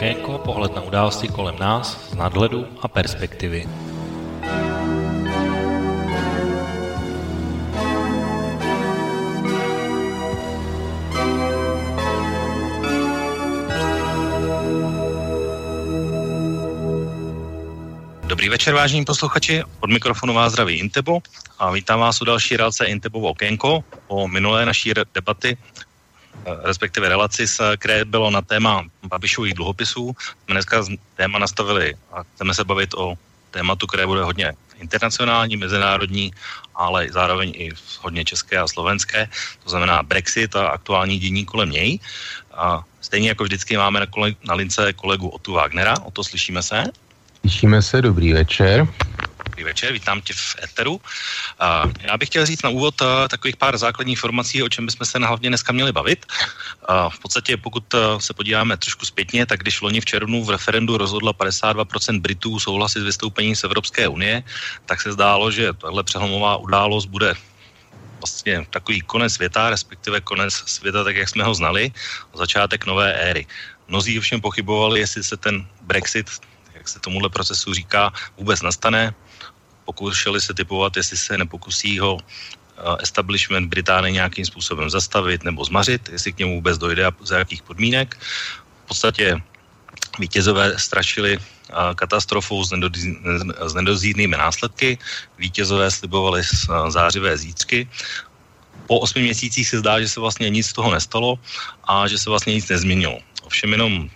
Okénko, pohled na události kolem nás z nadhledu a perspektivy. Dobrý večer, vážení posluchači. Od mikrofonu vás zdraví Intebo a vítám vás u další relace Intebovo okénko o minulé naší debaty respektive relaci, které bylo na téma Babišových dluhopisů. Jsme dneska téma nastavili a chceme se bavit o tématu, které bude hodně internacionální, mezinárodní, ale zároveň i hodně české a slovenské, to znamená Brexit a aktuální dění kolem něj. A stejně jako vždycky máme na, kole, na lince kolegu Otu Wagnera, o to slyšíme se. Slyšíme se, dobrý večer. Dobrý večer, vítám tě v Eteru. A já bych chtěl říct na úvod uh, takových pár základních informací, o čem bychom se hlavně dneska měli bavit. A v podstatě, pokud uh, se podíváme trošku zpětně, tak když loni v červnu v referendu rozhodla 52% Britů souhlasit s vystoupením z Evropské unie, tak se zdálo, že tahle přelomová událost bude vlastně takový konec světa, respektive konec světa, tak jak jsme ho znali, začátek nové éry. Mnozí ovšem pochybovali, jestli se ten Brexit, jak se tomuhle procesu říká, vůbec nastane pokoušeli se typovat, jestli se nepokusí ho eh, establishment Británie nějakým způsobem zastavit nebo zmařit, jestli k němu vůbec dojde a za jakých podmínek. V podstatě vítězové strašili eh, katastrofou s, nedozírnými následky. Vítězové slibovali eh, zářivé zítřky. Po osmi měsících se zdá, že se vlastně nic z toho nestalo a že se vlastně nic nezměnilo. Ovšem jenom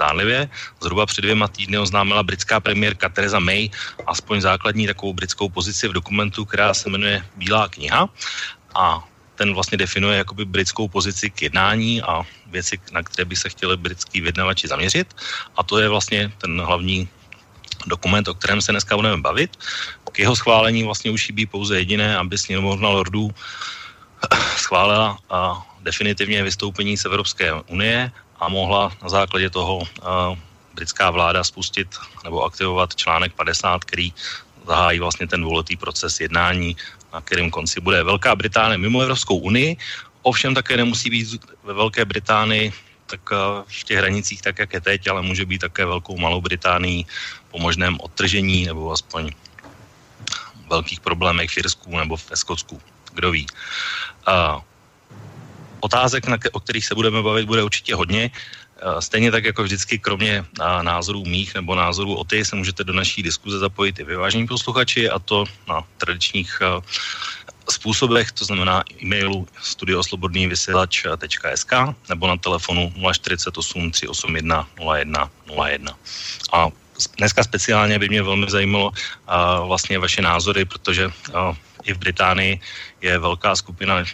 zdánlivě. Zhruba před dvěma týdny oznámila britská premiérka Theresa May aspoň základní takovou britskou pozici v dokumentu, která se jmenuje Bílá kniha a ten vlastně definuje jakoby britskou pozici k jednání a věci, na které by se chtěli britský vyjednavači zaměřit. A to je vlastně ten hlavní dokument, o kterém se dneska budeme bavit. K jeho schválení vlastně už chybí pouze jediné, aby sněmovna lordů schválila a definitivně vystoupení z Evropské unie a mohla na základě toho uh, britská vláda spustit nebo aktivovat článek 50, který zahájí vlastně ten dvouletý proces jednání, na kterém konci bude Velká Británie mimo Evropskou unii, ovšem také nemusí být ve Velké Británii tak uh, v těch hranicích tak, jak je teď, ale může být také Velkou Malou Británii po možném odtržení nebo aspoň velkých problémech v Irsku nebo v Skotsku. Kdo ví. Otázek, na, o kterých se budeme bavit, bude určitě hodně. Eh, stejně tak jako vždycky, kromě eh, názorů mých nebo názorů o ty, se můžete do naší diskuze zapojit i vyvážení posluchači a to na tradičních eh, způsobech, to znamená e-mailu studioslobodnývysílač.sk nebo na telefonu 048 381 01 01. A dneska speciálně by mě velmi zajímalo vlastně vaše názory, protože i v Británii je velká skupina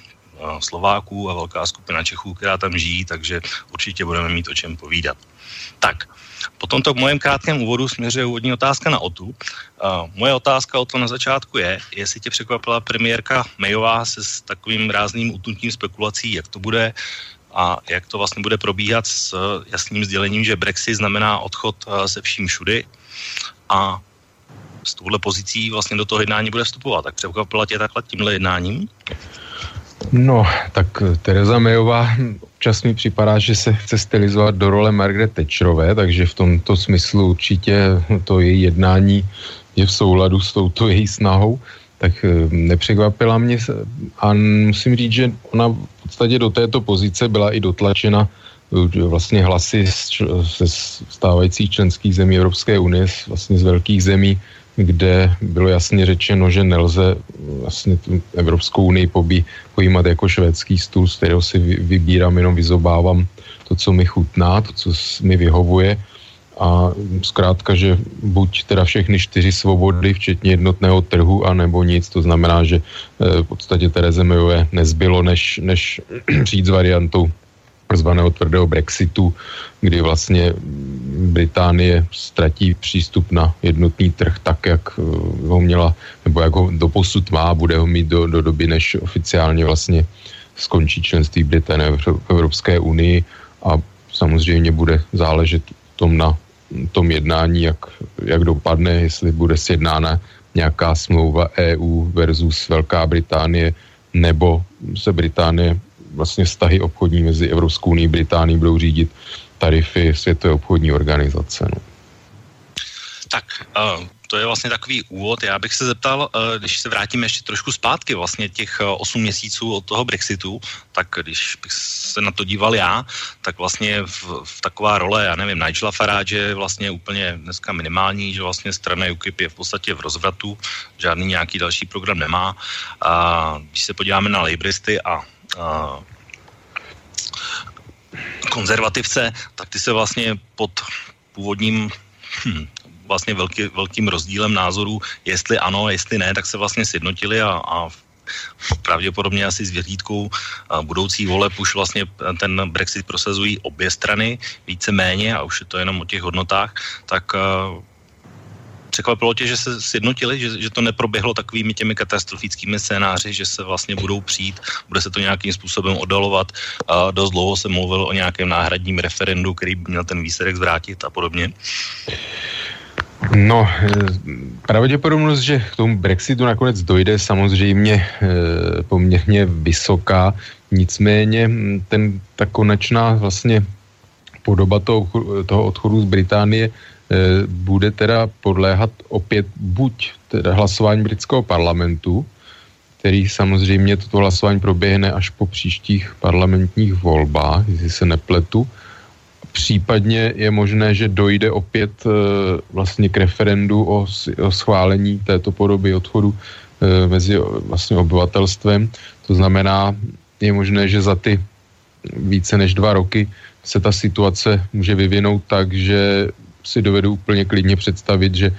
Slováků a velká skupina Čechů, která tam žijí, takže určitě budeme mít o čem povídat. Tak, po tomto mojem krátkém úvodu směřuje úvodní otázka na Otu. Uh, moje otázka o to na začátku je, jestli tě překvapila premiérka Mayová se s takovým rázným utnutím spekulací, jak to bude a jak to vlastně bude probíhat s jasným sdělením, že Brexit znamená odchod uh, se vším všudy a s touhle pozicí vlastně do toho jednání bude vstupovat. Tak překvapila tě takhle tímhle jednáním? No, tak Tereza Mayová občas mi připadá, že se chce stylizovat do role Margaret Thatcherové, takže v tomto smyslu určitě to její jednání je v souladu s touto její snahou, tak eh, nepřekvapila mě a musím říct, že ona v podstatě do této pozice byla i dotlačena eh, vlastně hlasy ze stávajících členských zemí Evropské unie, vlastně z velkých zemí, kde bylo jasně řečeno, že nelze vlastně tu Evropskou unii pobí, pojímat jako švédský stůl, z kterého si vybírám, jenom vyzobávám to, co mi chutná, to, co mi vyhovuje. A zkrátka, že buď teda všechny čtyři svobody, včetně jednotného trhu, anebo nic, to znamená, že eh, v podstatě Tereze Mayové nezbylo, než, než přijít s variantou zvaného tvrdého Brexitu, kdy vlastně Británie ztratí přístup na jednotný trh tak, jak eh, ho měla, nebo jak ho doposud má, bude ho mít do, do doby, než oficiálně vlastně skončí členství Británie v Evropské unii. A samozřejmě bude záležet tom na tom jednání, jak, jak dopadne, jestli bude sjednána nějaká smlouva EU versus Velká Británie, nebo se Británie vlastně vztahy obchodní mezi Evropskou unii a Británií budou řídit tarify Světové obchodní organizace. No. Tak, uh, to je vlastně takový úvod. Já bych se zeptal, uh, když se vrátíme ještě trošku zpátky, vlastně těch uh, 8 měsíců od toho Brexitu, tak když bych se na to díval já, tak vlastně v, v taková role, já nevím, Nigela Farage je vlastně úplně dneska minimální, že vlastně strana UKIP je v podstatě v rozvratu, žádný nějaký další program nemá. A když se podíváme na Labouristy a, a konzervativce, tak ty se vlastně pod původním hm, vlastně velký, velkým rozdílem názorů, jestli ano, jestli ne, tak se vlastně sjednotili a, a pravděpodobně asi s vyhlídkou budoucí voleb už vlastně ten Brexit prosazují obě strany více-méně a už je to jenom o těch hodnotách, tak překvapilo tě, že se sjednotili, že, že to neproběhlo takovými těmi katastrofickými scénáři, že se vlastně budou přijít, bude se to nějakým způsobem oddalovat. A dost dlouho se mluvil o nějakém náhradním referendu, který by měl ten výsledek zvrátit a podobně. No, eh, pravděpodobnost, že k tomu Brexitu nakonec dojde, samozřejmě eh, poměrně vysoká, nicméně ten, ta konečná vlastně podoba toho, toho odchodu z Británie bude teda podléhat opět buď teda hlasování britského parlamentu, který samozřejmě toto hlasování proběhne až po příštích parlamentních volbách, jestli se nepletu, Případně je možné, že dojde opět e, vlastně k referendu o, o schválení této podoby odchodu e, mezi vlastně obyvatelstvem. To znamená, je možné, že za ty více než dva roky se ta situace může vyvinout tak, že si dovedu úplně klidně představit, že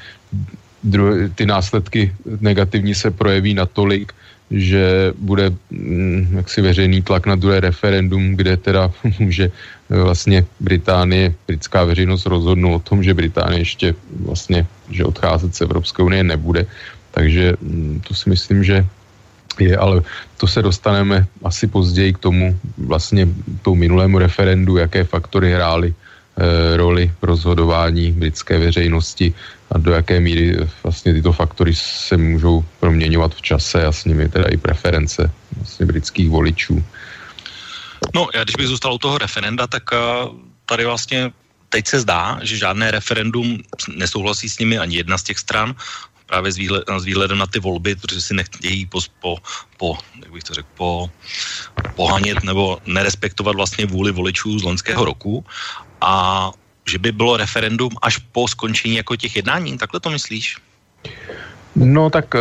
druhé, ty následky negativní se projeví natolik, že bude mm, jaksi veřejný tlak na druhé referendum, kde teda může vlastně Británie, britská veřejnost rozhodnout o tom, že Británie ještě vlastně, že odcházet z Evropské unie nebude. Takže mm, to si myslím, že je, ale to se dostaneme asi později k tomu vlastně tou minulému referendu, jaké faktory hrály roli v rozhodování britské veřejnosti a do jaké míry vlastně tyto faktory se můžou proměňovat v čase a s nimi teda i preference vlastně britských voličů. No, já když bych zůstal u toho referenda, tak uh, tady vlastně teď se zdá, že žádné referendum nesouhlasí s nimi ani jedna z těch stran, právě s výhledem na ty volby, protože si nechtějí po, po, po jak bych to řekl, po, pohanět nebo nerespektovat vlastně vůli voličů z loňského roku a že by bylo referendum až po skončení jako těch jednání, takhle to myslíš? No tak eh,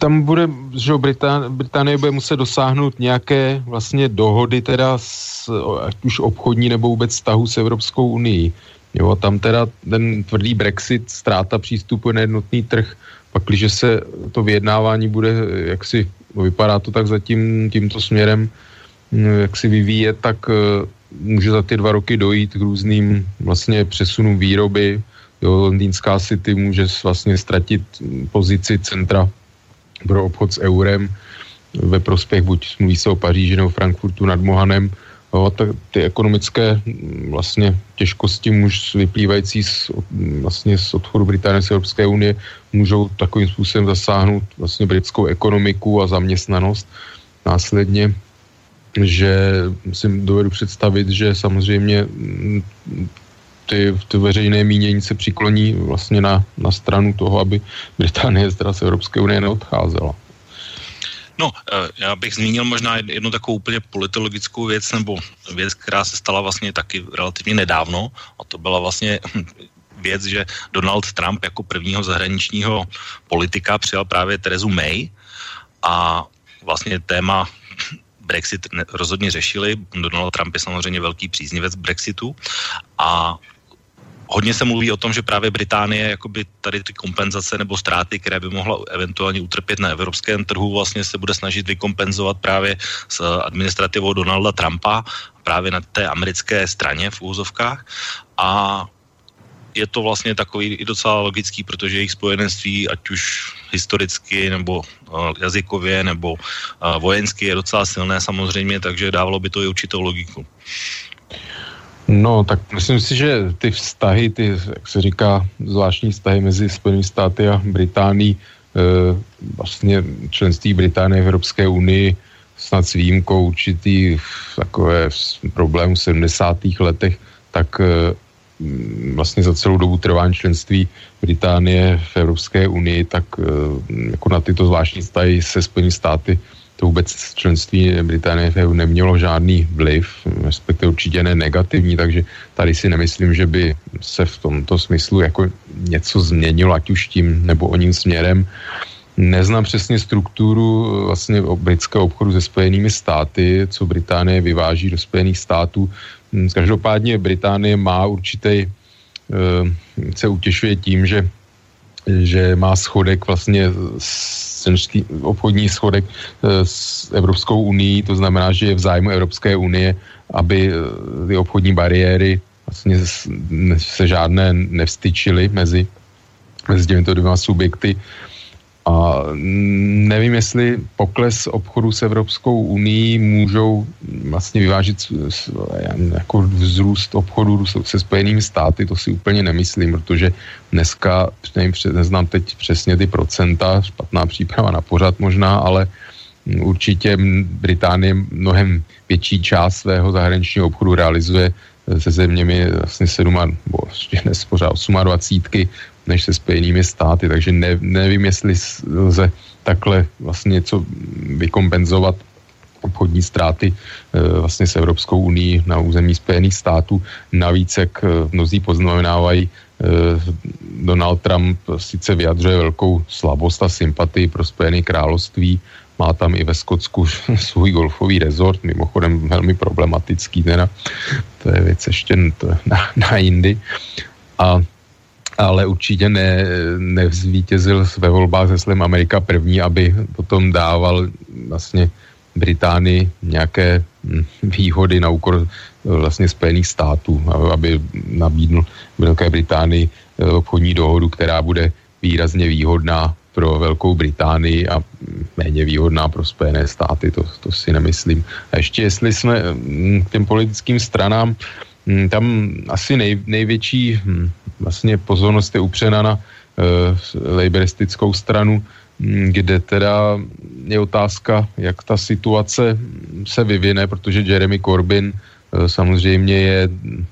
tam bude, že Britán, Británie bude muset dosáhnout nějaké vlastně dohody teda s, ať už obchodní nebo vůbec vztahu s Evropskou unii. Jo, tam teda ten tvrdý Brexit, ztráta přístupu na jednotný trh, pak když se to vyjednávání bude, jak si no vypadá to tak zatím tímto směrem, hm, jak si vyvíjet, tak eh, může za ty dva roky dojít k různým vlastně přesunům výroby, Jo, londýnská city může vlastně ztratit pozici centra pro obchod s eurem ve prospěch buď mluví se o Paříži nebo Frankfurtu nad Mohanem. Jo, tak ty ekonomické vlastně těžkosti muž vyplývající z, vlastně z odchodu Británie z Evropské unie můžou takovým způsobem zasáhnout vlastně britskou ekonomiku a zaměstnanost. Následně že si dovedu představit, že samozřejmě ty, ty veřejné mínění se přikloní vlastně na, na stranu toho, aby Británie z Evropské unie neodcházela. No, eh, já bych zmínil možná jednu takovou úplně politologickou věc, nebo věc, která se stala vlastně taky relativně nedávno, a to byla vlastně věc, že Donald Trump jako prvního zahraničního politika přijal právě Terezu May a vlastně téma Brexit rozhodně řešili. Donald Trump je samozřejmě velký příznivec Brexitu a hodně se mluví o tom, že právě Británie jakoby tady ty kompenzace nebo ztráty, které by mohla eventuálně utrpět na evropském trhu, vlastně se bude snažit vykompenzovat právě s administrativou Donalda Trumpa, právě na té americké straně v úzovkách. A je to vlastně takový i docela logický, protože jejich spojenectví, ať už historicky nebo uh, jazykově nebo uh, vojensky je docela silné samozřejmě, takže dávalo by to i určitou logiku. No, tak myslím si, že ty vztahy, ty, jak se říká, zvláštní vztahy mezi Spojenými státy a Británií, e, vlastně členství Británie v Evropské unii snad s výjimkou určitý takové problémů v 70. letech tak vlastně za celou dobu trvání členství Británie v Evropské unii, tak jako na tyto zvláštní vztahy se Spojený státy to vůbec členství Británie v EU nemělo žádný vliv, respektive určitě ne negativní, takže tady si nemyslím, že by se v tomto smyslu jako něco změnilo, ať už tím nebo o ním směrem. Neznám přesně strukturu vlastně britského obchodu se Spojenými státy, co Británie vyváží do Spojených států. Každopádně Británie má určitý, eh, se utěšuje tím, že že má schodek vlastně senčský obchodní schodek eh, s Evropskou unii, to znamená, že je v zájmu Evropské unie, aby eh, ty obchodní bariéry vlastně se žádné nevstyčily mezi, mezi těmito dvěma subjekty. A nevím, jestli pokles obchodu s Evropskou unii můžou vlastně vyvážit jako vzrůst obchodu se Spojenými státy, to si úplně nemyslím, protože dneska, nevím, neznám teď přesně ty procenta, špatná příprava na pořad možná, ale určitě Británie mnohem větší část svého zahraničního obchodu realizuje se zeměmi vlastně 7, nebo ještě dnes pořád 28 než se spojenými státy, takže ne, nevím, jestli lze takhle vlastně něco vykompenzovat obchodní ztráty eh, vlastně s Evropskou unii na území Spojených států. Navíc, jak eh, mnozí poznamenávají, eh, Donald Trump sice vyjadřuje velkou slabost a sympatii pro Spojené království, má tam i ve Skotsku svůj golfový rezort, mimochodem velmi problematický, teda. to je věc ještě na, na jindy. A ale určitě ne, nevzvítězil ve volbách se Slim Amerika první, aby potom dával vlastně Británii nějaké hm, výhody na úkor vlastně Spojených států, aby nabídnul Velké Británii eh, obchodní dohodu, která bude výrazně výhodná pro Velkou Británii a méně výhodná pro Spojené státy, to, to si nemyslím. A ještě jestli jsme hm, k těm politickým stranám, hm, tam asi nej, největší vlastně pozornost je upřena na uh, laboristickou stranu, mm, kde teda je otázka, jak ta situace se vyvine, protože Jeremy Corbyn uh, samozřejmě je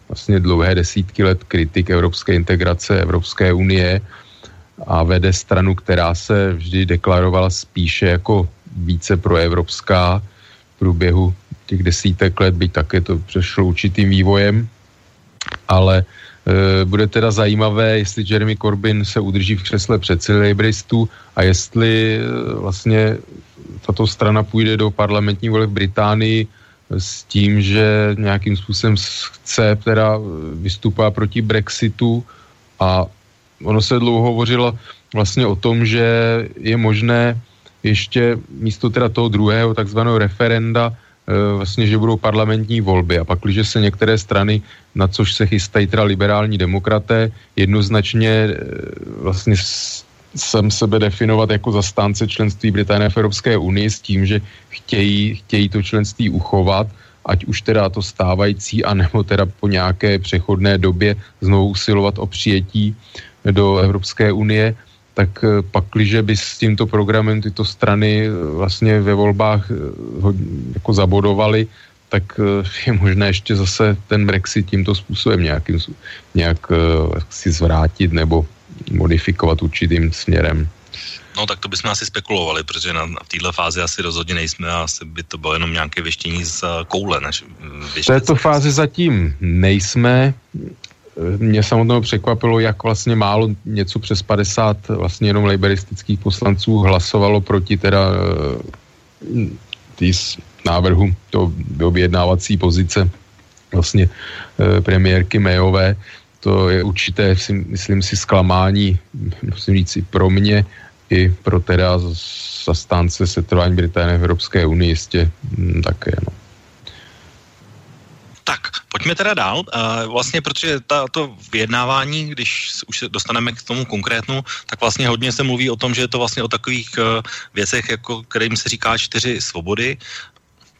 vlastně dlouhé desítky let kritik evropské integrace Evropské unie a vede stranu, která se vždy deklarovala spíše jako více proevropská v průběhu těch desítek let, byť také to přešlo určitým vývojem, ale Eh, bude teda zajímavé, jestli Jeremy Corbyn se udrží v křesle předsedy Labouristů a jestli eh, vlastně tato strana půjde do parlamentní vole v Británii s tím, že nějakým způsobem chce teda vystupovat proti Brexitu. A ono se dlouho hovořilo vlastně o tom, že je možné ještě místo teda toho druhého takzvaného referenda vlastně, že budou parlamentní volby. A pak, když se některé strany, na což se chystají teda liberální demokraté, jednoznačně eh, vlastně jsem sebe definovat jako zastánce členství Británie v Evropské unii s tím, že chtějí, chtějí to členství uchovat, ať už teda to stávající, anebo teda po nějaké přechodné době znovu usilovat o přijetí do Evropské unie, tak eh, pakliže by s tímto programem tyto strany eh, vlastně ve volbách eh, jako zabodovali, tak je možné ještě zase ten Brexit tímto způsobem nějakým, nějak si zvrátit nebo modifikovat určitým směrem. No tak to bychom asi spekulovali, protože na, na této fázi asi rozhodně nejsme a asi by to bylo jenom nějaké věštění z koule. Než v této fázi zatím nejsme mě samotnou překvapilo, jak vlastně málo něco přes 50 vlastně jenom laboristických poslanců hlasovalo proti teda eh, tý návrhu to objednávací pozice vlastně eh, premiérky Mayové. To je určité, myslím si, zklamání, musím říct i pro mě, i pro teda zastánce setrvání Británie v Evropské unii jistě hm, také. No. Tak, pojďme teda dál. Uh, vlastně, protože to vyjednávání, když už se dostaneme k tomu konkrétnu, tak vlastně hodně se mluví o tom, že je to vlastně o takových uh, věcech, jako kterým se říká čtyři svobody,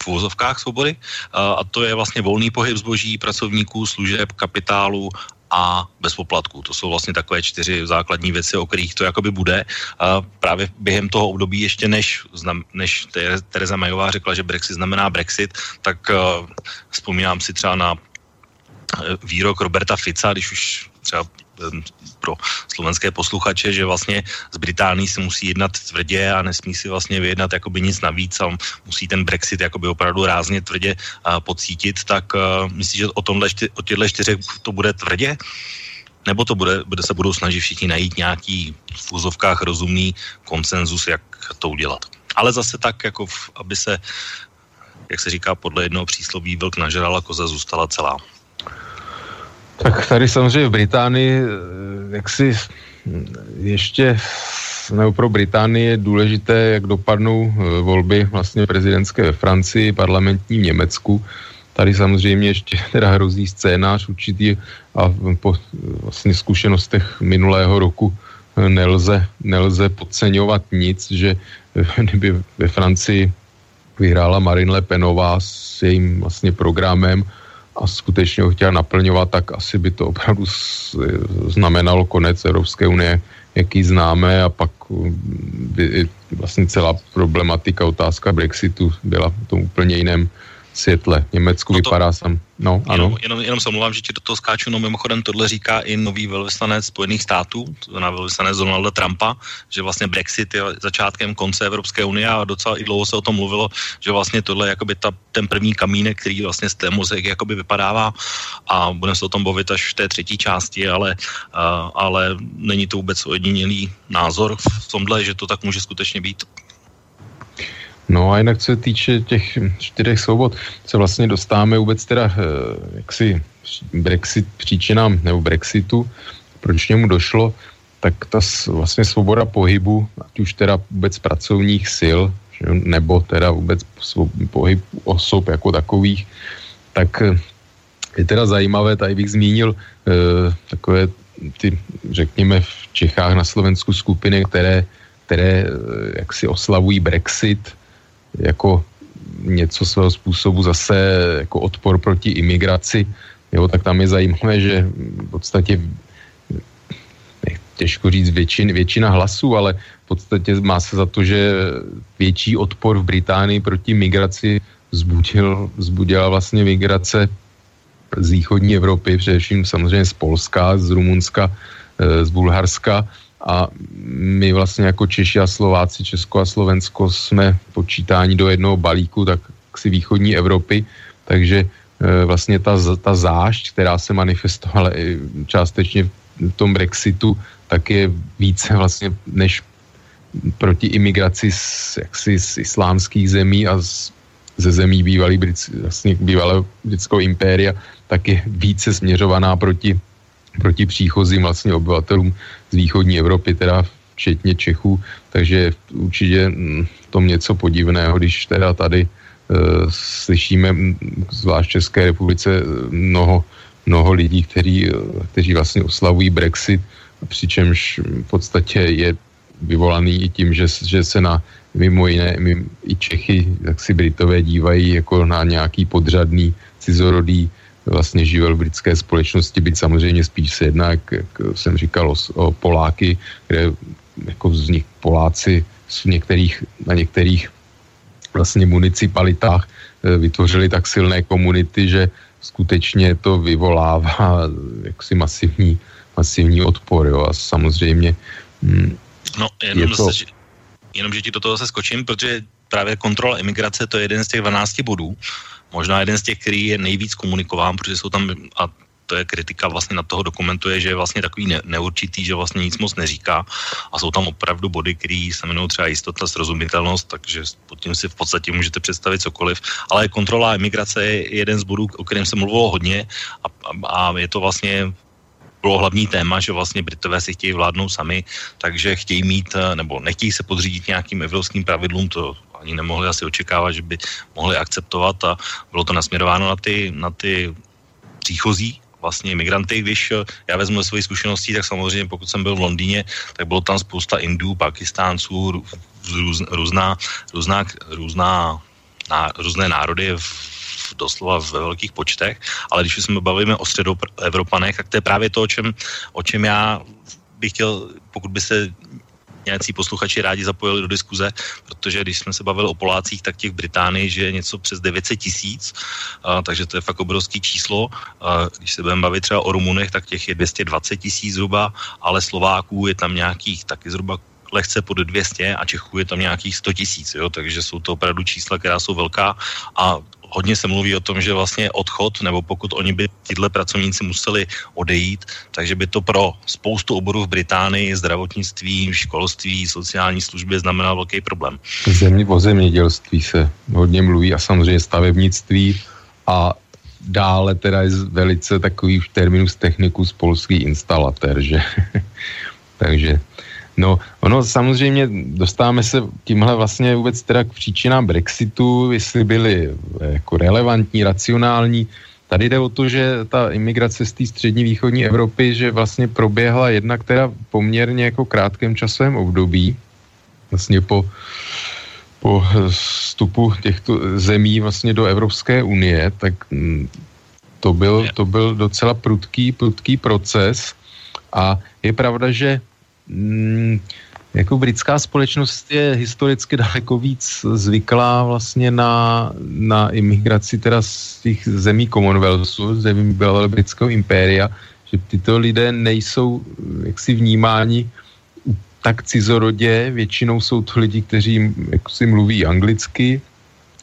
v úvozovkách svobody, uh, a to je vlastně volný pohyb zboží, pracovníků, služeb, kapitálu a bez poplatků. To jsou vlastně takové čtyři základní věci, o kterých to jakoby bude. A právě během toho období ještě než, než Tereza Majová řekla, že Brexit znamená Brexit, tak uh, vzpomínám si třeba na výrok Roberta Fica, když už třeba pro slovenské posluchače, že vlastně z Británií se musí jednat tvrdě a nesmí si vlastně vyjednat jakoby nic navíc a musí ten Brexit jakoby opravdu rázně tvrdě pocítit, tak myslíš, že o, tomhle, o těchto čtyřech to bude tvrdě? Nebo to bude, bude se budou snažit všichni najít nějaký v úzovkách rozumný konsenzus, jak to udělat. Ale zase tak, jako v, aby se, jak se říká podle jednoho přísloví, vlk nažral a koza zůstala celá. Tak tady samozřejmě v Británii, eh, jak si ještě nebo pro Británii je důležité, jak dopadnou eh, volby vlastně prezidentské ve Francii, parlamentní v Německu. Tady samozřejmě ještě teda hrozí scénář určitý a po vlastně zkušenostech minulého roku eh, nelze, nelze podceňovat nic, že kdyby ve Francii vyhrála Marine Le Penová s jejím vlastně programem, a skutečně ho chtěla naplňovat, tak asi by to opravdu znamenalo konec Evropské unie, jaký známe a pak by vlastně celá problematika, otázka Brexitu byla v tom úplně jiném světle. Německu no to, vypadá sam. No, ano. Jenom, jenom, jenom se omlouvám, že ti do toho skáču, no mimochodem tohle říká i nový velvyslanec Spojených států, to znamená velvyslanec Donalda Trumpa, že vlastně Brexit je začátkem konce Evropské unie a docela i dlouho se o tom mluvilo, že vlastně tohle je jakoby ta, ten první kamínek, který vlastně z té mozek jakoby vypadává a budeme se o tom bavit až v té třetí části, ale, uh, ale není to vůbec ojedinělý názor v tomhle, že to tak může skutečně být. No a jinak co se týče těch čtyřech svobod, se vlastně dostáváme vůbec teda eh, jaksi Brexit, příčinám nebo Brexitu, proč němu došlo, tak ta vlastně svoboda pohybu, ať už teda vůbec pracovních sil, nebo teda vůbec pohyb osob jako takových, tak eh, je teda zajímavé, tady bych zmínil e, takové ty, řekněme, v Čechách na Slovensku skupiny, které, které e, jaksi oslavují Brexit, jako něco svého způsobu zase jako odpor proti imigraci, jo, tak tam je zajímavé, že v podstatě těžko říct většin, většina hlasů, ale v podstatě má se za to, že větší odpor v Británii proti migraci vzbudil, vzbudila vlastně migrace z východní Evropy, především samozřejmě z Polska, z Rumunska, eh, z Bulharska a my vlastně jako Češi a Slováci, Česko a Slovensko jsme počítáni do jednoho balíku, tak si východní Evropy, takže e, vlastně ta, ta zášť, která se manifestovala i částečně v tom Brexitu, tak je více vlastně než proti imigraci z, jaksi z islámských zemí a z, ze zemí bývalý, vlastně bývalého britského impéria, tak je více směřovaná proti proti příchozím vlastně obyvatelům z východní Evropy, teda včetně Čechů, takže určitě mm, tom něco podivného, když teda tady e, slyšíme, zvlášť v České republice, e, mnoho, mnoho lidí, kteří, e, kteří vlastně oslavují Brexit, přičemž v podstatě je vyvolaný i tím, že, že se na mimo jiné i Čechy, tak si Britové dívají jako na nějaký podřadný cizorodý vlastně živel v britské společnosti, byť samozřejmě spíš se jedná, jak, jak jsem říkal, o, o Poláky, kde jako vznik Poláci v některých, na některých vlastně municipalitách e, vytvořili tak silné komunity, že skutečně to vyvolává jaksi masivní, masivní odpor. Jo. A samozřejmě mm, No, jenom, je to... zase, jenom, že ti do toho se skočím, protože právě kontrola imigrace to je jeden z těch 12 bodů, možná jeden z těch, který je nejvíc komunikován, protože jsou tam, a to je kritika vlastně na toho dokumentu, je, že je vlastně takový ne, neurčitý, že vlastně nic moc neříká. A jsou tam opravdu body, které se jmenují třeba jistota, srozumitelnost, takže pod tím si v podstatě můžete představit cokoliv, ale kontrola emigrace je jeden z bodů, o kterém se mluvilo hodně. A, a, a je to vlastně bylo hlavní téma, že vlastně Britové si chtějí vládnout sami, takže chtějí mít, nebo nechtějí se podřídit nějakým evropským pravidlům, to ani nemohli asi očekávat, že by mohli akceptovat a bylo to nasměrováno na ty, na ty příchozí vlastně migranty, když eh, já vezmu svoji zkušenosti, tak samozřejmě pokud jsem byl v Londýně, tak bylo tam spousta Indů, Pakistánců, růz, různá, různá, různá, ná, různé národy v, doslova ve velkých počtech, ale když jsme bavíme o středoevropanech, tak to je právě to, o čem, o čem já bych chtěl, pokud by se nějací posluchači rádi zapojili do diskuze, protože když jsme se bavili o Polácích, tak těch Británii že je něco přes 900 tisíc, takže to je fakt obrovský číslo. A když se budeme bavit třeba o Rumunech, tak těch je 220 tisíc zhruba, ale Slováků je tam nějakých taky zhruba lehce pod 200 a Čechů je tam nějakých 100 tisíc, takže jsou to opravdu čísla, která jsou velká a hodně se mluví o tom, že vlastně odchod, nebo pokud oni by tyhle pracovníci museli odejít, takže by to pro spoustu oborů v Británii, zdravotnictví, školství, sociální služby znamenalo velký problém. Země, o zemědělství se hodně mluví a samozřejmě stavebnictví a dále teda je velice takový terminus technicus polský instalatér, že? takže No, ono samozřejmě dostáváme se tímhle vlastně vůbec teda k příčinám Brexitu, jestli byly eh, jako relevantní, racionální. Tady jde o to, že ta imigrace z té střední východní Evropy, že vlastně proběhla jedna, která poměrně jako krátkém časovém období, vlastně po, po vstupu těchto zemí vlastně do Evropské unie, tak mm, to byl, to byl docela prudký, prudký proces a je pravda, že mm, jako britská společnost je historicky daleko víc zvyklá vlastně na, na imigraci teda z těch zemí Commonwealthu, zemí britského impéria, že tyto lidé nejsou jaksi vnímáni tak cizorodě, většinou jsou to lidi, kteří jak si mluví anglicky,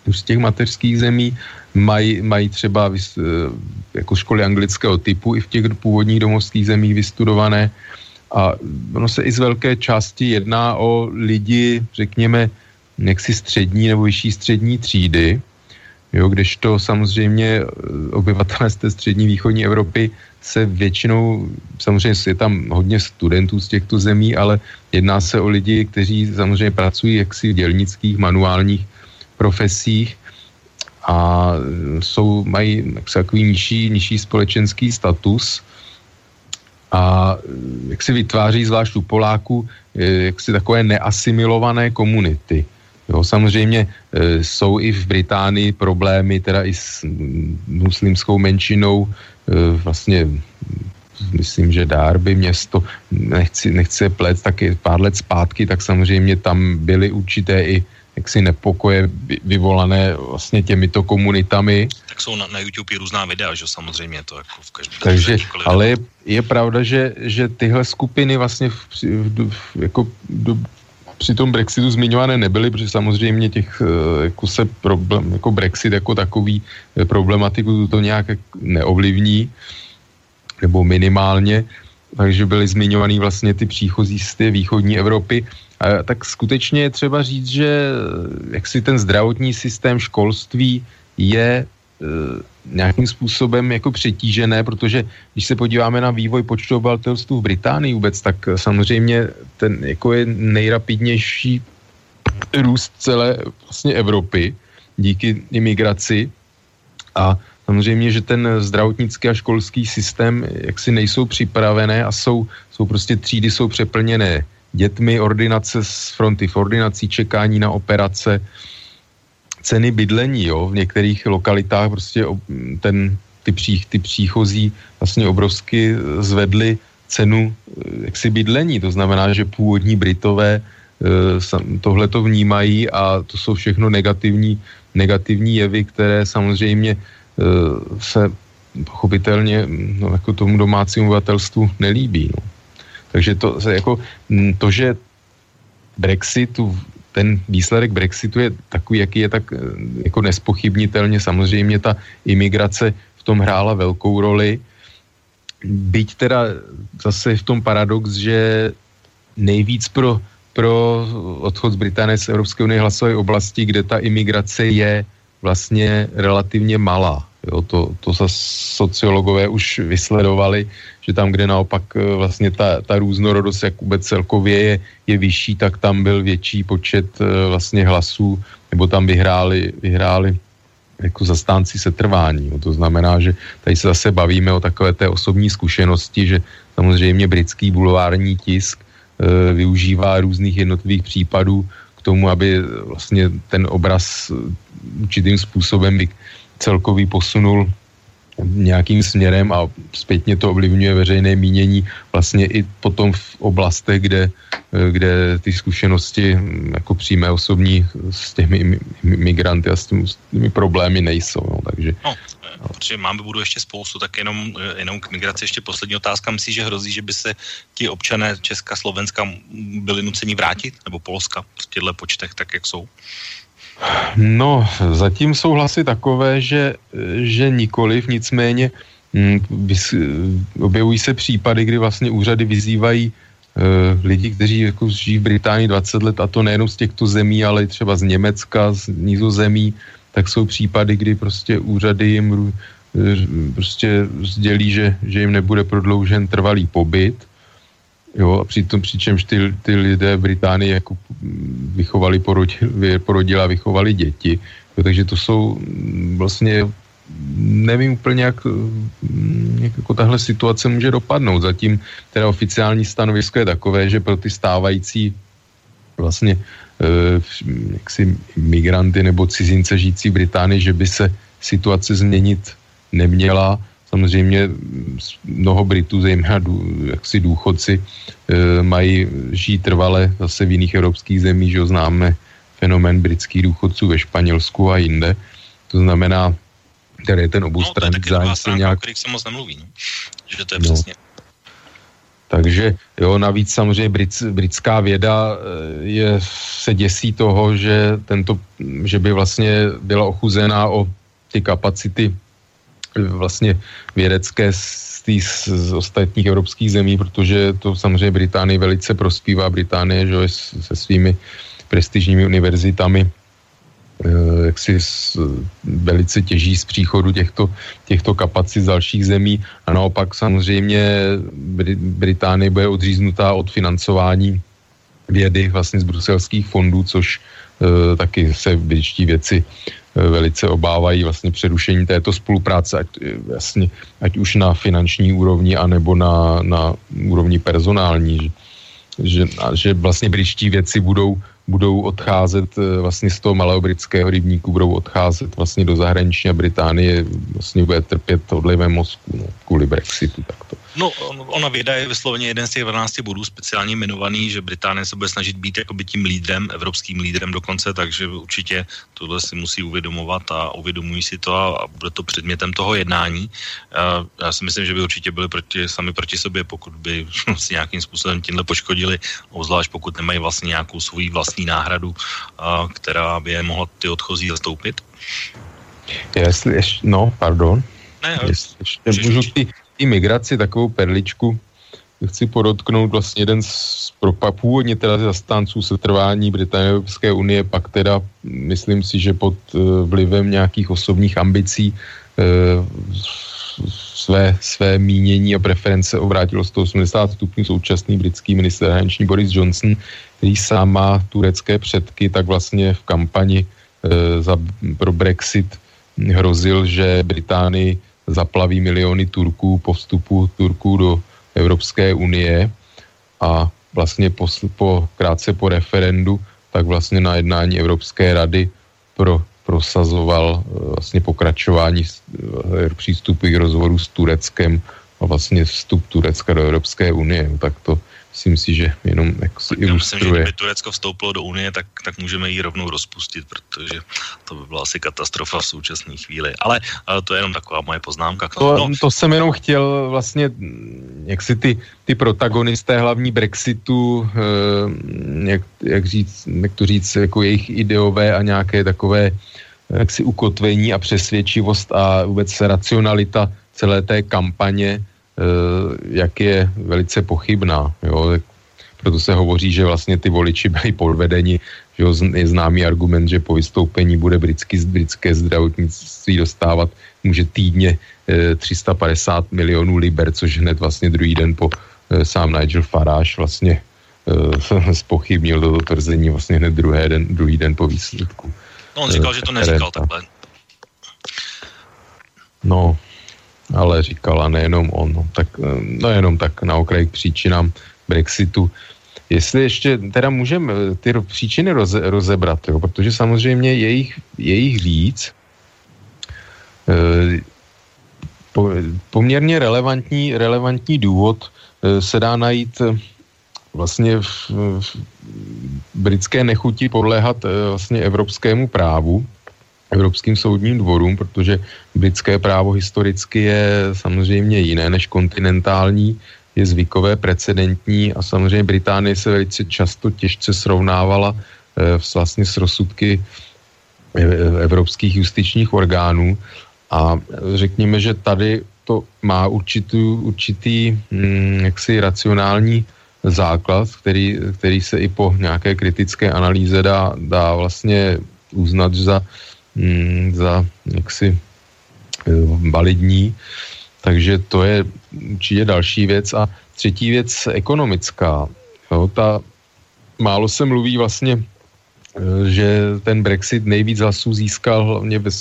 už z těch mateřských zemí, mají, mají třeba vys, jako školy anglického typu i v těch původních domovských zemích vystudované, a ono se i z velké části jedná o lidi, řekněme, jaksi střední nebo vyšší střední třídy, jo, kdežto samozřejmě eh, obyvatelé z té střední východní Evropy se většinou, samozřejmě je tam hodně studentů z těchto zemí, ale jedná se o lidi, kteří samozřejmě pracují jaksi v dělnických, manuálních profesích a jsou, mají takový nižší, nižší společenský status a jak si vytváří zvlášť u Poláků jak si takové neasimilované komunity. Jo, samozřejmě e, jsou i v Británii problémy teda i s muslimskou menšinou, e, vlastně myslím, že Darby město, nechci, nechci plet, taky pár let zpátky, tak samozřejmě tam byly určité i jaksi nepokoje vyvolané vlastně těmito komunitami. Tak jsou na, na YouTube různá videa, že samozřejmě to jako v každém. Takže, ale je, je pravda, že, že tyhle skupiny vlastně v, v, v, jako do, při tom Brexitu zmiňované nebyly, protože samozřejmě těch, eh, jako se problém, jako Brexit jako takový eh, problematiku to nějak neovlivní, nebo minimálně, takže byly zmiňovaný vlastně ty příchozí z té východní Evropy. A tak skutečně je třeba říct, že eh, jak si ten zdravotní systém školství je e, nějakým způsobem jako přetížené, protože když se podíváme na vývoj počtu obyvatelstvu v Británii vůbec, tak samozřejmě ten jako je nejrapidnější růst celé vlastně Evropy díky imigraci a samozřejmě, že ten zdravotnický a školský systém jaksi nejsou připravené a jsou, jsou prostě třídy jsou přeplněné dětmi, ordinace z fronty v ordinací, čekání na operace, ceny bydlení, jo, v některých lokalitách prostě ten, ty, pří, ty příchozí vlastně obrovsky zvedly cenu eh, jaksi bydlení, to znamená, že původní Britové eh, tohle to vnímají a to jsou všechno negativní, negativní jevy, které samozřejmě se pochopitelně no, jako tomu domácímu obyvatelstvu nelíbí. No. Takže to, jako, mm, to, že Brexitu, ten výsledek Brexitu je takový, jaký je, tak eh, jako nespochybnitelně samozřejmě ta imigrace v tom hrála velkou roli. Byť teda zase v tom paradox, že nejvíc pro, pro odchod z Británie z Evropské unie hlasové oblasti, kde ta imigrace je vlastně relativně malá. Jo, to, to se sociologové už vysledovali, že tam, kde naopak eh, vlastně ta, ta různorodost, jak vůbec celkově je, je vyšší, tak tam byl větší počet eh, vlastně hlasů, nebo tam vyhráli, vyhráli jako zastánci setrvání. No, to znamená, že tady se zase bavíme o takové té osobní zkušenosti, že samozřejmě britský bulvární tisk e, využívá různých jednotlivých případů k tomu, aby vlastně ten obraz určitým způsobem by celkový posunul nějakým směrem a zpětně to ovlivňuje veřejné mínění vlastně i potom v oblastech, kde, kde ty zkušenosti hm, jako přímé osobní s těmi migranty a s těmi problémy nejsou. No, takže, no, protože máme budu ještě spoustu, tak jenom, jenom k migraci ještě poslední otázka. Myslíš, že hrozí, že by se ti občané Česka, Slovenska byli nuceni vrátit, nebo Polska v těchto počtech, tak jak jsou? No, zatím jsou hlasy takové, že, že nikoliv, nicméně mm, objevují se případy, kdy vlastně úřady vyzývají e, lidi, kteří jako žijí v Británii 20 let, a to nejenom z těchto zemí, ale i třeba z Německa, z Nizozemí, tak jsou případy, kdy prostě úřady jim e, prostě sdělí, že, že jim nebude prodloužen trvalý pobyt Jo, a přitom, přičemž ty, ty lidé v Británii jako vychovali, porodili, porodila vychovali děti. Jo, takže to jsou vlastně, nevím úplně, jak, jak jako tahle situace může dopadnout. Zatím teda oficiální stanovisko je takové, že pro ty stávající vlastně eh, jaksi migranty nebo cizince žijící v Británii, že by se situace změnit neměla, Samozřejmě mnoho Britů, zejména dů, jaksi důchodci, e, mají žít trvale zase v jiných evropských zemích, že známe fenomén britských důchodců ve Španělsku a jinde. To znamená, který je ten oboustranný no, zájem se nějak... O se moc nemluví, no? že to je no. přesně. Takže jo, navíc samozřejmě brit, britská věda e, je, se děsí toho, že, tento, že by vlastně byla ochuzená o ty kapacity vlastně vědecké z, tý, z ostatních evropských zemí, protože to samozřejmě Británii velice prospívá. Británie že se svými prestižními univerzitami eh, jak si velice těží z příchodu těchto, těchto kapacit z dalších zemí a naopak samozřejmě Británie bude odříznutá od financování vědy vlastně z bruselských fondů, což taky se britští věci Eh, velice obávají vlastně přerušení této spolupráce, ať, vlastně, ať už na finanční úrovni, anebo na, na úrovni personální. Že, že vlastně britští věci budou budou odcházet eh, vlastně z toho malého britského rybníku, budou odcházet vlastně do zahraničí a Británie vlastně bude trpět odlivem mozku no, kvůli Brexitu. Takto. No, ona věda je vysloveně jeden z těch 12 bodů speciálně jmenovaný, že Británie se bude snažit být jakoby tím lídrem, evropským lídrem dokonce, takže určitě tohle si musí uvědomovat a uvědomují si to a, a bude to předmětem toho jednání. Já, já si myslím, že by určitě byli proti, sami proti sobě, pokud by si nějakým způsobem tímhle poškodili, obzvlášť pokud nemají vlastně nějakou svůj vlastní náhradu, a, která by je mohla ty odchozí zastoupit. Jestli ještě, no, pardon. Ne, Jestli ještě můžu ty, migraci takovou perličku chci podotknout vlastně jeden z propa, původně teda zastánců setrvání Británie Evropské unie, pak teda myslím si, že pod uh, vlivem nějakých osobních ambicí uh, své, své mínění a preference obrátilo 180 stupňů současný britský minister zahraniční Boris Johnson, který sám má turecké předky, tak vlastně v kampani uh, za, pro Brexit hrozil, že Británii zaplaví miliony Turků po vstupu Turků do Evropské unie a vlastně po, po krátce po referendu, tak vlastně na jednání Evropské rady pro, prosazoval eh, vlastně pokračování eh, přístupu k rozhovoru s Tureckem a vlastně vstup Turecka do Evropské unie. Tak to myslím si, že jenom jako se Já myslím, že kdyby Turecko vstoupilo do Unie, tak, tak můžeme ji rovnou rozpustit, protože to by byla asi katastrofa v současné chvíli. Ale, ale to je jenom taková moje poznámka. To, no. to jsem jenom chtěl vlastně, jak si ty, ty protagonisté hlavní Brexitu, eh, jak, jak, říct, jak to říct, jako jejich ideové a nějaké takové jaksi ukotvení a přesvědčivost a vůbec racionalita celé té kampaně Eh, jak je velice pochybná. Jo. Proto se hovoří, že vlastně ty voliči byli podvedeni, že jo, je známý argument, že po vystoupení bude britský, britské zdravotnictví dostávat, může týdně 350 eh, milionů liber, což hned vlastně druhý den po eh, sám Nigel Farage vlastně spochybnil toto tvrzení vlastně hned druhý den, druhý den po výsledku. No on říkal, že to neříkal takhle. No, ale říkala nejenom on, no, tak, eh, no jenom tak na okraj k příčinám Brexitu. Jestli ještě teda můžeme eh, ty příčiny roze, rozebrat, jo, protože samozřejmě je jich, je jich víc. E, poměrně relevantní, relevantní důvod se dá najít vlastně v, v britské nechuti podléhat vlastně evropskému právu, evropským soudním dvorům, protože britské právo historicky je samozřejmě jiné než kontinentální, je zvykové, precedentní a samozřejmě Británie se velice často těžce srovnávala eh, vlastně s rozsudky eh, evropských justičních orgánů. A řekněme, že tady to má určitý, určitý hm, jaksi racionální základ, který, který se i po nějaké kritické analýze dá, dá vlastně uznat za mm, za jaksi eh, validní. Takže to je určitě další věc. A třetí věc ekonomická. Jo, ta, málo se mluví vlastně, eh, že ten Brexit nejvíc hlasů získal hlavně ve,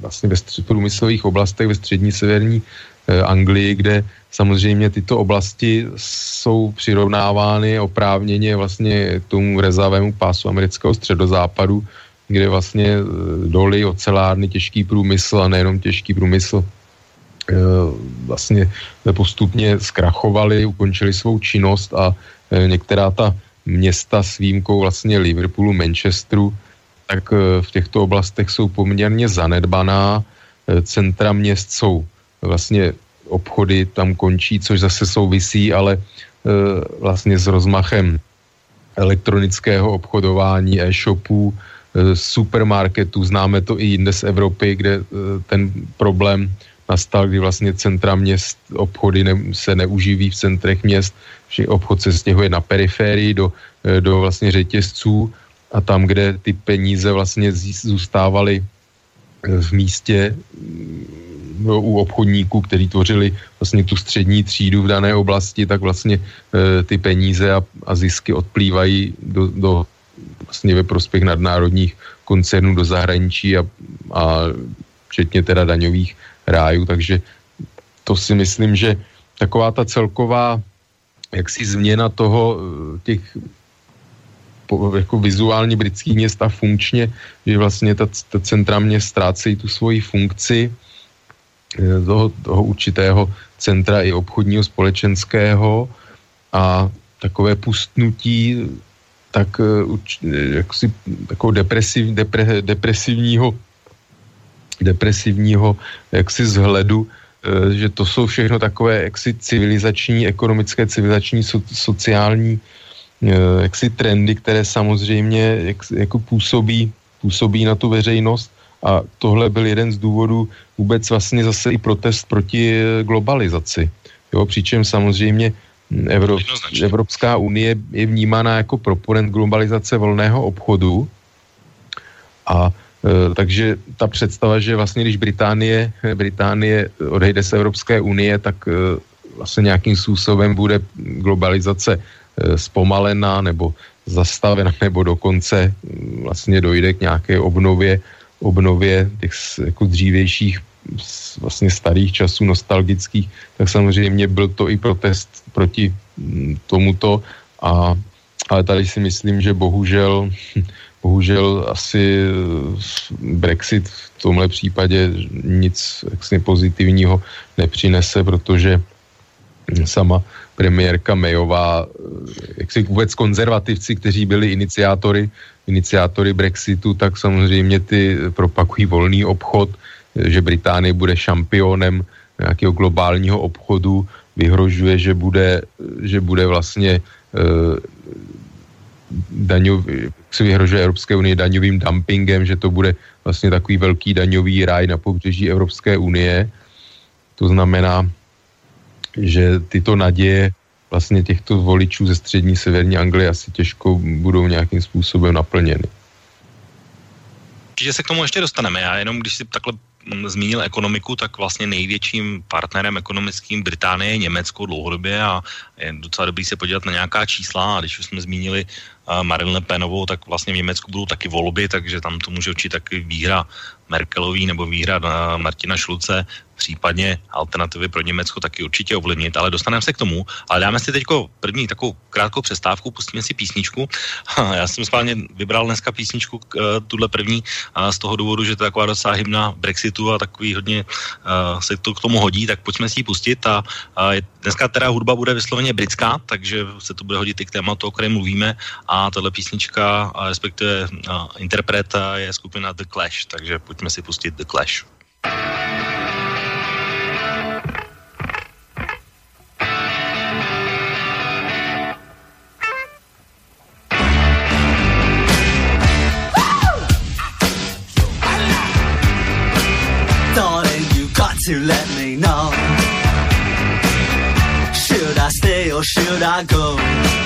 vlastně ve průmyslových oblastech ve střední severní eh, Anglii, kde samozřejmě tyto oblasti jsou přirovnávány oprávněně vlastně tomu rezavému pásu amerického středozápadu, kde vlastně e, doly, ocelárny, těžký průmysl a nejenom těžký průmysl e, vlastně postupně zkrachovali, ukončili svou činnost a e, některá ta města s výjimkou vlastně Liverpoolu, Manchesteru, tak v těchto oblastech jsou poměrně zanedbaná. Centra měst jsou vlastně obchody tam končí, což zase souvisí, ale vlastně s rozmachem elektronického obchodování, e-shopů, supermarketů, známe to i jinde z Evropy, kde eh, ten problém nastal, kdy vlastně centra měst, obchody ne, se neuživí v centrech měst, že obchod se stěhuje na periférii do, eh, do vlastně řetězců. A tam, kde ty peníze vlastně zůstávaly v místě no, u obchodníků, kteří tvořili vlastně tu střední třídu v dané oblasti, tak vlastně e, ty peníze a, a zisky odplývají do, do vlastně ve prospěch nadnárodních koncernů do zahraničí a, a včetně teda daňových rájů, takže to si myslím, že taková ta celková jaksi změna toho eh, těch jako vizuálně britských měst a funkčně, že vlastně ta, ta centra měst ztrácejí tu svoji funkci eh, toho, toho určitého centra i obchodního společenského a takové pustnutí tak eh, jak si, takovou depresiv, depre, depresivního depresivního jaksi zhledu, eh, že to jsou všechno takové jaksi civilizační, ekonomické, civilizační, so, sociální eh, jaksi trendy, které samozřejmě jak, jako působí, působí na tu veřejnost a tohle byl jeden z důvodů vůbec vlastně zase i protest proti globalizaci. Jo, přičem samozřejmě Evrop, Evropská unie je vnímána jako proponent globalizace volného obchodu. A e, takže ta představa, že vlastně když Británie, Británie odejde z Evropské unie, tak e, vlastně nějakým způsobem bude globalizace e, zpomalená nebo zastavena, nebo dokonce vlastně dojde k nějaké obnově, obnově těch jako dřívějších vlastně starých časů nostalgických, tak samozřejmě byl to i protest proti mm, tomuto. A ale tady si myslím, že bohužel, bohužel asi Brexit v tomhle případě nic jaksi pozitivního nepřinese, protože sama premiérka Mayová, jak si vůbec konzervativci, kteří byli iniciátory, iniciátory Brexitu, tak samozřejmě ty propakují volný obchod, že Británie bude šampionem nějakého globálního obchodu, vyhrožuje, že bude, že bude vlastně uh, daňov, se vyhrožuje Evropské unie daňovým dumpingem, že to bude vlastně takový velký daňový ráj na pobřeží Evropské unie. To znamená, že tyto naděje vlastně těchto voličů ze střední severní Anglie asi těžko budou nějakým způsobem naplněny. Že se k tomu ještě dostaneme. Já jenom, když si takhle zmínil ekonomiku, tak vlastně největším partnerem ekonomickým Británie je Německo dlouhodobě a je docela dobrý se podívat na nějaká čísla. A když už jsme zmínili Marine Le Penovou, tak vlastně v Německu budou taky volby, takže tam to může určitě taky výhra Merkelový nebo výhra Martina Šluce případně alternativy pro Německo taky určitě ovlivnit, ale dostaneme se k tomu. Ale dáme si teď první takovou krátkou přestávku, pustíme si písničku. Já jsem schválně vybral dneska písničku, eh, tuhle první, z toho důvodu, že to je taková docela hymna Brexitu a takový hodně eh, se to k tomu hodí, tak pojďme si ji pustit. A, dneska teda hudba bude vysloveně britská, takže se to bude hodit i k tématu, o kterém mluvíme. A tahle písnička, respektive interpret je skupina The Clash, takže pojďme si pustit The Clash. to let me know. Should I stay or should I go?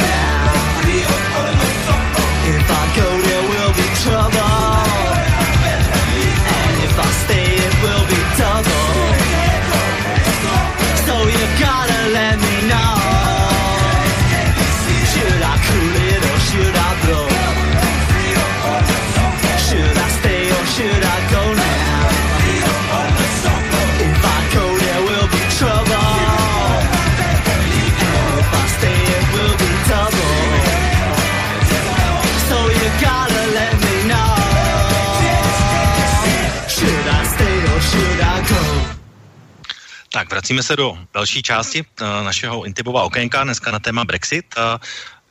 Vracíme se do další části uh, našeho Intibova okénka, dneska na téma Brexit. Uh,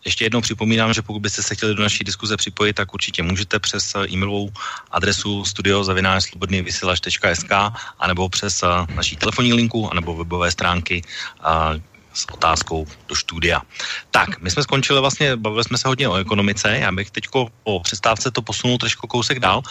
ještě jednou připomínám, že pokud byste se chtěli do naší diskuze připojit, tak určitě můžete přes eh, e-mailovou adresu studiozavináčslobodnývysílač.sk anebo přes naší telefonní linku anebo webové stránky s otázkou do studia. Tak, my jsme skončili vlastně, bavili jsme se hodně o ekonomice, já bych teď po přestávce to posunul trošku kousek dál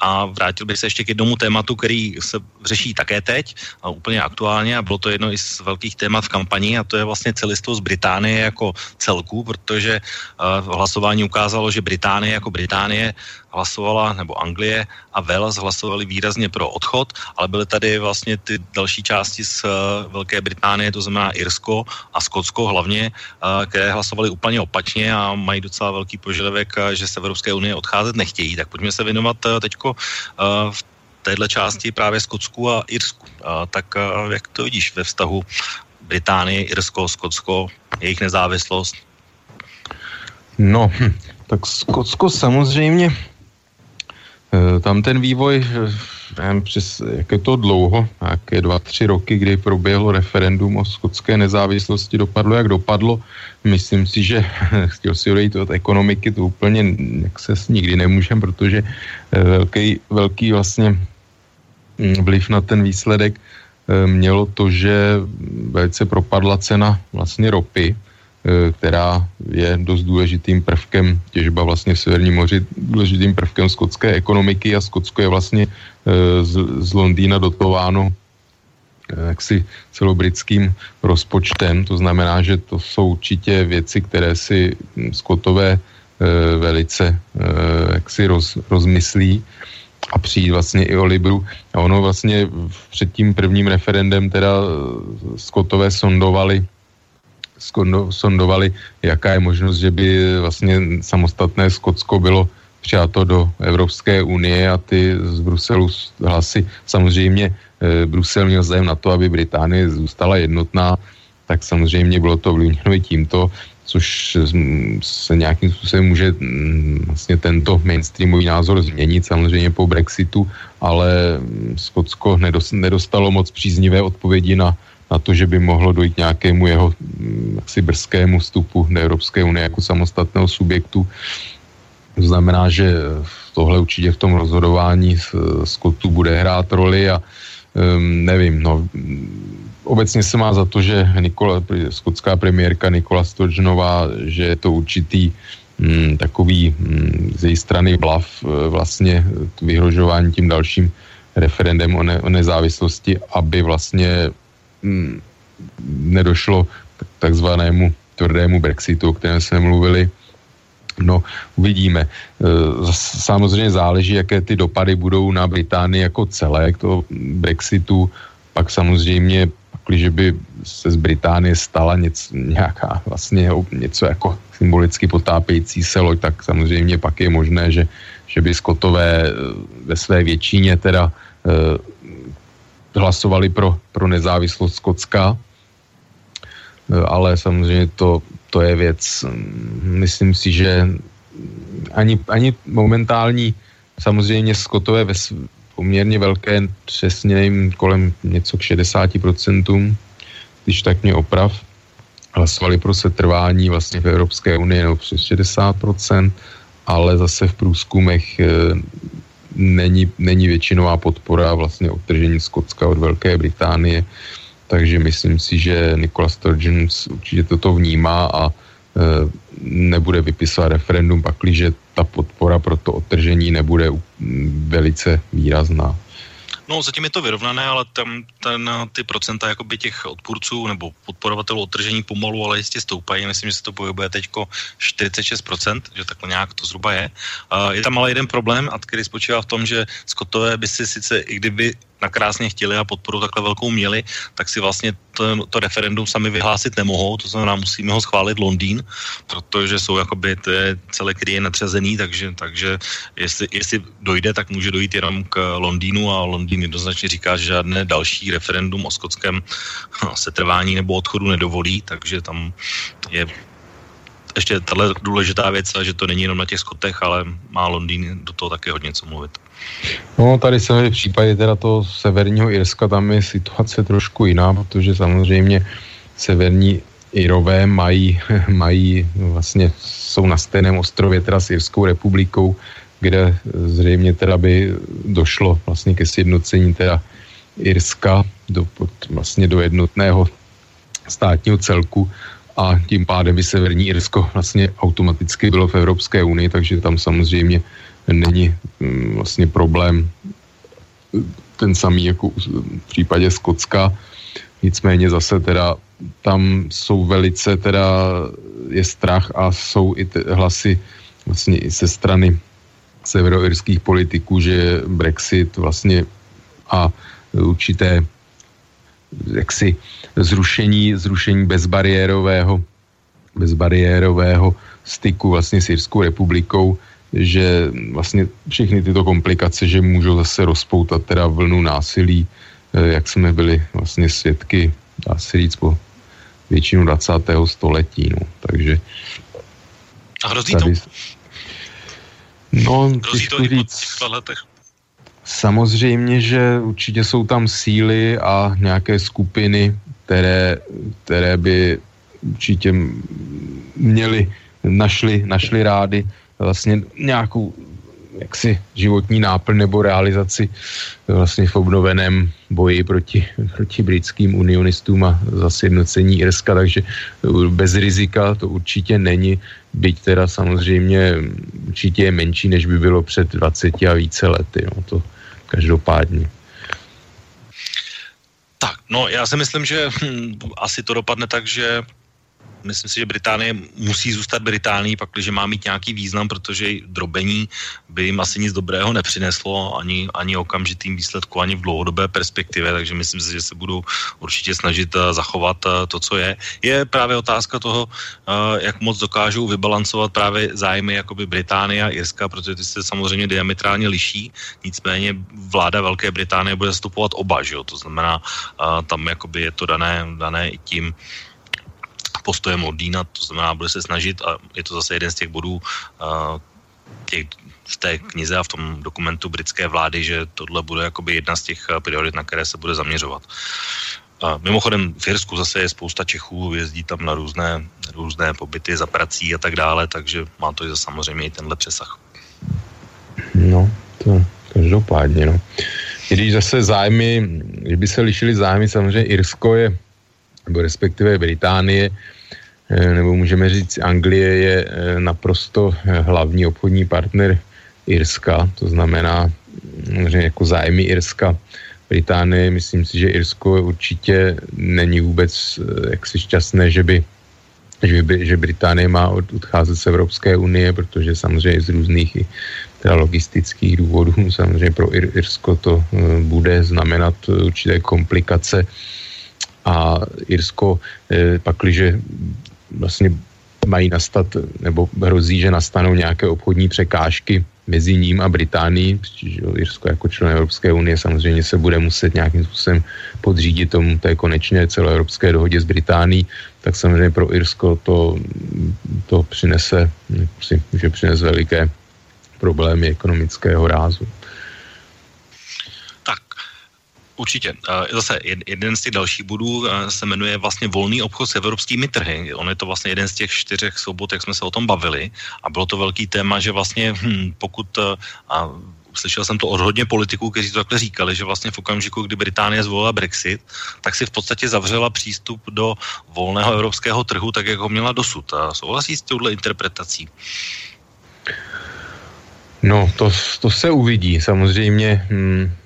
a vrátil bych se ještě k jednomu tématu, který se řeší také teď a úplně aktuálně a bylo to jedno i z velkých témat v kampani a to je vlastně celistvo z Británie jako celku, protože uh, hlasování ukázalo, že Británie jako Británie hlasovala, nebo Anglie a Wales hlasovali výrazně pro odchod, ale byly tady vlastně ty další části z uh, Velké Británie, to znamená Irsko a Skotsko hlavně, uh, které hlasovali úplně opačně a mají docela velký požadavek, uh, že se Evropské unie odcházet nechtějí. Tak pojďme se věnovat teďko v téhle části právě Skotsku a Irsku. Tak jak to vidíš ve vztahu Británie, Irsko, Skotsko, jejich nezávislost? No, tak Skotsko samozřejmě Eh, tam ten vývoj eh, nevím, přes, jak je to dlouho, jaké dva, tři roky, kdy proběhlo referendum o skotské nezávislosti, dopadlo, jak dopadlo. Myslím si, že chtěl si odejít od ekonomiky, to úplně jak se nikdy nemůžem, protože eh, velký, velký vlastně mm, vliv na ten výsledek eh, mělo to, že velice propadla cena vlastně ropy, Eh, která je dost důležitým prvkem těžba vlastně v Severním moři, důležitým prvkem skotské ekonomiky a Skotsko je vlastně eh, z, z Londýna dotováno eh, jaksi celobritským rozpočtem, to znamená, že to jsou určitě věci, které si Skotové velice jaksi roz, rozmyslí a přijít vlastně i o Libru. A ono vlastně před tím prvním referendem teda Skotové sondovali sondovali, jaká je možnost, že by vlastně samostatné Skotsko bylo přijato do Evropské unie a ty z Bruselu hlasy. Samozřejmě e, Brusel měl zájem na to, aby Británie zůstala jednotná, tak samozřejmě bylo to ovlivněno i tímto, což se nějakým způsobem může vlastně tento mainstreamový názor změnit samozřejmě po Brexitu, ale Skotsko nedostalo moc příznivé odpovědi na na to, že by mohlo dojít nějakému jeho mm, jaksi brzkému vstupu do Evropské unie jako samostatného subjektu. To znamená, že tohle určitě v tom rozhodování Skotu bude hrát roli a um, nevím, no, obecně se má za to, že Nikola, skotská premiérka Nikola Sturgeonová, že je to určitý um, takový um, z její strany blav uh, vlastně vyhrožování tím dalším referendem o, ne, o nezávislosti, aby vlastně Mm, nedošlo k takzvanému tvrdému Brexitu, o kterém jsme mluvili. No, uvidíme. E, samozřejmě záleží, jaké ty dopady budou na Británii jako celé k toho Brexitu. Pak samozřejmě, když by se z Británie stala něco, nějaká vlastně něco jako symbolicky potápějící se loď, tak samozřejmě pak je možné, že, že by Skotové e, ve své většině teda e, hlasovali pro, pro nezávislost Skotska, e, ale samozřejmě to, to je věc, myslím si, že ani, ani momentální, samozřejmě Skotové ve poměrně velké, přesně nevím, kolem něco k 60%, když tak mě oprav, hlasovali pro setrvání vlastně v Evropské unii nebo přes 60%, ale zase v průzkumech e, není, není většinová podpora vlastně odtržení Skotska od Velké Británie, takže myslím si, že Nikola Sturgeon určitě toto vnímá a e, nebude vypisovat referendum, pakliže ta podpora pro to odtržení nebude velice výrazná. No, zatím je to vyrovnané, ale tam ten, ty procenta jakoby těch odpůrců nebo podporovatelů odtržení pomalu, ale jistě stoupají. Myslím, že se to pohybuje teďko 46%, že takhle nějak to zhruba je. Je tam ale jeden problém, a který spočívá v tom, že Skotové by si sice, i kdyby nakrásně chtěli a podporu takhle velkou měli, tak si vlastně to, to referendum sami vyhlásit nemohou, to znamená, musíme ho schválit Londýn, protože jsou jakoby, je celé, který je natřezený, takže, takže jestli, jestli dojde, tak může dojít jenom k Londýnu a Londýn jednoznačně říká, že žádné další referendum o skotském setrvání nebo odchodu nedovolí, takže tam je ještě tahle důležitá věc, že to není jenom na těch skotech, ale má Londýn do toho také hodně co mluvit. No, tady se v případě teda toho severního Irska, tam je situace trošku jiná, protože samozřejmě severní Irové mají, mají vlastně, jsou na stejném ostrově teda s Irskou republikou, kde zřejmě teda by došlo vlastně ke sjednocení teda Irska do, vlastně do jednotného státního celku a tím pádem by Severní Irsko vlastně automaticky bylo v Evropské unii, takže tam samozřejmě není mm, vlastně problém ten samý jako v případě Skotska. Nicméně zase teda tam jsou velice teda je strach a jsou i hlasy vlastně i ze strany severoirských politiků, že Brexit vlastně a určité jaksi zrušení, zrušení bezbariérového, bezbariérového styku vlastně s Jirskou republikou že vlastně všechny tyto komplikace, že můžou zase rozpoutat teda vlnu násilí, eh, jak jsme byli vlastně svědky, dá se říct, po většinu 20. století, no, takže... A hrozí tady, to? No, hrozí to říct, letech? Samozřejmě, že určitě jsou tam síly a nějaké skupiny, které, které by určitě měli, našli, našli rády vlastně nějakou jaksi životní náplň nebo realizaci vlastně v obnoveném boji proti, proti britským unionistům a za sjednocení Irska, takže bez rizika to určitě není, byť teda samozřejmě určitě je menší, než by bylo před 20 a více lety, no to každopádně. Tak, no já si myslím, že hm, asi to dopadne tak, že myslím si, že Británie musí zůstat Británií, pak, když má mít nějaký význam, protože drobení by jim asi nic dobrého nepřineslo, ani, ani okamžitým výsledku, ani v dlouhodobé perspektivě, takže myslím si, že se budou určitě snažit uh, zachovat uh, to, co je. Je právě otázka toho, uh, jak moc dokážou vybalancovat právě zájmy jakoby Británie a Irska, protože ty se samozřejmě diametrálně liší, nicméně vláda Velké Británie bude zastupovat oba, že jo? to znamená, tam jakoby je to dané, dané i tím, postojem od Dýna, to znamená, bude se snažit a je to zase jeden z těch bodů uh, těch, v té knize a v tom dokumentu britské vlády, že tohle bude jakoby jedna z těch priorit, na které se bude zaměřovat. A mimochodem v Irsku zase je spousta Čechů, jezdí tam na různé, různé pobyty za prací a tak dále, takže má to i samozřejmě i tenhle přesah. No, to každopádně, no. Když zase zájmy, kdyby se lišily zájmy, samozřejmě Irsko je nebo respektive Británie, eh, nebo můžeme říct Anglie je eh, naprosto eh, hlavní obchodní partner Irska, to znamená jako zájmy Irska. Británie, myslím si, že Irsko určitě není vůbec jaksi šťastné, že by že, by, že Británie má od, odcházet z Evropské unie, protože samozřejmě z různých teda logistických důvodů samozřejmě pro Ir, Irsko to bude znamenat určité komplikace a Irsko eh, pakliže vlastně mají nastat, nebo hrozí, že nastanou nějaké obchodní překážky mezi ním a Británií, protože Irsko jako člen Evropské unie samozřejmě se bude muset nějakým způsobem podřídit tomu té konečné celoevropské dohodě s Británií, tak samozřejmě pro Irsko to, to přinese, si může přinést veliké problémy ekonomického rázu. Určitě. Zase jeden z těch dalších bodů se jmenuje vlastně volný obchod s evropskými trhy. On je to vlastně jeden z těch čtyřech svobod, jak jsme se o tom bavili. A bylo to velký téma, že vlastně hm, pokud a slyšel jsem to od hodně politiků, kteří to takhle říkali, že vlastně v okamžiku, kdy Británie zvolila Brexit, tak si v podstatě zavřela přístup do volného evropského trhu, tak jak ho měla dosud. A souhlasí s touhle interpretací? No, to, to se uvidí. Samozřejmě hm,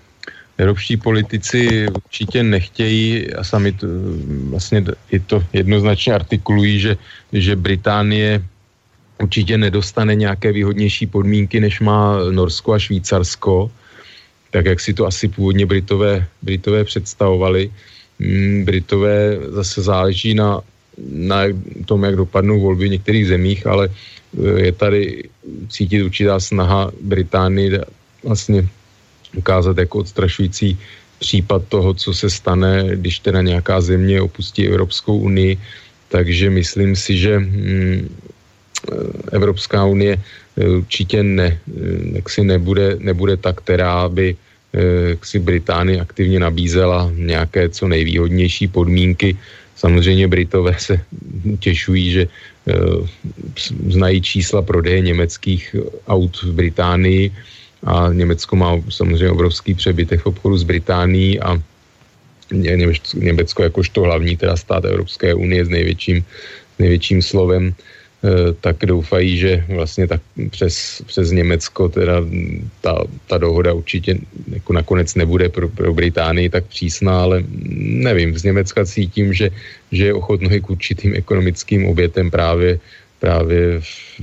evropští politici určitě nechtějí a sami to, vlastně i to jednoznačně artikulují, že, že Británie určitě nedostane nějaké výhodnější podmínky, než má Norsko a Švýcarsko, tak jak si to asi původně Britové, Britové představovali. Hmm, Britové zase záleží na, na tom, jak dopadnou volby v některých zemích, ale eh, je tady cítit určitá snaha Británii vlastně ukázat jako odstrašující případ toho, co se stane, když teda nějaká země opustí Evropskou unii. Takže myslím si, že hm, Evropská unie eh, určitě ne, eh, si nebude, nebude ta, která by eh, si Británii aktivně nabízela nějaké co nejvýhodnější podmínky. Samozřejmě Britové se těšují, že znají čísla prodeje německých aut v Británii, a Německo má samozřejmě obrovský přebytek v obchodu s Británií a Německo jakožto hlavní teda stát Evropské unie s největším, největším slovem, eh, tak doufají, že vlastně tak přes, přes Německo teda ta, ta dohoda určitě jako nakonec nebude pro, pro Británii tak přísná, ale nevím, z Německa cítím, že, že je ochotno k určitým ekonomickým obětem právě právě v,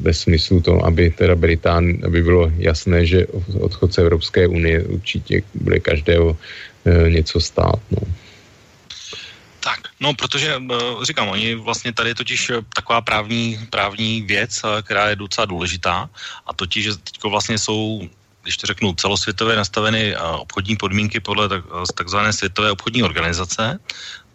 ve smyslu toho, aby teda Britán, aby bylo jasné, že odchod z Evropské unie určitě bude každého e, něco stát. No. Tak, no protože e, říkám, oni vlastně tady je totiž taková právní, právní věc, která je docela důležitá a totiž, že teď vlastně jsou když to řeknu, celosvětově nastaveny obchodní podmínky podle tak, takzvané světové obchodní organizace,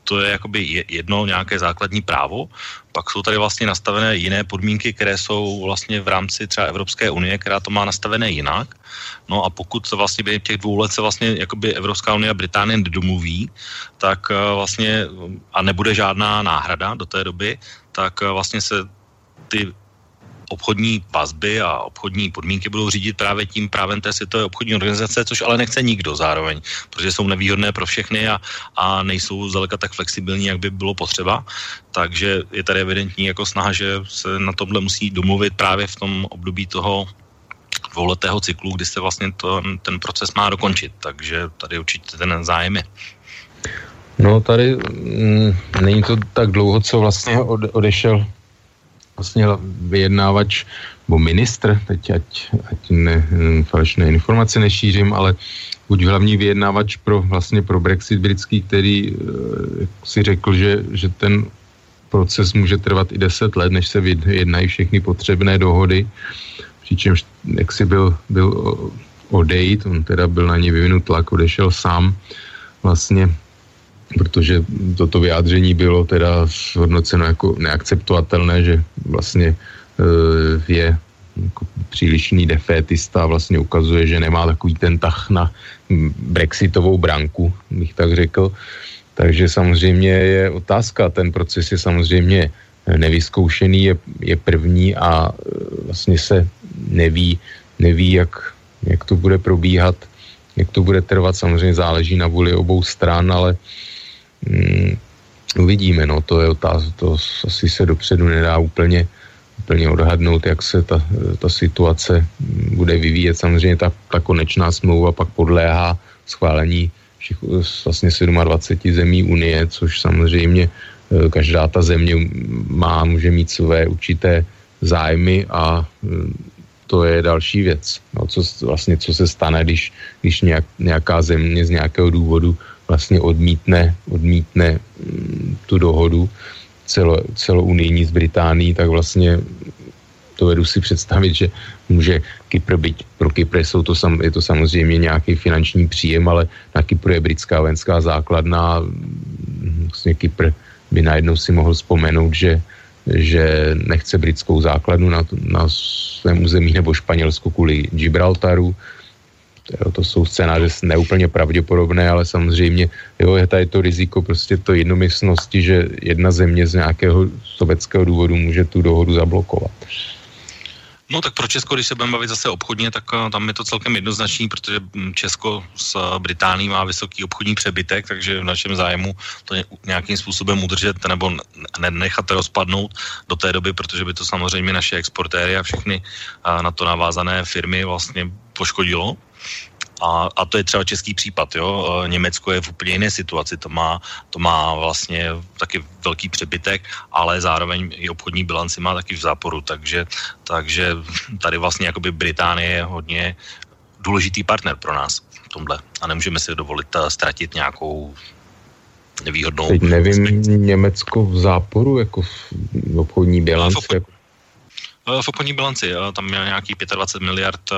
to je jakoby jedno nějaké základní právo, pak jsou tady vlastně nastavené jiné podmínky, které jsou vlastně v rámci třeba Evropské unie, která to má nastavené jinak. No a pokud se vlastně během těch dvou let se vlastně jakoby Evropská unie a Británie nedomluví, tak eh, vlastně a nebude žádná náhrada do té doby, tak eh, vlastně se ty obchodní vazby a obchodní podmínky budou řídit právě tím právem té světové obchodní organizace, což ale nechce nikdo zároveň, protože jsou nevýhodné pro všechny a, a nejsou zdaleka tak flexibilní, jak by bylo potřeba. Takže je tady evidentní jako snaha, že se na tomhle musí domluvit právě v tom období toho dvouletého cyklu, kdy se vlastně to, ten proces má dokončit. Takže tady určitě ten zájem je. No tady mm, není to tak dlouho, co vlastně odešel vlastně vyjednávač nebo ministr, teď ať, ať ne, falešné informace nešířím, ale buď hlavní vyjednávač pro vlastně pro Brexit britský, který eh, si řekl, že, že ten proces může trvat i 10 let, než se vyjednají všechny potřebné dohody, přičemž jak si byl, byl odejít, on teda byl na ně vyvinut tlak, odešel sám vlastně protože toto vyjádření bylo teda hodnoceno jako neakceptovatelné, že vlastně e, je jako přílišný defétista a vlastně ukazuje, že nemá takový ten tah na brexitovou branku, bych tak řekl. Takže samozřejmě je otázka, ten proces je samozřejmě nevyzkoušený, je, je první a e, vlastně se neví, neví jak, jak to bude probíhat, jak to bude trvat, samozřejmě záleží na vůli obou stran, ale Hmm, uvidíme, no, to je otázka, to asi se dopředu nedá úplně, úplně odhadnout, jak se ta, ta situace bude vyvíjet. Samozřejmě ta, ta konečná smlouva pak podléhá schválení všich, vlastně 27 zemí Unie, což samozřejmě eh, každá ta země má, může mít své určité zájmy a eh, to je další věc. No, co, vlastně, co se stane, když, když nějak, nějaká země z nějakého důvodu vlastně odmítne, odmítne mm, tu dohodu celo, celounijní z Británií, tak vlastně to vedu si představit, že může Kypr být, pro Kypr jsou to sam, je to samozřejmě nějaký finanční příjem, ale na Kypru je britská vojenská základna. Vlastně Kypr by najednou si mohl vzpomenout, že, že nechce britskou základnu na, na svém území nebo Španělsku kvůli Gibraltaru, Jo, to jsou scénáře neúplně pravděpodobné, ale samozřejmě jo, je tady to riziko prostě to jednomyslnosti, že jedna země z nějakého sovětského důvodu může tu dohodu zablokovat. No tak pro Česko, když se budeme bavit zase obchodně, tak uh, tam je to celkem jednoznačný, protože hm, Česko s uh, Británií má vysoký obchodní přebytek, takže v našem zájmu to nějakým způsobem udržet nebo nechat rozpadnout do té doby, protože by to samozřejmě naše exportéry a všechny uh, na to navázané firmy vlastně poškodilo. A, a to je třeba český případ, jo. E, Německo je v úplně jiné situaci, to má, to má vlastně taky velký přebytek, ale zároveň i obchodní bilanci má taky v záporu, takže, takže tady vlastně jakoby Británie je hodně důležitý partner pro nás v tomhle. A nemůžeme si dovolit e, ztratit nějakou nevýhodnou... Teď nevím, Německo v záporu, jako v obchodní bilanci, jako v obchodní bilanci. Eh, tam je nějaký 25 miliard eh,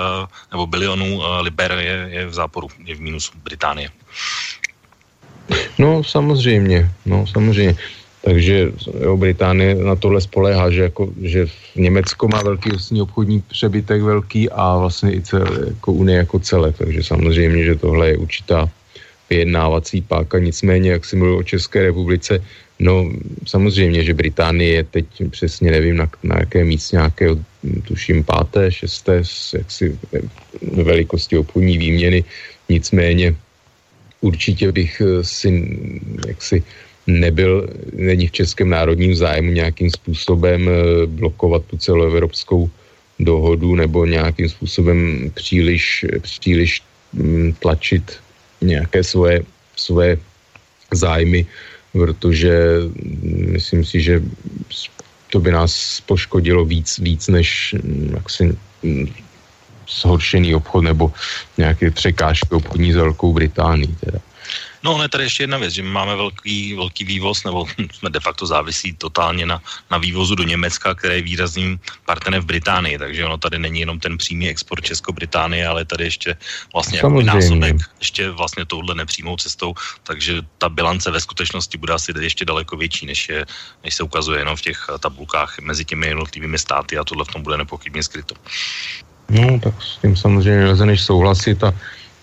nebo bilionů liber je, je v záporu, je v mínusu Británie. No samozřejmě, no samozřejmě. Takže jo, Británie na tohle spoléhá, že, jako, že Německo má velký vlastně obchodní přebytek velký a vlastně i celé, jako Unie jako celé. Takže samozřejmě, že tohle je určitá vyjednávací páka. Nicméně, jak jsem mluvil o České republice, No, samozřejmě, že Británie je teď přesně nevím, na, na jaké místě nějakého, tuším, páté, šesté, jaksi velikosti obchodní výměny. Nicméně určitě bych eh, si jaksi nebyl, není v českém národním zájmu nějakým způsobem eh, blokovat tu celoevropskou dohodu nebo nějakým způsobem příliš, příliš mm, tlačit nějaké svoje, svoje zájmy protože myslím si, že to by nás poškodilo víc, víc než mm, jaksi mm, zhoršený obchod nebo nějaké překážky obchodní s Velkou Británií. Teda. No, ne, tady ještě jedna věc, že my máme velký, velký vývoz, nebo jsme de facto závisí totálně na, na vývozu do Německa, který je výrazným partnerem v Británii, takže ono tady není jenom ten přímý export Česko-Británie, ale tady ještě vlastně jako násobek, ještě vlastně touhle nepřímou cestou, takže ta bilance ve skutečnosti bude asi ještě daleko větší, než, je, než se ukazuje jenom v těch tabulkách mezi těmi jednotlivými státy a tohle v tom bude nepochybně skryto. No, tak s tím samozřejmě nelze než souhlasit a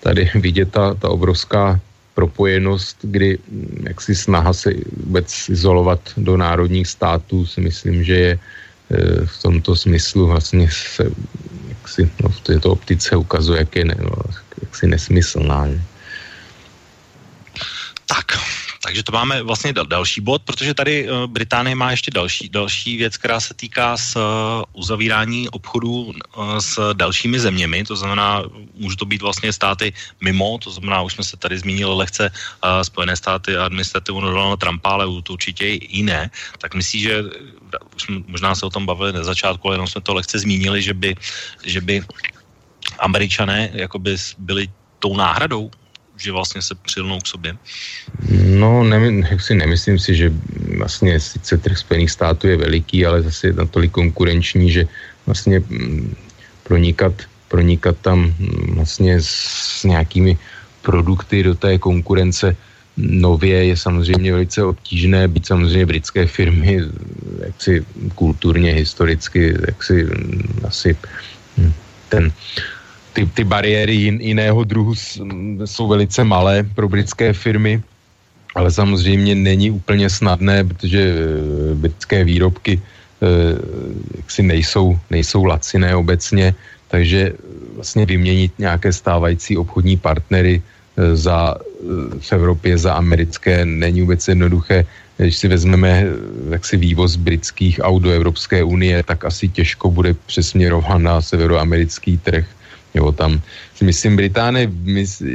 tady vidět ta, ta obrovská propojenost, kdy mm, jaksi snaha se vůbec izolovat do národních států si myslím, že je e, v tomto smyslu vlastně se jaksi, no, v této optice ukazuje, jak je ne, no, jaksi nesmyslná. Tak, takže to máme vlastně další bod, protože tady uh, Británie má ještě další, další věc, která se týká s uh, uzavírání obchodů uh, s dalšími zeměmi, to znamená, může to být vlastně státy mimo, to znamená, už jsme se tady zmínili lehce Spojené státy a administrativu Donalda Trumpa, ale to určitě i jiné, tak myslí, že už jsme, možná se o tom bavili na začátku, ale jenom jsme to lehce zmínili, že by, že by američané jakoby byli tou náhradou že vlastně se přilnou k sobě? No, ne, si nemyslím si, že vlastně sice trh Spojených států je veliký, ale zase je natolik konkurenční, že vlastně mm, pronikat, pronikat tam mm, vlastně s nějakými produkty do té konkurence nově je samozřejmě velice obtížné, být samozřejmě britské firmy jaksi kulturně, historicky, jaksi mm, asi ten ty, ty bariéry jin, jiného druhu jsou velice malé pro britské firmy, ale samozřejmě není úplně snadné, protože eh, britské výrobky eh, jaksi nejsou, nejsou laciné obecně, takže vlastně vyměnit nějaké stávající obchodní partnery eh, za, v Evropě za americké není vůbec jednoduché. Když si vezmeme jaksi vývoz britských aut do Evropské unie, tak asi těžko bude přesměrován na severoamerický trh. Jo, tam si myslím, Británie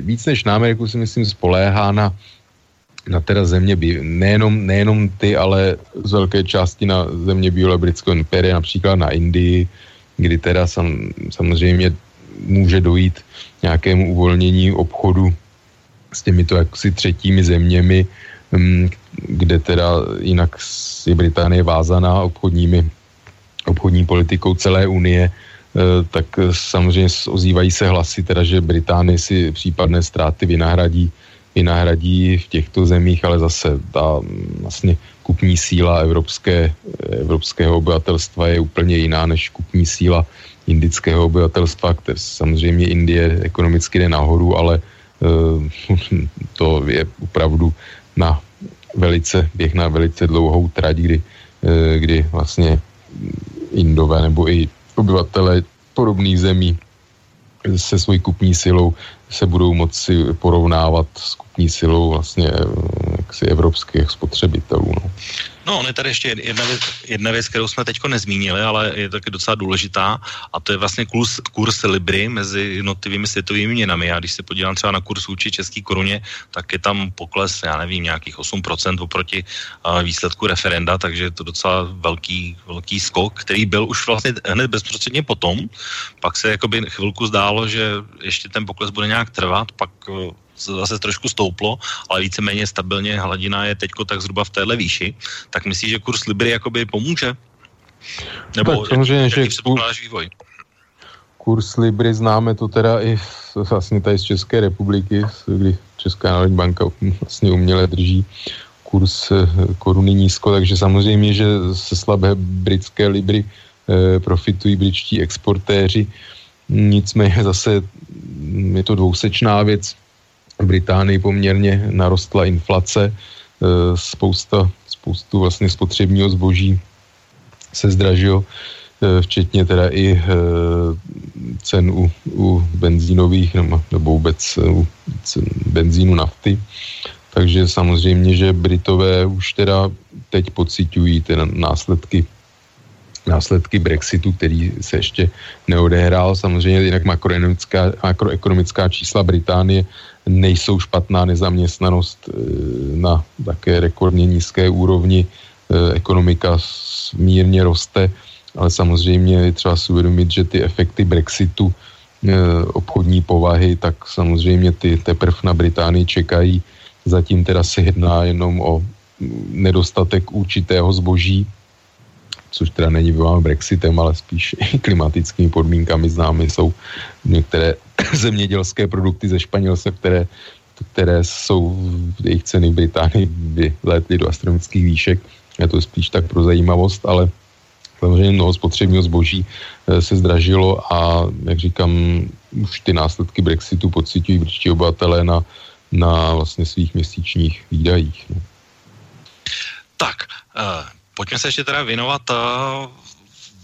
víc než na Ameriku si myslím spoléhá na, na teda země, nejenom, nejenom ty, ale z velké části na země bývalé britského impéria, například na Indii, kdy teda sam, samozřejmě může dojít nějakému uvolnění obchodu s těmito jaksi třetími zeměmi, mm, kde teda jinak je Británie vázaná obchodními, obchodní politikou celé Unie, tak eh, samozřejmě ozývají se hlasy, teda, že Británie si případné ztráty vynahradí, vynahradí v těchto zemích, ale zase ta mm, vlastně kupní síla evropské, evropského obyvatelstva je úplně jiná než kupní síla indického obyvatelstva, které samozřejmě Indie ekonomicky jde nahoru, ale to je opravdu na velice, běh na velice dlouhou trať, kdy, kdy vlastně Indové nebo i obyvatele podobných zemí se svojí kupní silou se budou moci porovnávat s kupní silou vlastně eh, jaksi evropských spotřebitelů. No. No, on je tady ještě jedna věc, jedna věc, kterou jsme teď nezmínili, ale je taky docela důležitá a to je vlastně kurz, kurz Libry mezi jednotlivými světovými měnami. A když se podívám třeba na kurz vůči české koruně, tak je tam pokles, já nevím, nějakých 8% oproti uh, výsledku referenda, takže je to docela velký, velký skok, který byl už vlastně hned bezprostředně potom. Pak se jakoby chvilku zdálo, že ještě ten pokles bude nějak trvat, pak uh, zase trošku stouplo, ale víceméně stabilně hladina je teďko tak zhruba v téhle výši, tak myslíš, že kurz Libry jakoby pomůže? Nebo tak, samozřejmě, jak, že se vývoj? Kurs Libry známe to teda i vlastně tady z České republiky, kdy Česká národní banka vlastně uměle drží kurz eh, koruny nízko, takže samozřejmě, že se slabé britské Libry eh, profitují britští exportéři. Nicméně zase je to dvousečná věc. Británii poměrně narostla inflace, e, spousta, spoustu vlastně spotřebního zboží se zdražilo, e, včetně teda i e, cen u, u benzínových nebo, nebo vůbec u cen benzínu nafty. Takže samozřejmě, že Britové už teda teď pocitují ty následky následky Brexitu, který se ještě neodehrál. Samozřejmě jinak makroekonomická, makroekonomická čísla Británie nejsou špatná nezaměstnanost eh, na také rekordně nízké úrovni, eh, ekonomika mírně roste, ale samozřejmě je třeba si uvědomit, že ty efekty Brexitu eh, obchodní povahy, tak samozřejmě ty teprve na Británii čekají, Zatím teda se jedná jenom o nedostatek určitého zboží, což teda není vyvoláno Brexitem, ale spíš klimatickými podmínkami známy jsou některé zemědělské produkty ze Španělska, které, které jsou jejich ceny v Británii vylétly do astronomických výšek. Je to spíš tak pro zajímavost, ale samozřejmě mnoho spotřebního zboží eh, se zdražilo a, jak říkám, už ty následky Brexitu pocitují britští obyvatelé na, na vlastně svých měsíčních výdajích. No. Tak, uh, pojďme se ještě teda věnovat uh,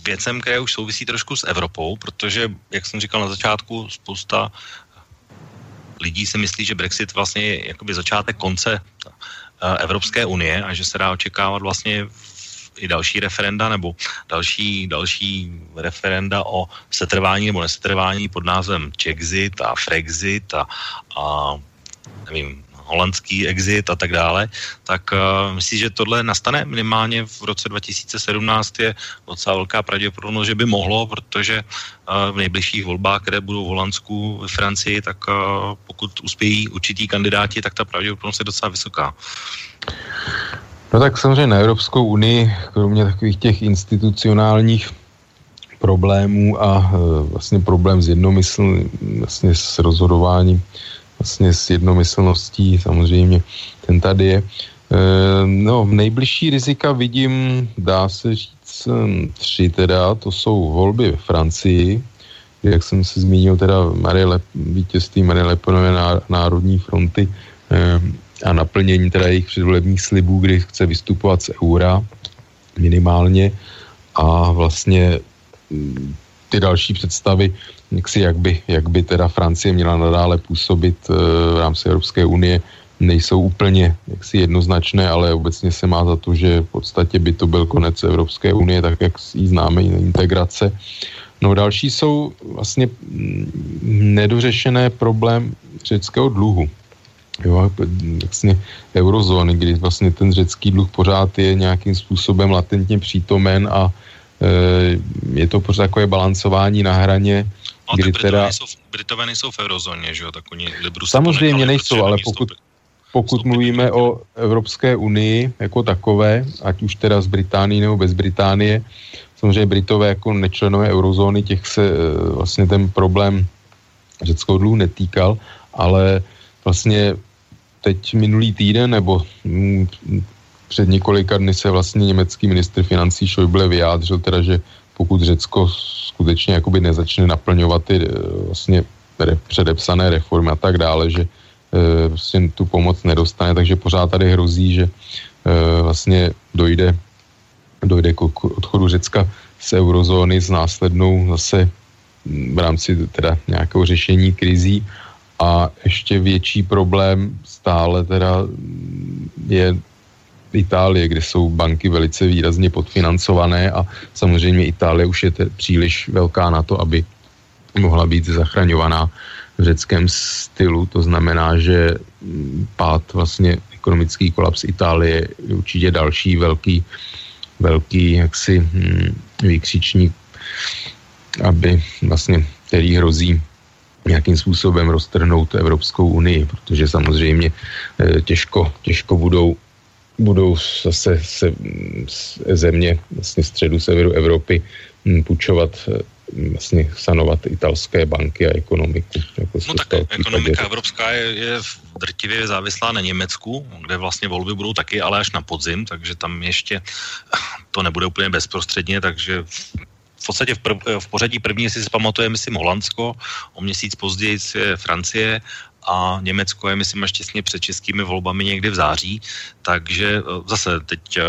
věcem, které už souvisí trošku s Evropou, protože, jak jsem říkal na začátku, spousta lidí si myslí, že Brexit vlastně je jakoby začátek konce uh, Evropské unie a že se dá očekávat vlastně i další referenda nebo další, další referenda o setrvání nebo nesetrvání pod názvem Czexit a Frexit a, a nevím, holandský exit a tak dále, tak uh, myslím, že tohle nastane minimálně v roce 2017 je docela velká pravděpodobnost, že by mohlo, protože uh, v nejbližších volbách, které budou v Holandsku, ve Francii, tak uh, pokud uspějí určitý kandidáti, tak ta pravděpodobnost je docela vysoká. No tak samozřejmě na Evropskou unii, kromě takových těch institucionálních problémů a vlastně problém s jednomysl, vlastně s rozhodováním vlastně s jednomyslností, samozřejmě ten tady je. E, no, nejbližší rizika vidím, dá se říct, tři teda, to jsou volby ve Francii, jak jsem se zmínil, teda Marie Le, vítězství Marie Lepenové národní fronty e, a naplnění teda jejich předvolebních slibů, kdy chce vystupovat z eura minimálně a vlastně ty další představy jak, si, jak, by, jak by teda Francie měla nadále působit uh, v rámci Evropské unie, nejsou úplně jaksi jednoznačné, ale obecně se má za to, že v podstatě by to byl konec Evropské unie, tak jak ji známe, integrace. No další jsou vlastně mm, nedořešené problém řeckého dluhu. Jo, vlastně eurozóny, kdy vlastně ten řecký dluh pořád je nějakým způsobem latentně přítomen a je to pořád takové balancování na hraně No, kdy Britové, teda... nejsou, Britové nejsou v eurozóně, že jo, tak oni Libru Samozřejmě nejsou, ale pokud, pokud mluvíme o Evropské unii jako takové, ať už teda z Británie nebo bez Británie, samozřejmě Britové jako nečlenové eurozóny, těch se eh, vlastně ten problém řeckého dluhu netýkal, ale vlastně teď minulý týden nebo mm, před několika dny se vlastně německý ministr financí Schäuble vyjádřil teda, že pokud Řecko skutečně jakoby nezačne naplňovat ty eh, vlastně předepsané reformy a tak dále, že e, vlastně tu pomoc nedostane, takže pořád tady hrozí, že e, vlastně dojde, dojde k odchodu Řecka z eurozóny s následnou zase v rámci teda nějakého řešení krizí. A ještě větší problém stále teda je Itálie, kde jsou banky velice výrazně podfinancované a samozřejmě Itálie už je te, příliš velká na to, aby mohla být zachraňovaná v řeckém stylu. To znamená, že pád vlastně ekonomický kolaps Itálie je určitě další velký, velký jaksi hm, výkřičník, aby vlastně, který hrozí nějakým způsobem roztrhnout Evropskou unii, protože samozřejmě eh, těžko, těžko budou budou zase se, země vlastně středu severu Evropy hm, půjčovat hm, vlastně sanovat italské banky a ekonomiku. Jako no tak ekonomika evropská je, je drtivě závislá na Německu, kde vlastně volby budou taky, ale až na podzim, takže tam ještě to nebude úplně bezprostředně, takže v podstatě v, prv, v pořadí první, jestli si pamatujeme, myslím Holandsko, o měsíc později je Francie a Německo je, myslím, až těsně před českými volbami někdy v září, takže eh, zase teď eh,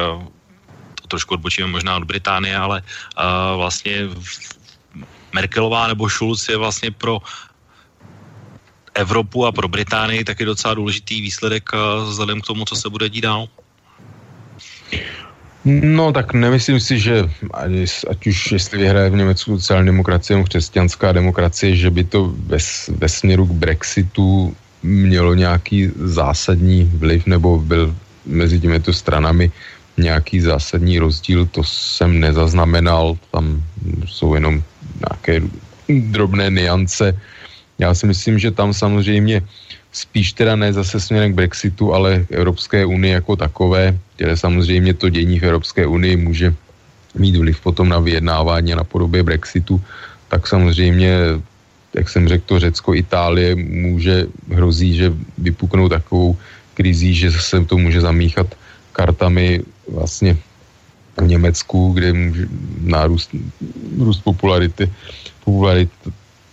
to trošku odbočíme možná od Británie, ale uh, vlastně Merkelová nebo Schulz je vlastně pro Evropu a pro Británii taky docela důležitý výsledek vzhledem k tomu, co se bude dít dál. No tak nemyslím si, že ať už jestli vyhraje v Německu sociální demokracie nebo křesťanská demokracie, že by to ve, ve směru k Brexitu mělo nějaký zásadní vliv nebo byl mezi těmito stranami nějaký zásadní rozdíl, to jsem nezaznamenal, tam jsou jenom nějaké drobné niance. Já si myslím, že tam samozřejmě spíš teda ne zase směrem k Brexitu, ale k Evropské unii jako takové, kde samozřejmě to dění v Evropské unii může mít vliv potom na vyjednávání na podobě Brexitu, tak samozřejmě, jak jsem řekl, to Řecko, Itálie může, hrozí, že vypuknou takovou krizí, že se to může zamíchat kartami vlastně v Německu, kde může nárůst růst popularity,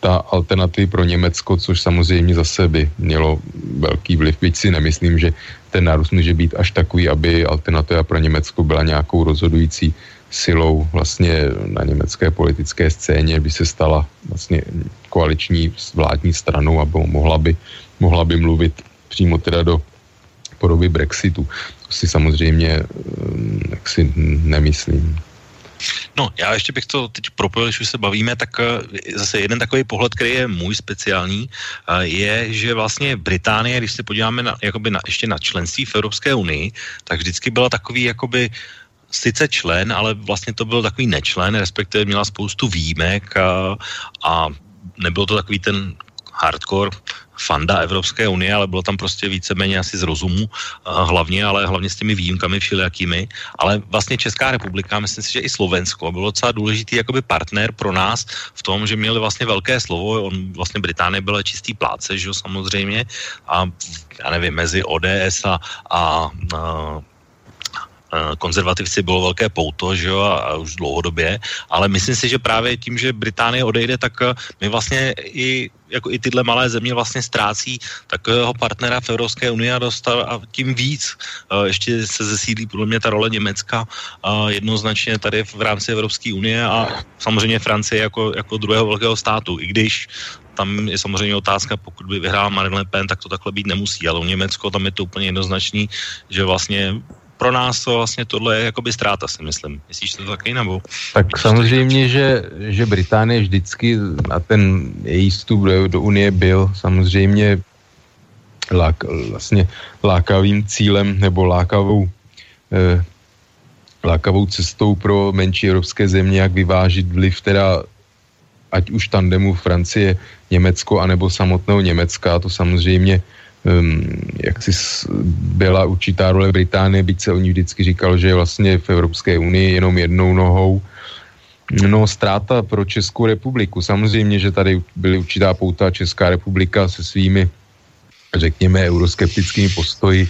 popularita alternativy pro Německo, což samozřejmě zase by mělo velký vliv, byť si nemyslím, že ten nárůst může být až takový, aby alternativa pro Německo byla nějakou rozhodující silou vlastně na německé politické scéně, by se stala vlastně koaliční vládní stranou a mohla by, mohla by mluvit přímo teda do podoby Brexitu. To si samozřejmě eh, jak si nemyslím. No, já ještě bych to teď propojil, když už se bavíme, tak eh, zase jeden takový pohled, který je můj speciální, eh, je, že vlastně Británie, když se podíváme na, jakoby na, ještě na členství v Evropské unii, tak vždycky byla takový jakoby sice člen, ale vlastně to byl takový nečlen, respektive měla spoustu výjimek a, a nebyl to takový ten hardcore fanda Evropské unie, ale bylo tam prostě víceméně asi z rozumu hlavně, ale hlavně s těmi výjimkami všelijakými. Ale vlastně Česká republika, myslím si, že i Slovensko bylo docela důležitý jakoby partner pro nás v tom, že měli vlastně velké slovo. On vlastně Británie byla čistý pláce, že jo, samozřejmě. A já nevím, mezi ODS a, a, a Eh, konzervativci bylo velké pouto, že jo, a, a už dlouhodobě, ale myslím si, že právě tím, že Británie odejde, tak eh, my vlastně i jako i tyhle malé země vlastně ztrácí takového partnera v Evropské unii a dostal a tím víc uh, ještě se zesílí podle mě ta role Německa uh, jednoznačně tady v rámci Evropské unie a samozřejmě Francie jako, jako druhého velkého státu, i když tam je samozřejmě otázka, pokud by vyhrál Marine Le Pen, tak to takhle být nemusí, ale u Německo tam je to úplně jednoznačný, že vlastně pro nás to vlastně tohle je jakoby ztráta, si myslím. Myslíš to taky, nebo? Tak samozřejmě, že, že Británie vždycky na ten její vstup do, do Unie byl samozřejmě lák, vlastně lákavým cílem nebo lákavou eh, lákavou cestou pro menší evropské země, jak vyvážit vliv teda ať už tandemu Francie, Německo, anebo samotného Německa, to samozřejmě um, jak si byla určitá role Británie, byť se o ní vždycky říkal, že je vlastně v Evropské unii jenom jednou nohou. No, ztráta pro Českou republiku. Samozřejmě, že tady byly určitá pouta Česká republika se svými, řekněme, euroskeptickými postoji e,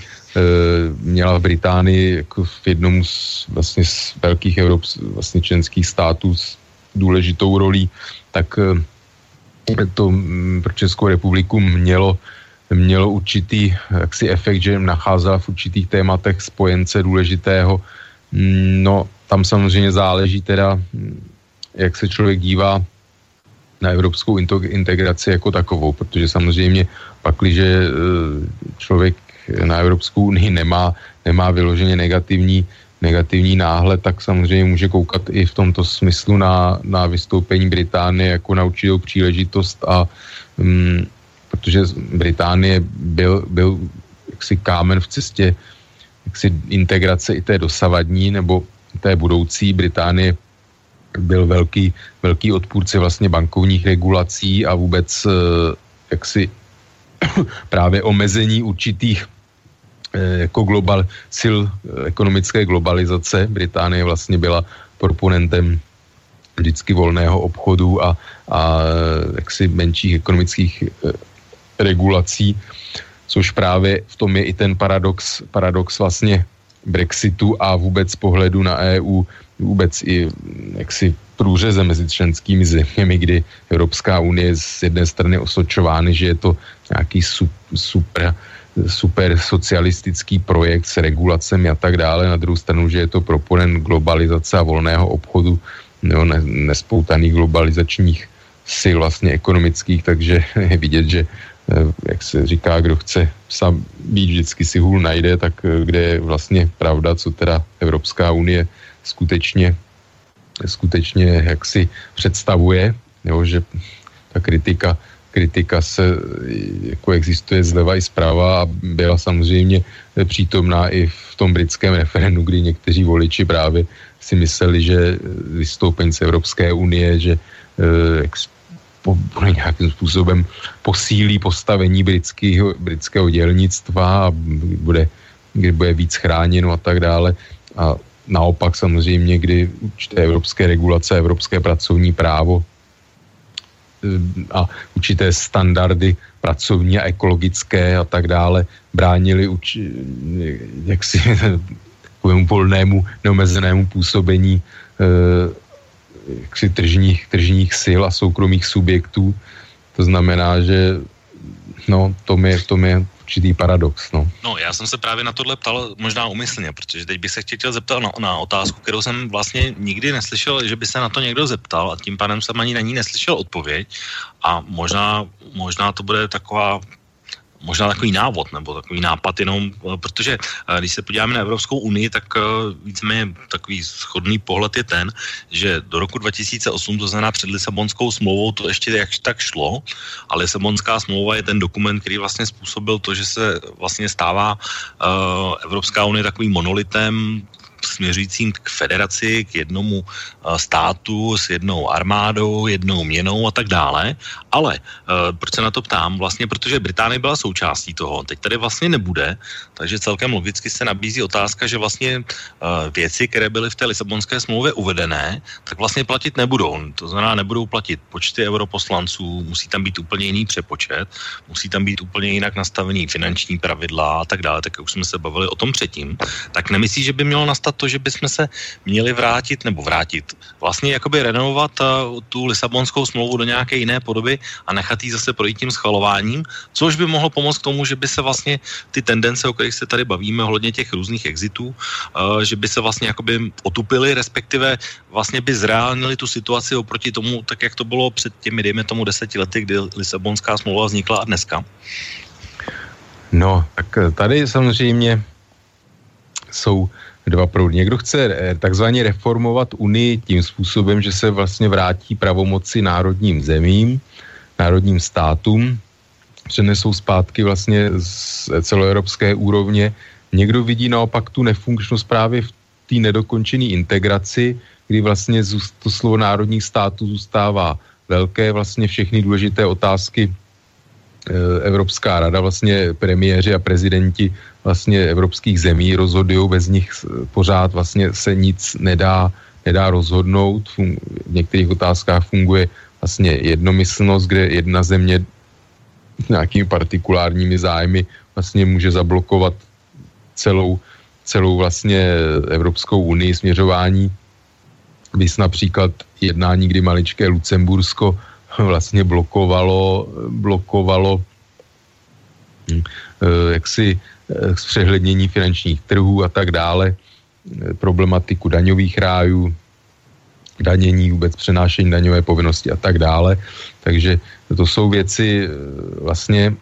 měla v Británii jako v jednom z, vlastně z velkých Evrop, vlastně členských států s důležitou rolí, tak e, to pro Českou republiku mělo mělo určitý jaksi efekt, že nacházela v určitých tématech spojence důležitého. Mm, no, tam samozřejmě záleží teda, mm, jak se člověk dívá na evropskou integraci jako takovou, protože samozřejmě pak, když e, člověk na Evropskou unii nemá, nemá vyloženě negativní, negativní náhled, tak samozřejmě může koukat i v tomto smyslu na, na vystoupení Británie jako na určitou příležitost a mm, protože Británie byl, byl jaksi kámen v cestě jaksi integrace i té dosavadní nebo té budoucí Británie byl velký, velký odpůrce vlastně bankovních regulací a vůbec eh, jaksi právě omezení určitých eh, jako global, sil eh, ekonomické globalizace. Británie vlastně byla proponentem vždycky volného obchodu a, a jaksi menších ekonomických regulací, což právě v tom je i ten paradox, paradox vlastně Brexitu a vůbec pohledu na EU, vůbec i jaksi průřeze mezi členskými zeměmi, kdy Evropská unie z jedné strany osočovány, že je to nějaký super, super socialistický projekt s regulacemi a tak dále, na druhou stranu, že je to proponent globalizace a volného obchodu, nebo nespoutaných globalizačních sil vlastně ekonomických, takže je vidět, že jak se říká, kdo chce sám být vždycky si hůl najde, tak eh, kde je vlastně pravda, co teda Evropská unie skutečně, skutečně jak si představuje, jo, že ta kritika, kritika se jako existuje zleva i zprava a byla samozřejmě přítomná i v tom britském referendu, kdy někteří voliči právě si mysleli, že vystoupení z Evropské unie, že jak bude nějakým způsobem posílí postavení britského, britského dělnictva a bude, kdy bude víc chráněno a tak dále. A naopak samozřejmě, kdy určité evropské regulace, evropské pracovní právo eh, a určité standardy pracovní a ekologické a tak dále bránili uči, jaksi takovému volnému neomezenému působení eh, jaksi tržních, tržních sil a soukromých subjektů. To znamená, že no, to je, to je určitý paradox. No. no, já jsem se právě na tohle ptal možná umyslně, protože teď bych se chtěl zeptat na, na otázku, kterou jsem vlastně nikdy neslyšel, že by se na to někdo zeptal a tím pádem jsem ani na ní neslyšel odpověď a možná, možná to bude taková možná takový návod nebo takový nápad jenom, eh, protože eh, když se podíváme na Evropskou unii, tak eh, víceméně takový schodný pohled je ten, že do roku 2008, to znamená před Lisabonskou smlouvou, to ještě jak tak šlo, ale Lisabonská smlouva je ten dokument, který vlastně způsobil to, že se vlastně stává Evropská unie takovým monolitem, směřujícím k federaci, k jednomu eh, státu s jednou armádou, jednou měnou a tak dále. Ale uh, proč se na to ptám? Vlastně protože Británie byla součástí toho, teď tady vlastně nebude, takže celkem logicky se nabízí otázka, že vlastně uh, věci, které byly v té Lisabonské smlouvě uvedené, tak vlastně platit nebudou. To znamená, nebudou platit počty europoslanců, musí tam být úplně jiný přepočet, musí tam být úplně jinak nastavený finanční pravidla a tak dále, tak jak už jsme se bavili o tom předtím. Tak nemyslí, že by mělo nastat to, že bychom se měli vrátit, nebo vrátit, vlastně jakoby renovovat uh, tu Lisabonskou smlouvu do nějaké jiné podoby a nechat ji zase projít tím schvalováním, což by mohlo pomoct k tomu, že by se vlastně ty tendence, o kterých se tady bavíme, ohledně těch různých exitů, uh, že by se vlastně jakoby otupily, respektive vlastně by zreálnili tu situaci oproti tomu, tak jak to bylo před těmi, dejme tomu, deseti lety, kdy Lisabonská smlouva vznikla a dneska. No, tak tady samozřejmě jsou dva proudy. Někdo chce eh, takzvaně reformovat Unii tím způsobem, že se vlastně vrátí pravomoci národním zemím, národním státům, přenesou zpátky vlastně z celoevropské úrovně. Někdo vidí naopak tu nefunkčnost právě v té nedokončené integraci, kdy vlastně to slovo národních států zůstává velké, vlastně všechny důležité otázky eh, Evropská rada, vlastně premiéři a prezidenti vlastně evropských zemí rozhodují, bez nich pořád vlastně se nic nedá, nedá rozhodnout. V některých otázkách funguje vlastně jednomyslnost, kde jedna země nějakými partikulárními zájmy vlastně může zablokovat celou, celou vlastně Evropskou unii směřování. Vys například jednání, kdy maličké Lucembursko vlastně blokovalo, blokovalo hm, eh, jaksi Eh, zpřehlednění finančních trhů a tak dále, eh, problematiku daňových rájů, danění, vůbec přenášení daňové povinnosti a tak dále. Takže to jsou věci vlastně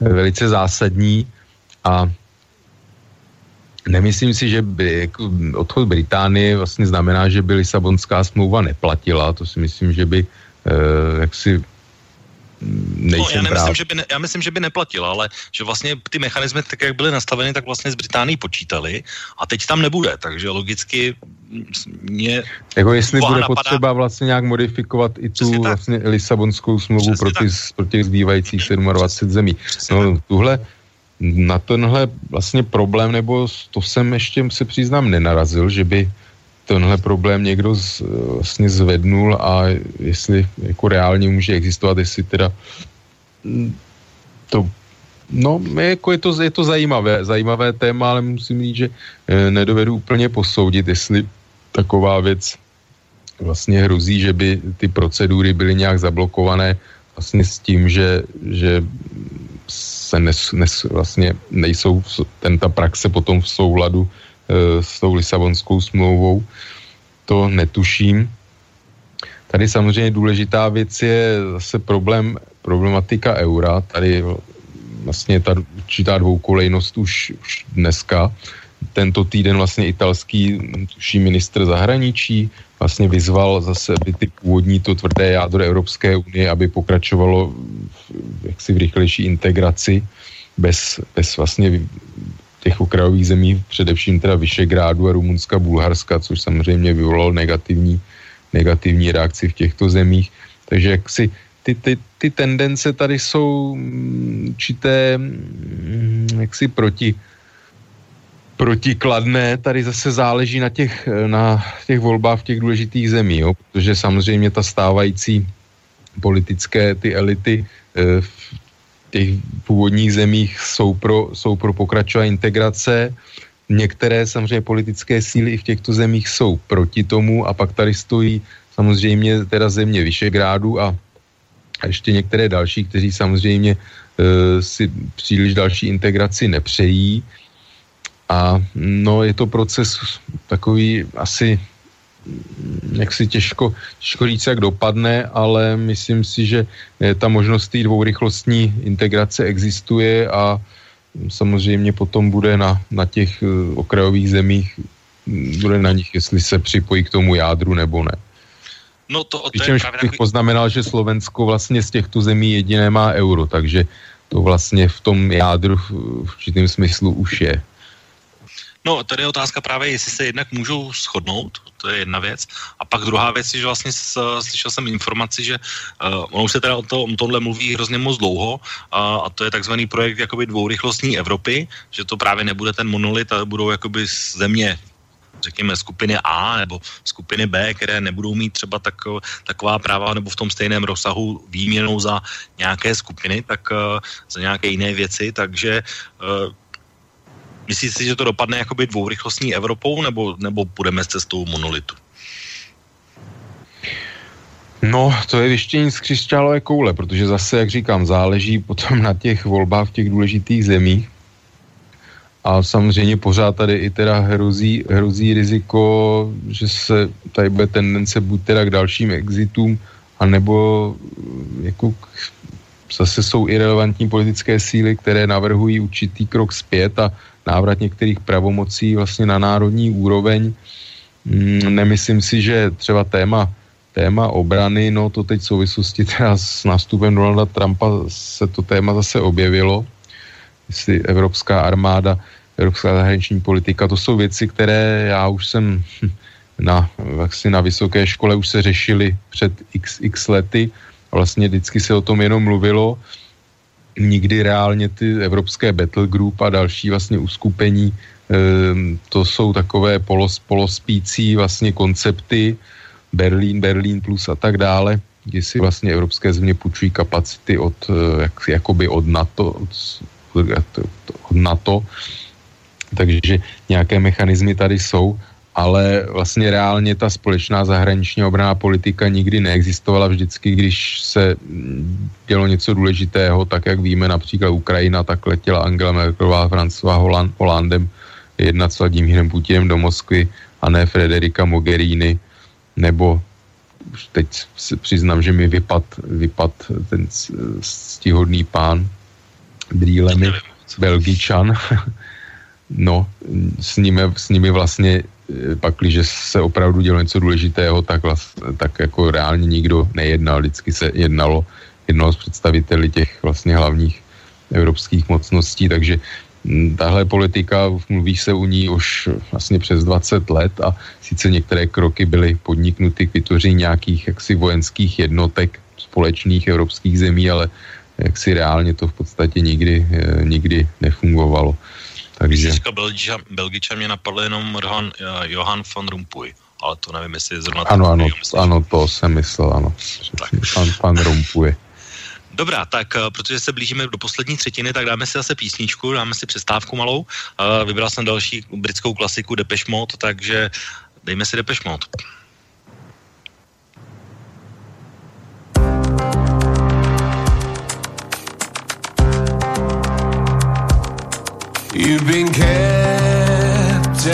velice zásadní a nemyslím si, že by jako odchod Británie vlastně znamená, že by Lisabonská smlouva neplatila. To si myslím, že by jaksi nejsem no, já, nemyslím, že by ne, já myslím, že by neplatila, ale že vlastně ty mechanismy, tak jak byly nastaveny, tak vlastně z Británii počítali a teď tam nebude, takže logicky mě... Jako jestli bude napadá... potřeba vlastně nějak modifikovat i tu vlastně Lisabonskou smlouvu pro, ty, pro těch zbývajících 27 zemí. no tuhle, na tenhle vlastně problém, nebo to jsem ještě se přiznám nenarazil, že by tenhle problém někdo z, vlastně zvednul a jestli jako reálně může existovat, jestli teda mm, to No, jako je to, je to zajímavé, zajímavé téma, ale musím říct, že e, nedovedu úplně posoudit, jestli taková věc vlastně hrozí, že by ty procedury byly nějak zablokované vlastně s tím, že, že se nes, nes, vlastně nejsou, ten, ta praxe potom v souladu s tou Lisabonskou smlouvou, to netuším. Tady samozřejmě důležitá věc je zase problém, problematika eura. Tady vlastně ta určitá dvoukolejnost už, už dneska. Tento týden vlastně italský tuší ministr zahraničí vlastně vyzval zase, aby ty původní to tvrdé jádro Evropské unie, aby pokračovalo v, jaksi v rychlejší integraci bez, bez vlastně těch okrajových zemí, především teda Vyšegrádu a Rumunska, Bulharska, což samozřejmě vyvolalo negativní, negativní reakci v těchto zemích. Takže jak si ty, ty, ty tendence tady jsou mm, určité mm, jaksi proti, protikladné, tady zase záleží na těch, na těch volbách v těch důležitých zemí, jo? protože samozřejmě ta stávající politické ty elity eh, v těch původních zemích jsou pro, jsou pro pokračování integrace, některé samozřejmě politické síly i v těchto zemích jsou proti tomu a pak tady stojí samozřejmě teda země Vyšegrádu a ještě některé další, kteří samozřejmě e, si příliš další integraci nepřejí. A no, je to proces takový asi jak si těžko, těžko říct, jak dopadne, ale myslím si, že e, ta možnost té dvourychlostní integrace existuje a samozřejmě potom bude na, na těch e, okrajových zemích, bude na nich, jestli se připojí k tomu jádru nebo ne. No to, to je právě bych takový... poznamenal, že Slovensko vlastně z těchto zemí jediné má euro, takže to vlastně v tom jádru v určitém smyslu už je. No, tady je otázka právě, jestli se jednak můžou shodnout, to je jedna věc. A pak druhá věc je, že vlastně slyšel jsem informaci, že uh, ono už se teda o, to, o tomhle mluví hrozně moc dlouho uh, a to je takzvaný projekt jakoby dvourychlostní Evropy, že to právě nebude ten monolit, ale budou jakoby země řekněme, skupiny A nebo skupiny B, které nebudou mít třeba tak, taková práva nebo v tom stejném rozsahu výměnou za nějaké skupiny, tak uh, za nějaké jiné věci, takže uh, myslíte si, že to dopadne jakoby dvourychlostní Evropou nebo, nebo půjdeme s cestou monolitu? No, to je věštění z křišťálové koule, protože zase, jak říkám, záleží potom na těch volbách v těch důležitých zemích. A samozřejmě pořád tady i teda hrozí, hrozí riziko, že se tady bude tendence buď teda k dalším exitům, anebo eh, jako zase jsou irrelevantní politické síly, které navrhují určitý krok zpět a návrat některých pravomocí vlastně na národní úroveň. Mm, nemyslím si, že třeba téma, téma obrany, no to teď v souvislosti teda s nástupem Donalda Trumpa se to téma zase objevilo, jestli evropská armáda, evropská zahraniční politika, to jsou věci, které já už jsem na, vlastně na vysoké škole už se řešili před x, x lety. Vlastně vždycky se o tom jenom mluvilo. Nikdy reálně ty evropské battle group a další vlastně uskupení, ehm, to jsou takové polos, polospící vlastně koncepty, Berlín, Berlín plus a tak dále, kdy si vlastně evropské země půjčují kapacity od, eh, jak, jakoby od NATO, od, od NATO, takže nějaké mechanismy tady jsou, ale vlastně reálně ta společná zahraniční obraná politika nikdy neexistovala. Vždycky, když se dělo něco důležitého, tak jak víme například Ukrajina, tak letěla Angela Merkelová, Francová Holand, Holandem jednat s Vladimírem Putinem do Moskvy a ne Frederika Mogherini, nebo už teď si přiznám, že mi vypad, vypad ten stihodný pán brýlemi, Belgičan, no, s nimi, s nimi vlastně pak, když se opravdu dělo něco důležitého, tak, vlast, tak jako reálně nikdo nejednal. Vždycky se jednalo, jednalo s představiteli těch vlastně hlavních evropských mocností, takže hm, tahle politika, mluví se u ní už vlastně přes 20 let a sice některé kroky byly podniknuty k vytvoření nějakých jaksi vojenských jednotek společných evropských zemí, ale jaksi reálně to v podstatě nikdy, eh, nikdy nefungovalo. Takže... Když říkal Belgičan, Belgičan, mě napadl jenom Johan, uh, Johan van Rompuy, ale to nevím, jestli je zrovna Ano, ano, ano, to jsem myslel, ano. Tak. Pan, pan Rompuy. Dobrá, tak uh, protože se blížíme do poslední třetiny, tak dáme si zase písničku, dáme si přestávku malou. Uh, vybral jsem další britskou klasiku Depeche Mode, takže dejme si Depeche Mode. You've been kept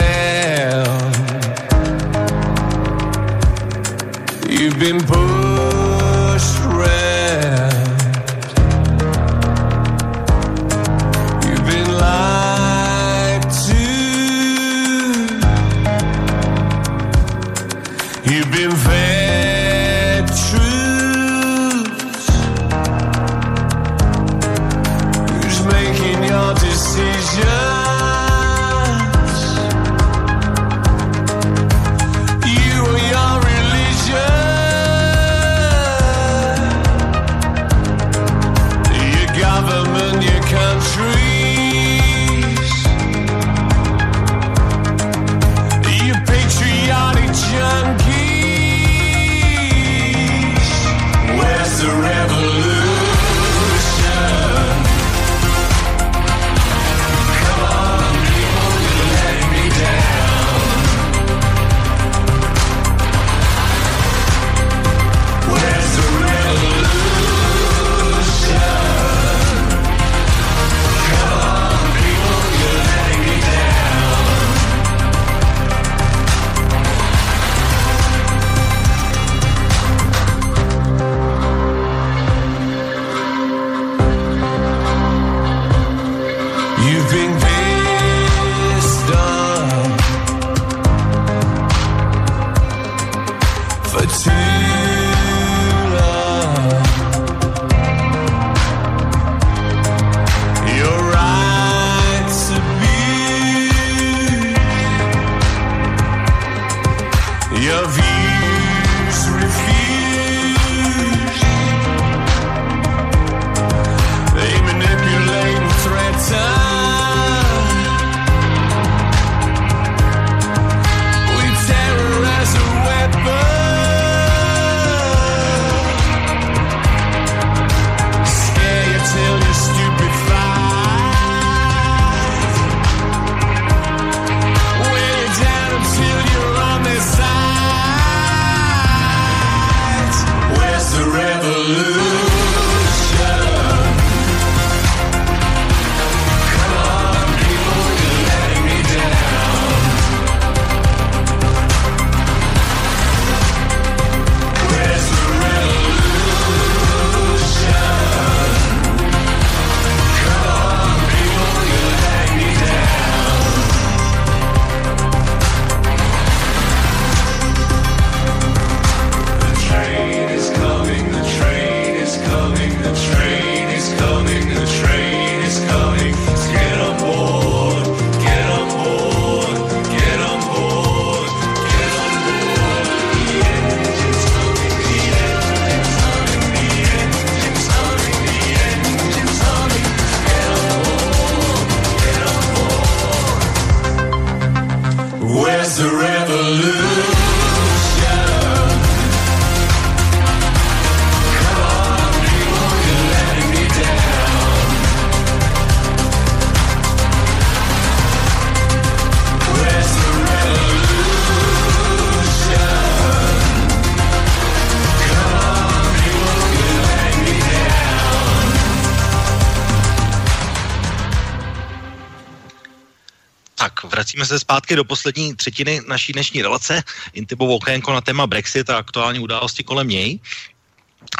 vracíme se zpátky do poslední třetiny naší dnešní relace. Intibovo okénko na téma Brexit a aktuální události kolem něj.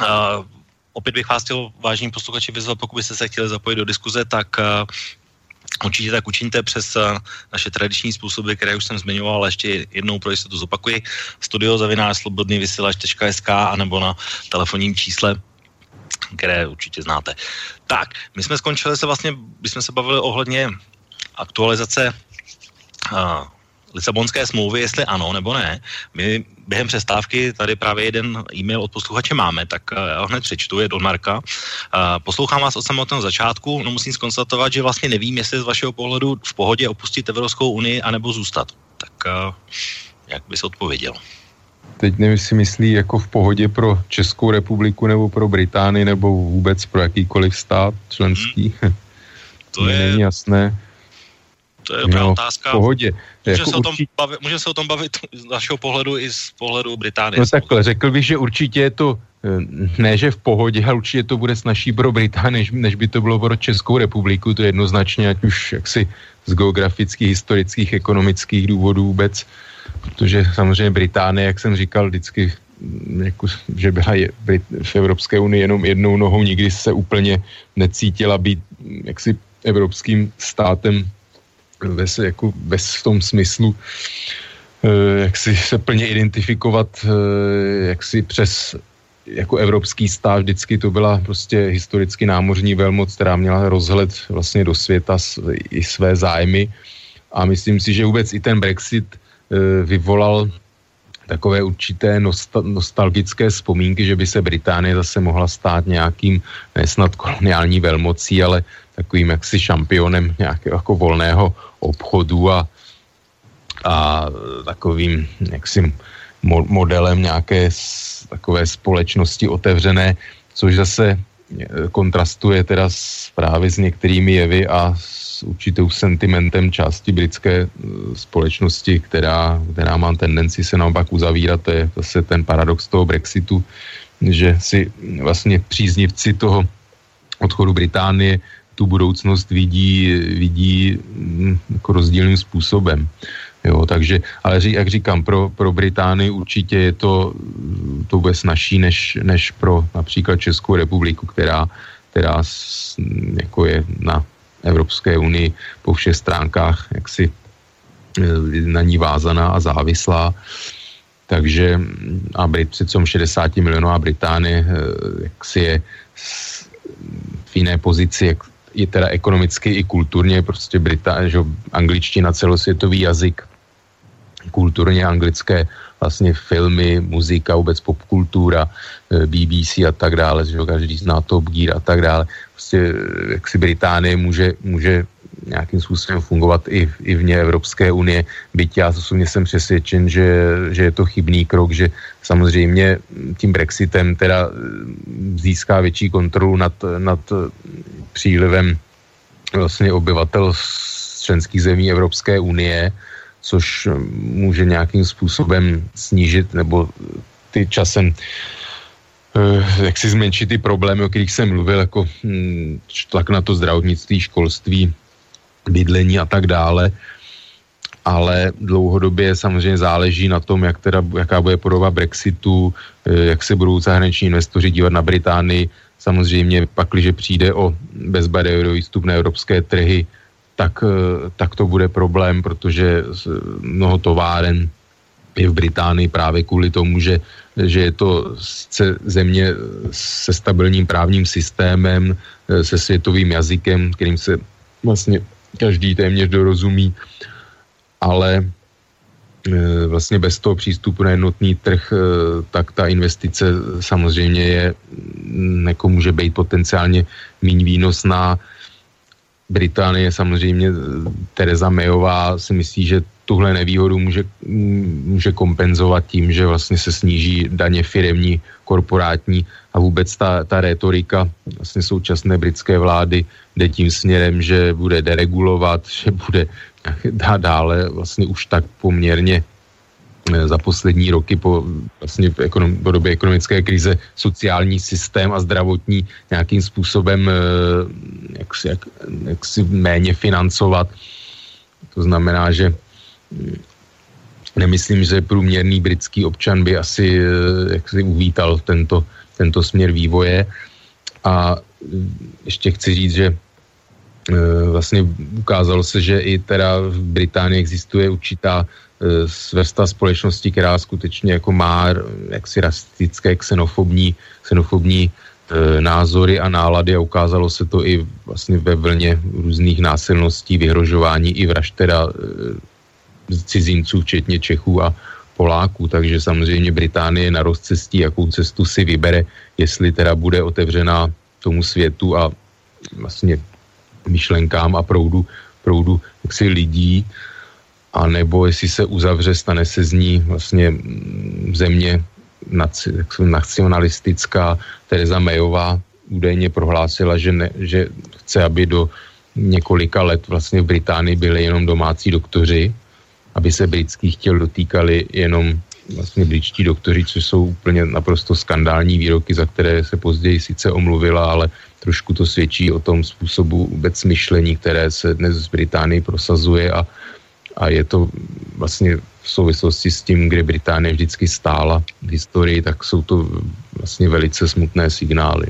Uh, opět bych vás chtěl, vážní posluchači, vyzvat, pokud byste se chtěli zapojit do diskuze, tak uh, Určitě tak učiňte přes naše tradiční způsoby, které už jsem zmiňoval, ale ještě jednou pro jistotu zopakuji. Studio zavináč slobodný vysílač.sk a nebo na telefonním čísle které určitě znáte. Tak, my jsme skončili se vlastně, my jsme se bavili ohledně aktualizace uh, Lisabonské smlouvy, jestli ano nebo ne. My během přestávky tady právě jeden e-mail od posluchače máme, tak já ho hned přečtu, je od Marka. Poslouchám vás od samotného začátku, no musím skonstatovat, že vlastně nevím, jestli z vašeho pohledu v pohodě opustit Evropskou unii anebo zůstat. Tak jak bys odpověděl? Teď nevím, si myslí jako v pohodě pro Českou republiku nebo pro Británii nebo vůbec pro jakýkoliv stát členský. Hmm. To je... Není jasné to je dobrá no, otázka. V pohodě. Může, jako se určitě... o tom bavit, může se o tom bavit z našeho pohledu i z pohledu Británie. No takhle, řekl bych, že určitě je to eh, ne, že v pohodě, ale určitě to bude snažší pro Británii, než, než by to bylo pro Českou republiku, to je jednoznačně, ať už jaksi z geografických, historických, ekonomických důvodů vůbec, protože samozřejmě Británie, jak jsem říkal, vždycky mm, jako, že byla je, v Evropské unii jenom jednou nohou, nikdy se úplně necítila být mm, jaksi evropským státem ve, jako ve v tom smyslu, eh, jak si se plně identifikovat, eh, jak si přes jako evropský stát vždycky to byla prostě historicky námořní velmoc, která měla rozhled vlastně do světa i své zájmy. A myslím si, že vůbec i ten Brexit eh, vyvolal takové určité nostal- nostalgické vzpomínky, že by se Británie zase mohla stát nějakým nesnad koloniální velmocí, ale takovým jaksi šampionem nějakého jako volného obchodu a, a takovým jaksi modelem nějaké takové společnosti otevřené, což zase e, kontrastuje teda právě s některými jevy a s určitou sentimentem části britské e, společnosti, která, která má tendenci se naopak uzavírat. To je zase ten paradox toho Brexitu, že si vlastně příznivci toho odchodu Británie tu budoucnost vidí, vidí mm, jako rozdílným způsobem. Jo, takže, ale jak říkám, pro, pro Británii určitě je to, to bude snažší než, než pro například Českou republiku, která, která jako je na Evropské unii po všech stránkách jaksi e, na ní vázaná a závislá. Takže a Brit, přece 60 milionová Británie e, jak si je v jiné pozici, jak i teda ekonomicky, i kulturně, prostě Britá, že angličtina celosvětový jazyk, kulturně anglické vlastně filmy, muzika, vůbec popkultura, eh, BBC a tak dále, že každý zná Top Gear a tak dále. Prostě jak si Británie může, může nějakým způsobem fungovat i, i vně Evropské unie. Byť já osobně jsem přesvědčen, že, že je to chybný krok, že samozřejmě tím Brexitem teda získá větší kontrolu nad, nad přílivem vlastně obyvatel z členských zemí Evropské unie, což může nějakým způsobem snížit nebo ty časem eh, jak si zmenšit ty problémy, o kterých jsem mluvil, jako hm, tlak na to zdravotnictví, školství, bydlení a tak dále. Ale dlouhodobě samozřejmě záleží na tom, jak teda, jaká bude podoba Brexitu, eh, jak se budou zahraniční investoři dívat na Británii. Samozřejmě pak, když přijde o bezbariérový vstup na evropské trhy, tak, eh, tak to bude problém, protože mnoho továren je v Británii právě kvůli tomu, že, že je to země se stabilním právním systémem, eh, se světovým jazykem, kterým se vlastně každý téměř dorozumí, ale e, vlastně bez toho přístupu na jednotný trh, e, tak ta investice samozřejmě je, jako může být potenciálně méně výnosná. Británie samozřejmě, Tereza Mayová si myslí, že tuhle nevýhodu může, může kompenzovat tím, že vlastně se sníží daně firemní, korporátní a vůbec ta, ta retorika vlastně současné britské vlády jde tím směrem, že bude deregulovat, že bude dá dále vlastně už tak poměrně eh, za poslední roky po, vlastně v ekonom, po době ekonomické krize sociální systém a zdravotní nějakým způsobem eh, jak jak, jak si méně financovat. To znamená, že nemyslím, že průměrný britský občan by asi eh, jak si uvítal tento, tento směr vývoje. A ještě chci říct, že Eh, vlastně ukázalo se, že i teda v Británii existuje určitá eh, svrsta společnosti, která skutečně jako má jaksi rasistické, xenofobní, xenofobní názory a nálady a ukázalo se to i vlastně ve vlně různých násilností, vyhrožování i vražd teda cizinců, včetně Čechů a Poláků, takže samozřejmě Británie na rozcestí, jakou cestu si vybere, jestli teda bude otevřená tomu světu a vlastně myšlenkám a proudu, proudu jaksi lidí, a nebo jestli se uzavře, stane se z ní vlastně země nacionalistická. Tereza Mayová údajně prohlásila, že, ne, že chce, aby do několika let vlastně v Británii byli jenom domácí doktoři, aby se britských těl dotýkali jenom vlastně britští doktoři, což jsou úplně naprosto skandální výroky, za které se později sice omluvila, ale trošku to svědčí o tom způsobu vůbec myšlení, které se dnes v Británii prosazuje a, a je to vlastně v souvislosti s tím, kde Británie vždycky stála v historii, tak jsou to vlastně velice smutné signály.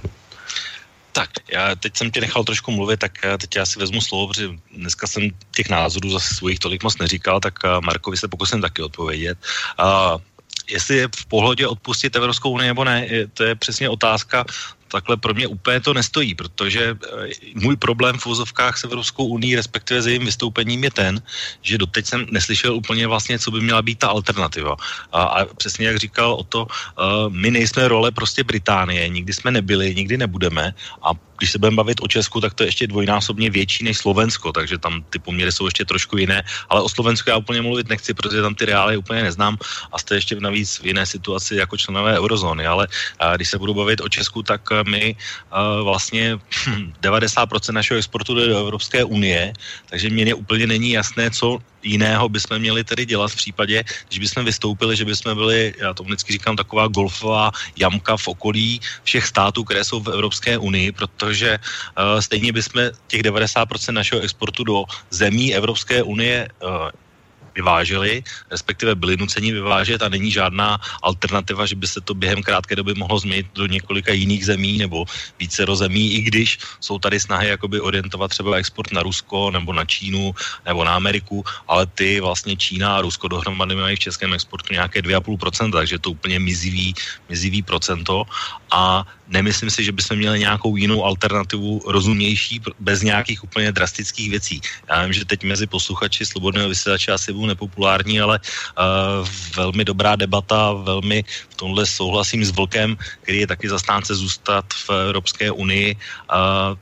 Tak, já teď jsem tě nechal trošku mluvit, tak teď já si vezmu slovo, protože dneska jsem těch názorů zase svých tolik moc neříkal, tak Markovi se pokusím taky odpovědět. A jestli je v pohodě odpustit Evropskou unii nebo ne, to je přesně otázka, takhle pro mě úplně to nestojí, protože eh, můj problém v vozovkách s Evropskou unii, respektive s jejím vystoupením je ten, že doteď jsem neslyšel úplně vlastně, co by měla být ta alternativa. A, a přesně jak říkal o to, uh, my nejsme role prostě Británie, nikdy jsme nebyli, nikdy nebudeme. A když se budeme bavit o Česku, tak to je ještě dvojnásobně větší než Slovensko, takže tam ty poměry jsou ještě trošku jiné, ale o Slovensku já úplně mluvit nechci, protože tam ty reály úplně neznám a jste ještě navíc v jiné situaci jako členové eurozóny, ale a když se budu bavit o Česku, tak my a vlastně 90% našeho exportu jde do Evropské unie, takže mně úplně není jasné, co jiného bychom měli tedy dělat v případě, když bychom vystoupili, že bychom byli, já to vždycky říkám, taková golfová jamka v okolí všech států, které jsou v Evropské unii, protože uh, stejně bychom těch 90% našeho exportu do zemí Evropské unie uh, vyváželi, respektive byli nuceni vyvážet a není žádná alternativa, že by se to během krátké doby mohlo změnit do několika jiných zemí nebo více zemí, i když jsou tady snahy jakoby orientovat třeba export na Rusko nebo na Čínu nebo na Ameriku, ale ty vlastně Čína a Rusko dohromady mají v českém exportu nějaké 2,5%, takže to úplně mizivý, mizivý procento a nemyslím si, že bychom měli nějakou jinou alternativu rozumnější bez nějakých úplně drastických věcí. Já vím, že teď mezi posluchači Slobodného vysílače asi budu tomu nepopulární, ale uh, velmi dobrá debata, velmi v tomhle souhlasím s Vlkem, který je taky zastánce zůstat v Evropské unii. Uh,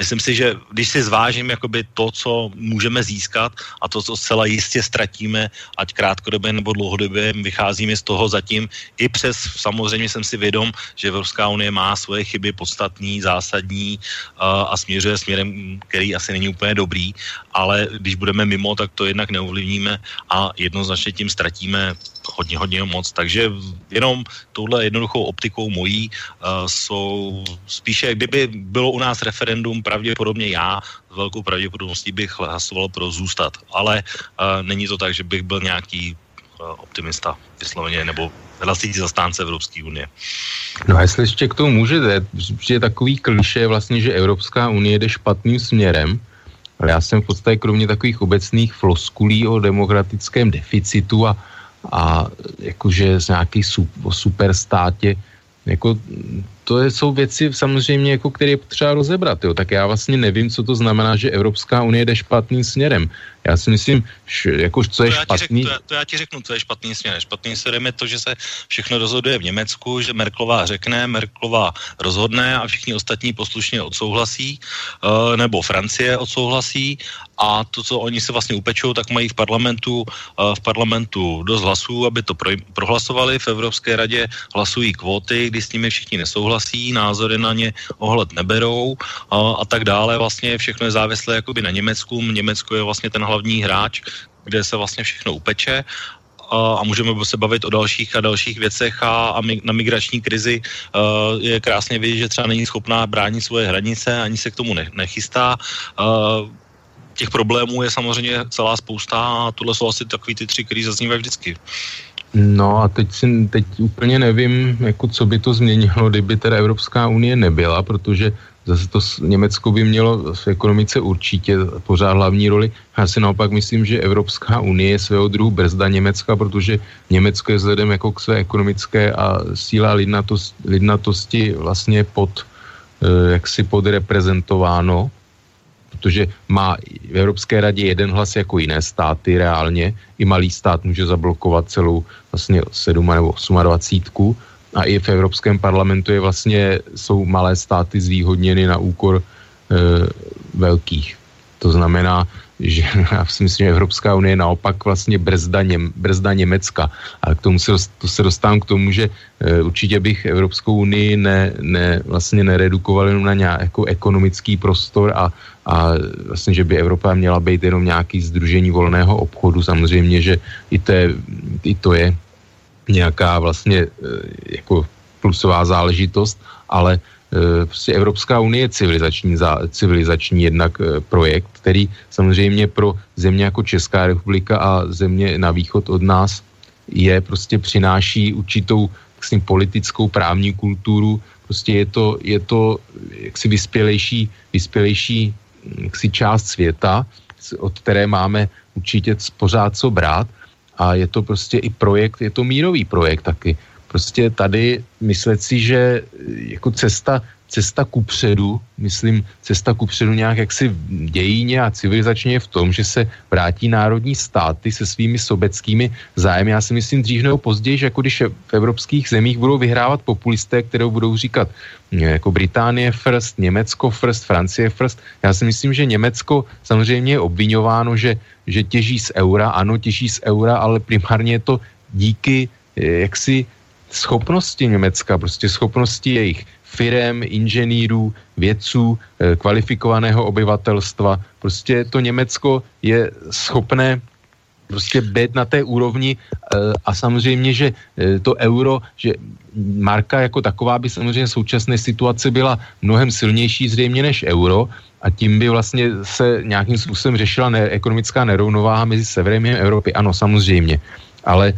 myslím si, že když si zvážím jakoby to, co můžeme získat a to, co zcela jistě ztratíme, ať krátkodobě nebo dlouhodobě, vycházíme z toho zatím. I přes, samozřejmě jsem si vědom, že Evropská unie má svoje chyby podstatní, zásadní a směřuje směrem, který asi není úplně dobrý, ale když budeme mimo, tak to jednak neovlivníme a jednoznačně tím ztratíme hodně, hodně moc. Takže jenom touhle jednoduchou optikou mojí uh, jsou spíše, kdyby bylo u nás referendum, pravděpodobně já s velkou pravděpodobností bych hlasoval pro zůstat. Ale uh, není to tak, že bych byl nějaký uh, optimista vysloveně nebo hlasitý zastánce Evropské unie. No a jestli ještě k tomu můžete, že je takový kliše vlastně, že Evropská unie jde špatným směrem, ale já jsem v podstatě kromě takových obecných floskulí o demokratickém deficitu a a jakože z nějakých superstátě, jako to jsou věci samozřejmě, jako, které je potřeba rozebrat. Jo. Tak já vlastně nevím, co to znamená, že Evropská unie jde špatným směrem. Já si myslím, že, jako, co je to špatný... Řek, to, to já ti řeknu, co je špatný směr. Špatný směrem je to, že se všechno rozhoduje v Německu, že Merklová řekne, Merklová rozhodne a všichni ostatní poslušně odsouhlasí, uh, nebo Francie odsouhlasí a to, co oni se vlastně upečou, tak mají v parlamentu, uh, v parlamentu dost hlasů, aby to pro, prohlasovali. V Evropské radě hlasují kvóty, kdy s nimi všichni nesouhlasí, názory na ně ohled neberou uh, a tak dále. Vlastně všechno je závislé jakoby na Německu. Německo je vlastně ten hlavní hráč, kde se vlastně všechno upeče a můžeme se bavit o dalších a dalších věcech a, a na migrační krizi uh, je krásně vidět, že třeba není schopná bránit svoje hranice, ani se k tomu ne, nechystá. Uh, těch problémů je samozřejmě celá spousta a tohle jsou asi takový ty tři, které zaznívají vždycky. No a teď, si, teď úplně nevím, jako co by to změnilo, kdyby teda Evropská unie nebyla, protože Zase to Německo by mělo v ekonomice určitě pořád hlavní roli. Já si naopak myslím, že Evropská unie je svého druhu brzda Německa, protože Německo je vzhledem jako k své ekonomické a síla lidnatosti, lidnatosti vlastně pod, eh, jaksi podreprezentováno, protože má v Evropské radě jeden hlas jako jiné státy reálně. I malý stát může zablokovat celou vlastně 7 nebo 28 a i v Evropském parlamentu je vlastně, jsou malé státy zvýhodněny na úkor e, velkých. To znamená, že já si myslím, že Evropská unie je naopak vlastně brzda, Něm, brzda Německa. A k tomu se, to se dostávám k tomu, že e, určitě bych Evropskou unii ne, ne, vlastně neredukoval jenom na nějaký jako ekonomický prostor a, a vlastně, že by Evropa měla být jenom nějaký združení volného obchodu. Samozřejmě, že i to je, i to je nějaká vlastně eh, jako plusová záležitost, ale eh, prostě Evropská unie je civilizační, civilizační jednak eh, projekt, který samozřejmě pro země jako Česká republika a země na východ od nás je prostě přináší určitou jaksi, politickou právní kulturu, prostě je to, je to jaksi vyspělejší, vyspělejší jaksi část světa, od které máme určitě pořád co brát a je to prostě i projekt, je to mírový projekt taky. Prostě tady myslet si, že jako cesta, cesta ku předu, myslím, cesta ku předu nějak jaksi dějíně a civilizačně je v tom, že se vrátí národní státy se svými sobeckými zájmy. Já si myslím dřív nebo později, že jako když v evropských zemích budou vyhrávat populisté, které budou říkat hm, jako Británie first, Německo first, Francie first. Já si myslím, že Německo samozřejmě je obvinováno, že, že těží z eura, ano, těží z eura, ale primárně je to díky eh, jaksi schopnosti Německa, prostě schopnosti jejich firem, inženýrů, vědců, eh, kvalifikovaného obyvatelstva. Prostě to Německo je schopné prostě být na té úrovni eh, a samozřejmě, že eh, to euro, že marka jako taková by samozřejmě v současné situaci byla mnohem silnější zřejmě než euro a tím by vlastně se nějakým způsobem řešila ne, ekonomická nerovnováha mezi severem a Evropy. Ano, samozřejmě. Ale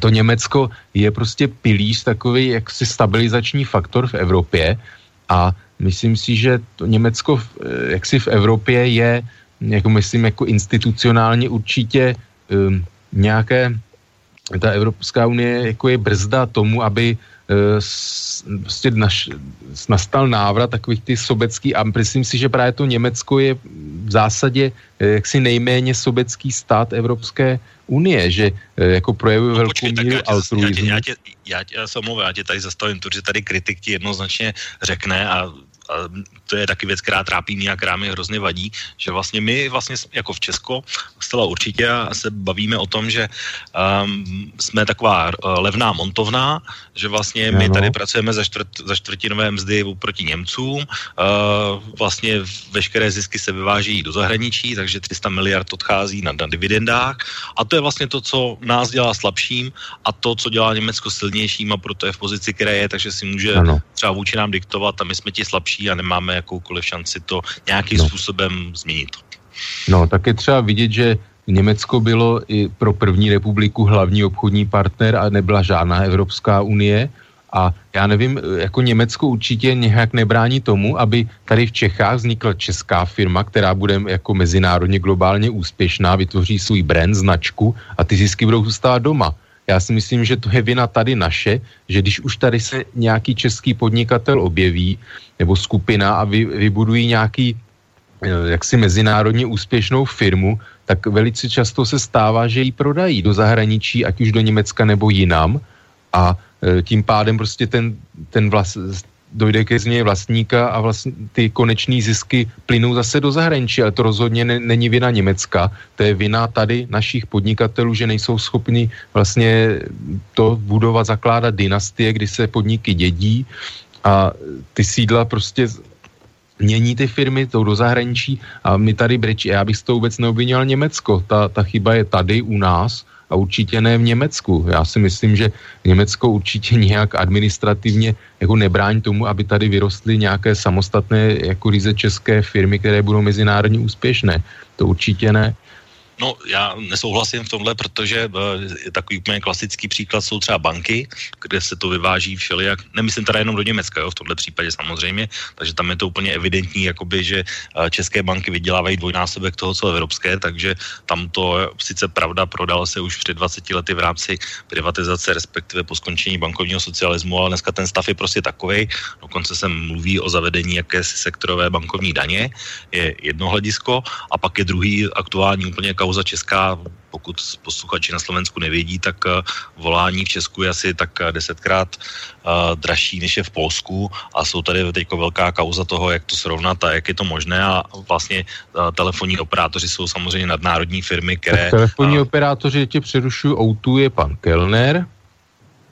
to Německo je prostě pilíř takový jaksi stabilizační faktor v Evropě a myslím si, že to Německo eh, jaksi v Evropě je, jako myslím, jako institucionálně určitě um, nějaké, ta Evropská unie jako je brzda tomu, aby prostě naš, nastal návrat takových ty sobecký a myslím si, že právě to Německo je v zásadě jaksi nejméně sobecký stát Evropské unie, že jako projevuje no, velkou míru altruismu. Já, tě, já, tě, já, se omlouvám, já tě tady zastavím, protože tady kritik ti jednoznačně řekne a to je taky věc, která trápí mě a která mi hrozně vadí, že vlastně my vlastně jako v Česku zcela určitě se bavíme o tom, že um, jsme taková uh, levná montovná, že vlastně my tady pracujeme za, čtvrt, za čtvrtinové mzdy proti Němcům, uh, vlastně veškeré zisky se vyváží do zahraničí, takže 300 miliard odchází na, na dividendách. A to je vlastně to, co nás dělá slabším a to, co dělá Německo silnějším a proto je v pozici, které je, takže si může ano. třeba vůči nám diktovat a my jsme ti slabší a nemáme jakoukoliv šanci to nějakým no. způsobem změnit. No, tak je třeba vidět, že Německo bylo i pro první republiku hlavní obchodní partner a nebyla žádná Evropská unie. A já nevím, jako Německo určitě nějak nebrání tomu, aby tady v Čechách vznikla česká firma, která bude jako mezinárodně globálně úspěšná, vytvoří svůj brand, značku a ty zisky budou zůstávat doma. Já si myslím, že to je vina tady naše, že když už tady se nějaký český podnikatel objeví, nebo skupina a vy, vybudují nějaký eh, jaksi mezinárodně úspěšnou firmu, tak velice často se stává, že ji prodají do zahraničí, ať už do Německa nebo jinam. A eh, tím pádem prostě ten, ten vlast, dojde ke změně vlastníka a vlastně ty koneční zisky plynou zase do zahraničí, ale to rozhodně ne, není vina Německa, to je vina tady našich podnikatelů, že nejsou schopni vlastně to budovat, zakládat dynastie, kdy se podniky dědí a ty sídla prostě mění ty firmy, tou do zahraničí a my tady brečí. Já bych toho vůbec neobvinil Německo. Ta, ta chyba je tady u nás a určitě ne v Německu. Já si myslím, že Německo určitě nějak administrativně jako nebrání tomu, aby tady vyrostly nějaké samostatné jako ryze české firmy, které budou mezinárodně úspěšné. To určitě ne. No, já nesouhlasím v tomhle, protože uh, takový úplně klasický příklad jsou třeba banky, kde se to vyváží všelijak, nemyslím teda jenom do Německa, jo, v tomhle případě samozřejmě, takže tam je to úplně evidentní, jakoby, že uh, české banky vydělávají dvojnásobek toho, co evropské, takže tam to je sice pravda, prodalo se už před 20 lety v rámci privatizace, respektive po skončení bankovního socialismu, ale dneska ten stav je prostě takový. Dokonce se mluví o zavedení jakési sektorové bankovní daně, je jedno hledisko, a pak je druhý aktuální úplně kauza česká, pokud posluchači na Slovensku nevědí, tak uh, volání v Česku je asi tak eh, desetkrát uh, dražší než je v Polsku. A jsou tady teď velká kauza toho, jak to srovnat a jak je to možné. A vlastně uh, telefonní operátoři jsou samozřejmě nadnárodní firmy, které... Tak telefonní uh, operátoři, tě přerušuju, O2 je pan Kellner,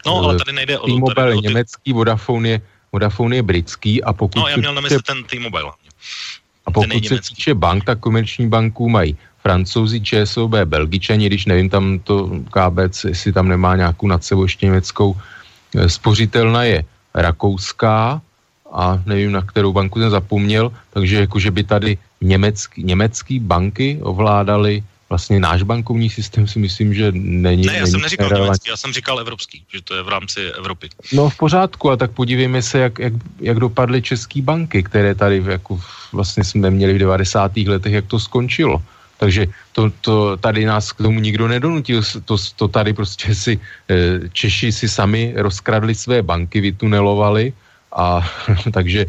No, ale tady nejde o... T-Mobile je německý, Vodafone je, Vodafone je britský a pokud... No, já měl na mysli ten T-Mobile. A pokud se týče bank, tak komerční banku mají francouzi, ČSOB, belgičani, když nevím, tam to KBC, jestli tam nemá nějakou nad sebou ještě německou, eh, spořitelna je rakouská a nevím, na kterou banku jsem zapomněl, takže jakože by tady německý, německý banky ovládali vlastně náš bankovní systém si myslím, že není. Ne, já není jsem neříkal německý, já jsem říkal evropský, že to je v rámci Evropy. No v pořádku, a tak podívejme se, jak, jak, jak dopadly české banky, které tady jako vlastně jsme měli v 90. letech, jak to skončilo. Takže to, to tady nás k tomu nikdo nedonutil. To, to tady prostě si e, Češi si sami rozkradli své banky, vytunelovali a takže,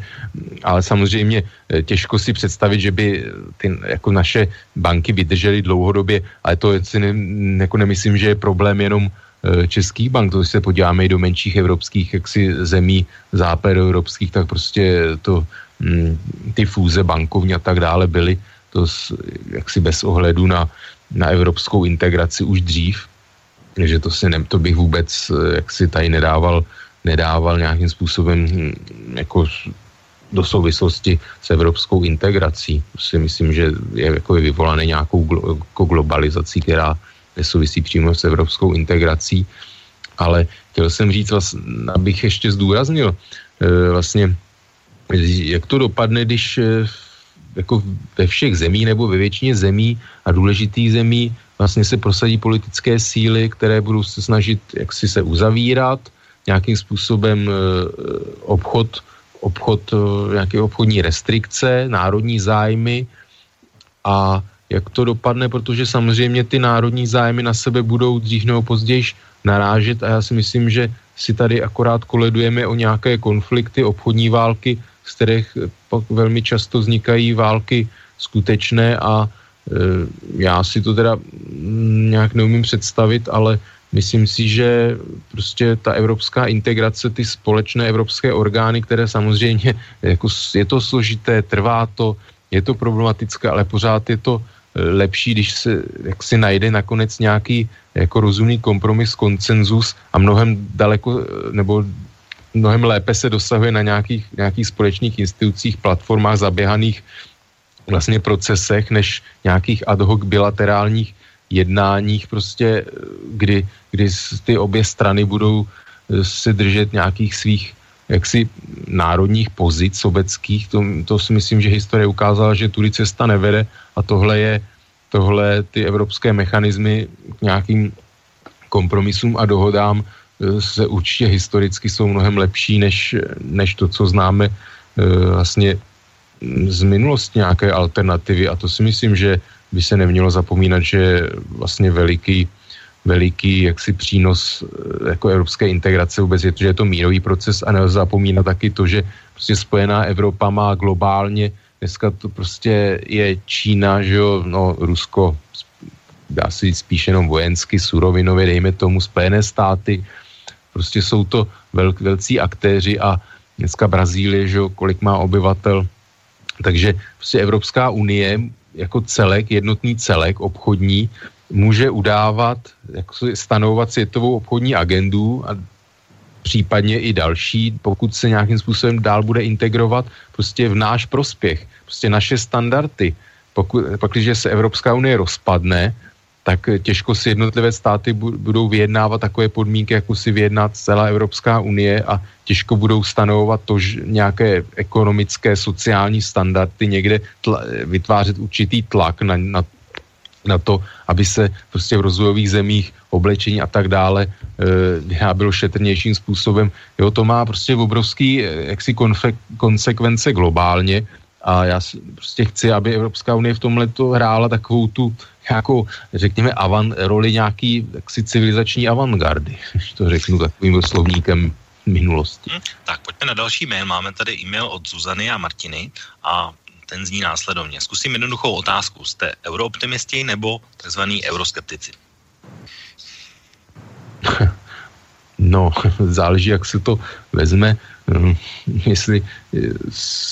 ale samozřejmě e, těžko si představit, že by ty jako naše banky vydržely dlouhodobě, ale to si ne, jako nemyslím, že je problém jenom českých bank, to když se podíváme i do menších evropských jaksi zemí západoevropských, tak prostě to, m, ty fúze bankovní a tak dále byly to jaksi bez ohledu na, na evropskou integraci už dřív, že to, si ne, to bych vůbec eh, jaksi tady nedával, nedával nějakým způsobem hm, jako do souvislosti s evropskou integrací. Si myslím, že je jako vyvolané nějakou glo, jako globalizací, která nesouvisí přímo s evropskou integrací. Ale chtěl jsem říct, vlastně, abych ještě zdůraznil, eh, vlastně, jak to dopadne, když v eh, jako ve všech zemí nebo ve většině zemí a důležitých zemí vlastně se prosadí politické síly, které budou se snažit jaksi se uzavírat, nějakým způsobem e, obchod, obchod, e, nějaké obchodní restrikce, národní zájmy a jak to dopadne, protože samozřejmě ty národní zájmy na sebe budou dřív nebo později narážet a já si myslím, že si tady akorát koledujeme o nějaké konflikty, obchodní války, z kterých pak velmi často vznikají války skutečné a e, já si to teda nějak neumím představit, ale myslím si, že prostě ta evropská integrace, ty společné evropské orgány, které samozřejmě, jako je to složité, trvá to, je to problematické, ale pořád je to lepší, když se jak si najde nakonec nějaký jako rozumný kompromis, koncenzus a mnohem daleko, nebo mnohem lépe se dosahuje na nějakých, nějakých společných institucích, platformách, zaběhaných vlastně procesech, než nějakých ad hoc bilaterálních jednáních, prostě, kdy, kdy ty obě strany budou eh, se držet nějakých svých jaksi národních pozic sobeckých. To, to si myslím, že historie ukázala, že tudy cesta nevede a tohle je, tohle ty evropské mechanismy k nějakým kompromisům a dohodám se určitě historicky jsou mnohem lepší, než, než to, co známe e, vlastně z minulosti nějaké alternativy. A to si myslím, že by se nemělo zapomínat, že vlastně veliký, veliký jaksi přínos e, jako evropské integrace vůbec je to, že je to mírový proces a nelze zapomínat taky to, že prostě spojená Evropa má globálně Dneska to prostě je Čína, že jo, no Rusko, dá se říct spíš jenom vojensky, surovinově, dejme tomu Spojené státy, prostě jsou to velk, velcí aktéři a dneska Brazílie, že jo, kolik má obyvatel, takže prostě Evropská unie jako celek, jednotný celek obchodní, může udávat, jako stanovat světovou obchodní agendu a případně i další, pokud se nějakým způsobem dál bude integrovat prostě v náš prospěch. Prostě naše standardy. Pokud, pak, když se Evropská unie rozpadne, tak těžko si jednotlivé státy budou vyjednávat takové podmínky, jako si vyjednat celá Evropská unie a těžko budou stanovovat to, že nějaké ekonomické, sociální standardy, někde tla, vytvářet určitý tlak na, na na to, aby se prostě v rozvojových zemích oblečení a tak dále e, vyrábilo šetrnějším způsobem. Jo, to má prostě obrovský jaksi konfe, konsekvence globálně a já prostě chci, aby Evropská unie v tomhle to hrála takovou tu jako, řekněme, avan, roli nějaký jaksi civilizační avantgardy, když to řeknu takovým slovníkem minulosti. Hmm, tak pojďme na další mail. Máme tady e-mail od Zuzany a Martiny a ten zní následovně. Zkusím jednoduchou otázku. Jste eurooptimisti nebo tzv. euroskeptici? No, záleží, jak se to vezme. Hm, jestli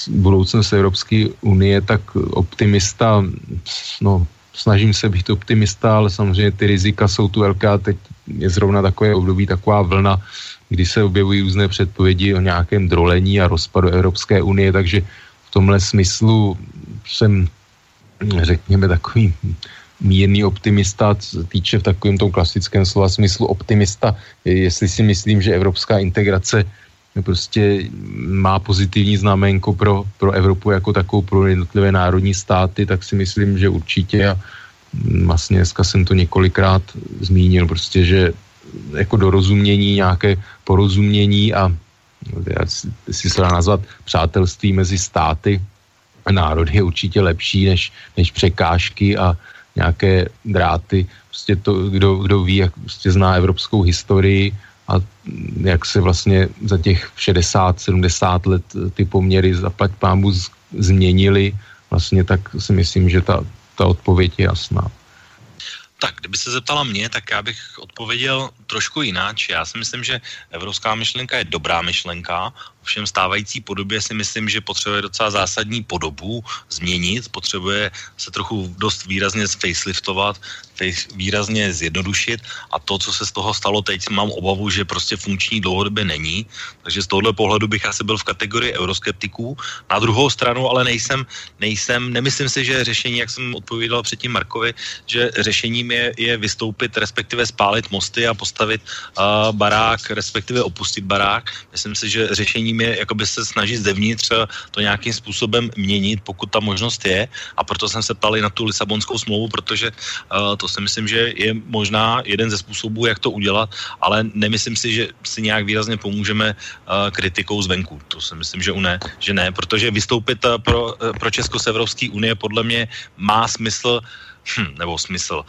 budoucnost Evropské unie, tak optimista, no, snažím se být optimista, ale samozřejmě ty rizika jsou tu velká. Teď je zrovna takové období, taková vlna, kdy se objevují různé předpovědi o nějakém drolení a rozpadu Evropské unie, takže v tomhle smyslu jsem, řekněme, takový mírný optimista, týče v takovém tom klasickém slova smyslu optimista, jestli si myslím, že evropská integrace prostě má pozitivní znamenko pro, pro Evropu jako takovou pro jednotlivé národní státy, tak si myslím, že určitě a vlastně dneska jsem to několikrát zmínil, prostě, že jako dorozumění, nějaké porozumění a si se dá nazvat přátelství mezi státy a národy je určitě lepší než, než překážky a nějaké dráty. Prostě to, kdo, kdo ví, jak prostě zná evropskou historii jak se vlastně za těch 60-70 let ty poměry zaplať pámu změnily, vlastně tak si myslím, že ta, ta odpověď je jasná. Tak, kdyby se zeptala mě, tak já bych odpověděl trošku jináč. Já si myslím, že evropská myšlenka je dobrá myšlenka, ovšem stávající podobě si myslím, že potřebuje docela zásadní podobu změnit, potřebuje se trochu dost výrazně faceliftovat, výrazně zjednodušit a to, co se z toho stalo teď, mám obavu, že prostě funkční dlouhodobě není. Takže z tohohle pohledu bych asi byl v kategorii euroskeptiků. Na druhou stranu ale nejsem, nejsem nemyslím si, že řešení, jak jsem odpověděl předtím Markovi, že řešením je, je vystoupit, respektive spálit mosty a postavit uh, barák, respektive opustit barák. Myslím si, že řešením je jakoby se snažit zevnitř to nějakým způsobem měnit, pokud ta možnost je. A proto jsem se ptal i na tu Lisabonskou smlouvu, protože uh, to si myslím, že je možná jeden ze způsobů, jak to udělat, ale nemyslím si, že si nějak výrazně pomůžeme uh, kritikou zvenku. To si myslím, že, ne, že ne, protože vystoupit uh, pro, uh, pro Česko z Evropské unie podle mě má smysl, hm, nebo smysl,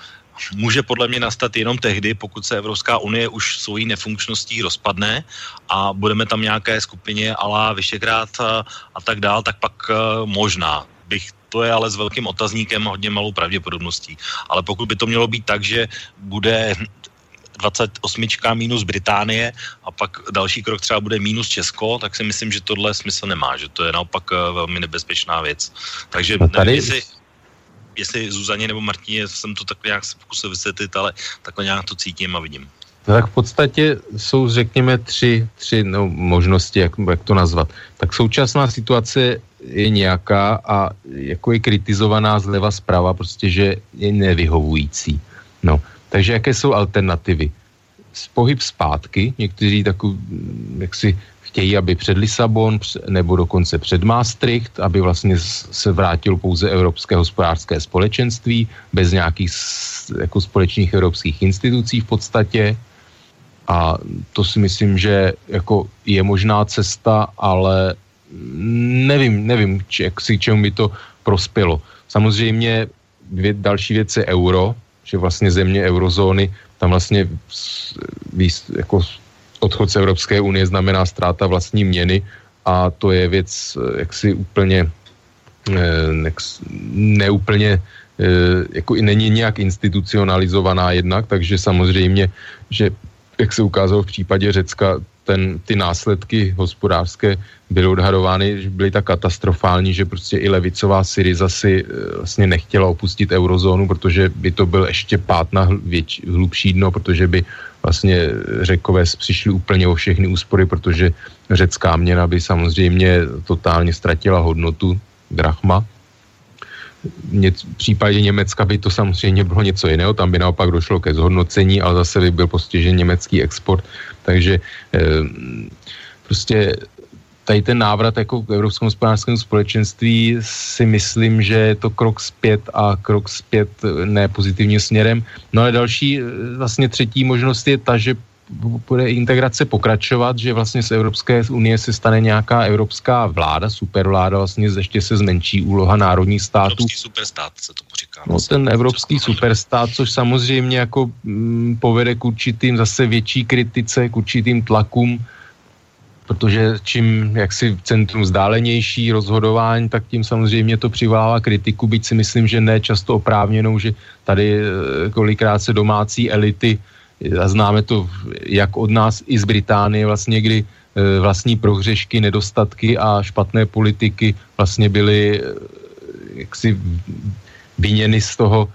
může podle mě nastat jenom tehdy, pokud se Evropská unie už svojí nefunkčností rozpadne a budeme tam nějaké skupině ala Vyšegrad a, a tak dál, tak pak uh, možná bych to je ale s velkým otazníkem hodně malou pravděpodobností. Ale pokud by to mělo být tak, že bude 28 minus Británie a pak další krok třeba bude minus Česko, tak si myslím, že tohle smysl nemá, že to je naopak eh, velmi nebezpečná věc. Takže tady... nevím, jestli, jestli Zuzaně nebo Martině jsem to tak nějak se pokusil vysvětlit, ale takhle nějak to cítím a vidím. No tak v podstatě jsou, řekněme, tři, tři no, možnosti, jak, jak to nazvat. Tak současná situace je nějaká a jako je kritizovaná zleva zprava, prostě, že je nevyhovující. No, takže jaké jsou alternativy? Pohyb zpátky, někteří takový, jak si chtějí, aby před Lisabon nebo dokonce před Maastricht, aby vlastně se vrátil pouze Evropské hospodářské společenství bez nějakých jako společných evropských institucí v podstatě. A to si myslím, že jako je možná cesta, ale nevím, nevím, či, jak si čemu by to prospělo. Samozřejmě dvě, další věc je euro, že vlastně země eurozóny, tam vlastně jako odchod z Evropské unie znamená ztráta vlastní měny a to je věc eh, jaksi úplně eh, neúplně eh, jako i není nějak institucionalizovaná jednak, takže samozřejmě, že jak se ukázalo v případě Řecka, ten, ty následky hospodářské byly odhadovány, že byly tak katastrofální, že prostě i levicová Syriza si vlastně nechtěla opustit eurozónu, protože by to byl ještě pát na věč, hlubší dno, protože by vlastně řekové přišli úplně o všechny úspory, protože řecká měna by samozřejmě totálně ztratila hodnotu drachma. V případě Německa by to samozřejmě bylo něco jiného, tam by naopak došlo ke zhodnocení, ale zase by byl postižen německý export, takže eh, prostě tady ten návrat jako k Evropskému hospodářskému společenství si myslím, že je to krok zpět a krok zpět ne pozitivním směrem. No ale další, vlastně třetí možnost je ta, že bude integrace pokračovat, že vlastně z Evropské unie se stane nějaká evropská vláda, supervláda, vlastně ještě se zmenší úloha národních států. Evropský superstát se tomu říká. No ten evropský superstát, což samozřejmě jako m, povede k určitým zase větší kritice, k určitým tlakům protože čím jaksi centrum zdálenější rozhodování, tak tím samozřejmě to přivolává kritiku, byť si myslím, že ne často oprávněnou, že tady eh, kolikrát se domácí elity, a známe to jak od nás i z Británie vlastně, kdy eh, vlastní prohřešky, nedostatky a špatné politiky vlastně byly eh, jaksi vyněny z toho,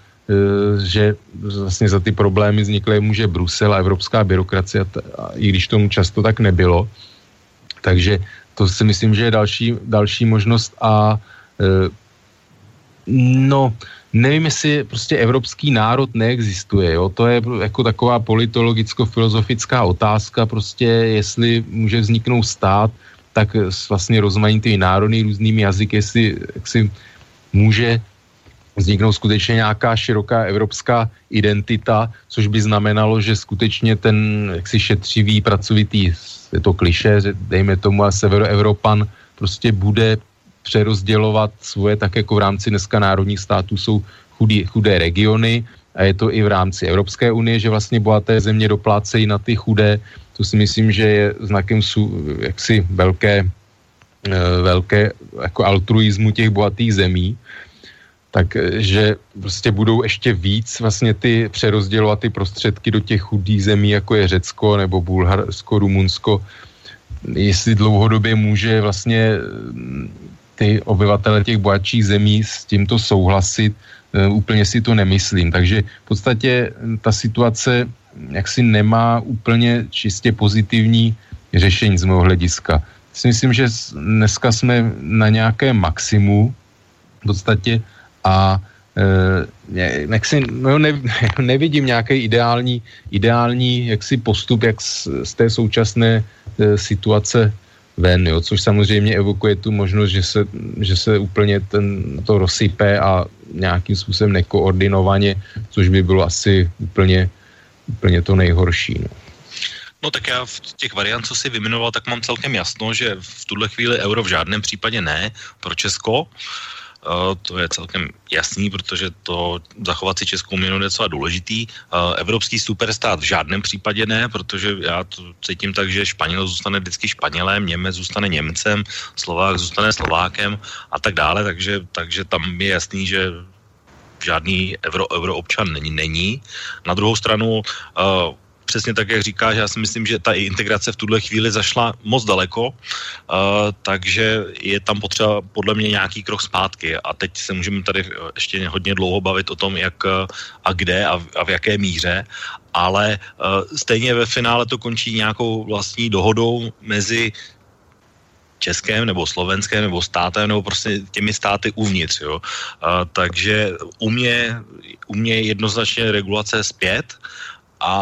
že vlastně za ty problémy vznikly může Brusel a evropská byrokracie, i když tomu často tak nebylo, takže to si myslím, že je další, další možnost a e, no, nevím, jestli prostě evropský národ neexistuje, jo? to je jako taková politologicko-filozofická otázka, prostě jestli může vzniknout stát, tak s vlastně rozmanitými národy, různými jazyky, jestli si může vzniknout skutečně nějaká široká evropská identita, což by znamenalo, že skutečně ten jaksi šetřivý, pracovitý je to kliše, že dejme tomu a severoevropan prostě bude přerozdělovat svoje, tak jako v rámci dneska národních států jsou chudý, chudé regiony a je to i v rámci Evropské unie, že vlastně bohaté země doplácejí na ty chudé. To si myslím, že je znakem jaksi velké, eh, velké jako altruismu těch bohatých zemí takže prostě budou ještě víc vlastně ty přerozdělovat ty prostředky do těch chudých zemí, jako je Řecko nebo Bulharsko, Rumunsko, jestli dlouhodobě může vlastně mm, ty obyvatele těch bohatších zemí s tímto souhlasit, e, úplně si to nemyslím. Takže v podstatě ta situace jaksi nemá úplně čistě pozitivní řešení z mého hlediska. Si myslím, že dneska jsme na nějakém maximu, v podstatě a e, nechci, no ne, nevidím nějaký ideální, ideální jaksi postup, jak z, z té současné e, situace ven, jo, což samozřejmě evokuje tu možnost, že se, že se úplně ten, to rozsype a nějakým způsobem nekoordinovaně, což by bylo asi úplně, úplně to nejhorší. No. No tak já v těch variant, co si vymenoval, tak mám celkem jasno, že v tuhle chvíli euro v žádném případě ne pro Česko. To je celkem jasný, protože to zachovat si českou měnu je docela důležitý. Evropský superstát v žádném případě ne, protože já to cítím tak, že Španěl zůstane vždycky Španělem, Němec zůstane Němcem, Slovák zůstane Slovákem a tak dále, takže, takže tam je jasný, že žádný euro, euroobčan není, není. Na druhou stranu uh, přesně tak, jak říkáš, já si myslím, že ta integrace v tuhle chvíli zašla moc daleko, uh, takže je tam potřeba podle mě nějaký krok zpátky a teď se můžeme tady ještě hodně dlouho bavit o tom, jak a kde a v, a v jaké míře, ale uh, stejně ve finále to končí nějakou vlastní dohodou mezi českém nebo slovenském nebo státem nebo prostě těmi státy uvnitř. Jo. A, takže u mě, u mě jednoznačně regulace zpět a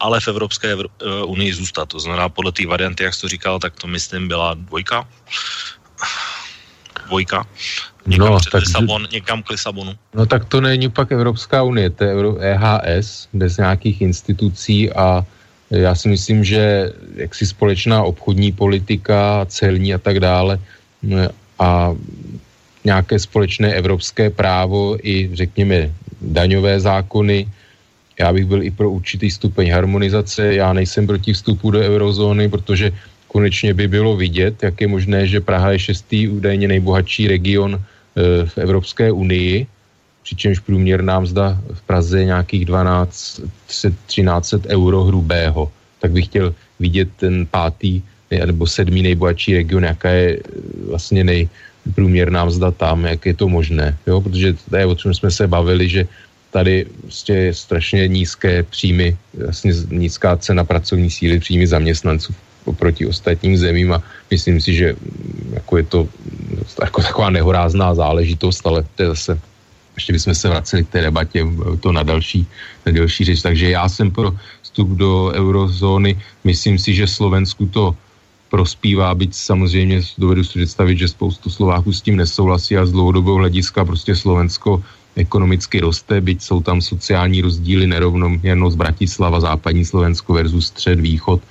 ale v Evropské eh, unii zůstat. To znamená, podle té varianty, jak jsi to říkal, tak to myslím byla dvojka. Dvojka. Někam, no, tak, Lisabon, někam k Lisabonu. No tak to není pak Evropská unie, to je EHS, bez nějakých institucí a já si myslím, že jaksi společná obchodní politika, celní a tak dále a nějaké společné evropské právo i řekněme daňové zákony, já bych byl i pro určitý stupeň harmonizace. Já nejsem proti vstupu do eurozóny, protože konečně by bylo vidět, jak je možné, že Praha je šestý údajně nejbohatší region e, v Evropské unii, přičemž průměrná mzda v Praze je nějakých 12 1300 euro hrubého. Tak bych chtěl vidět ten pátý nebo sedmý nejbohatší region, jaká je e, vlastně nejprůměrná mzda tam, jak je to možné. Jo? Protože to je o čem jsme se bavili, že tady prostě je strašně nízké příjmy, vlastně nízká cena pracovní síly, příjmy zaměstnanců oproti ostatním zemím a myslím si, že mm, jako je to jako taková nehorázná záležitost, ale to je zase ještě bychom se vraceli k té debatě, to na další, na další řeč. Takže já jsem pro vstup do eurozóny. Myslím si, že Slovensku to prospívá, byť samozřejmě dovedu si představit, že spoustu Slováků s tím nesouhlasí a z dlouhodobého hlediska prostě Slovensko ekonomicky roste, byť jsou tam sociální rozdíly, nerovnoměrnost Bratislava, západní Slovensko versus střed, východ.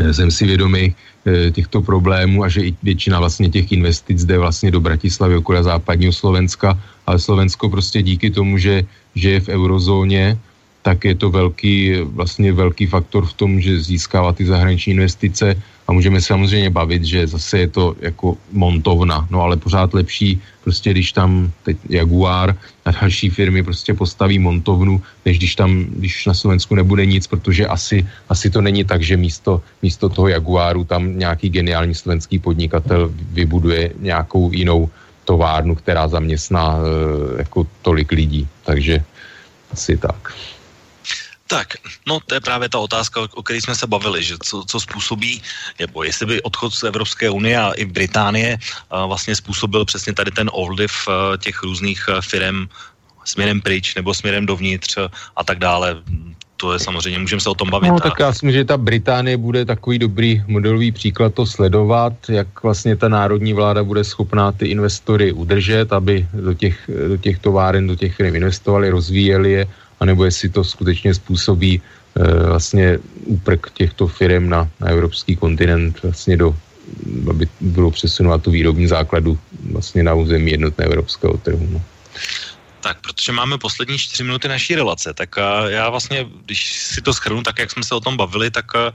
Eh, jsem si vědomý eh, těchto problémů a že i většina vlastně těch investic jde vlastně do Bratislavy okolo západního Slovenska, ale Slovensko prostě díky tomu, že, že je v eurozóně, tak je to velký, vlastně velký faktor v tom, že získává ty zahraniční investice a můžeme samozřejmě bavit, že zase je to jako montovna, no ale pořád lepší, prostě když tam teď Jaguar a další firmy prostě postaví montovnu, než když tam, když na Slovensku nebude nic, protože asi, asi to není tak, že místo, místo toho Jaguaru tam nějaký geniální slovenský podnikatel vybuduje nějakou jinou továrnu, která zaměstná e, jako tolik lidí, takže asi tak. Tak, no to je právě ta otázka, o které jsme se bavili, že co, co způsobí, nebo jestli by odchod z Evropské unie a i Británie a vlastně způsobil přesně tady ten ovliv těch různých firm směrem pryč nebo směrem dovnitř a tak dále. To je samozřejmě, můžeme se o tom bavit. No tak já si myslím, že ta Británie bude takový dobrý modelový příklad to sledovat, jak vlastně ta národní vláda bude schopná ty investory udržet, aby do těch, do těch továren, do těch firm investovali, rozvíjeli je anebo jestli to skutečně způsobí e, vlastně úprk těchto firm na, na evropský kontinent vlastně do, aby budou přesunovat tu výrobní základu vlastně na území jednotné evropského trhu. No. Tak, protože máme poslední čtyři minuty naší relace, tak uh, já vlastně, když si to schrnu, tak jak jsme se o tom bavili, tak uh,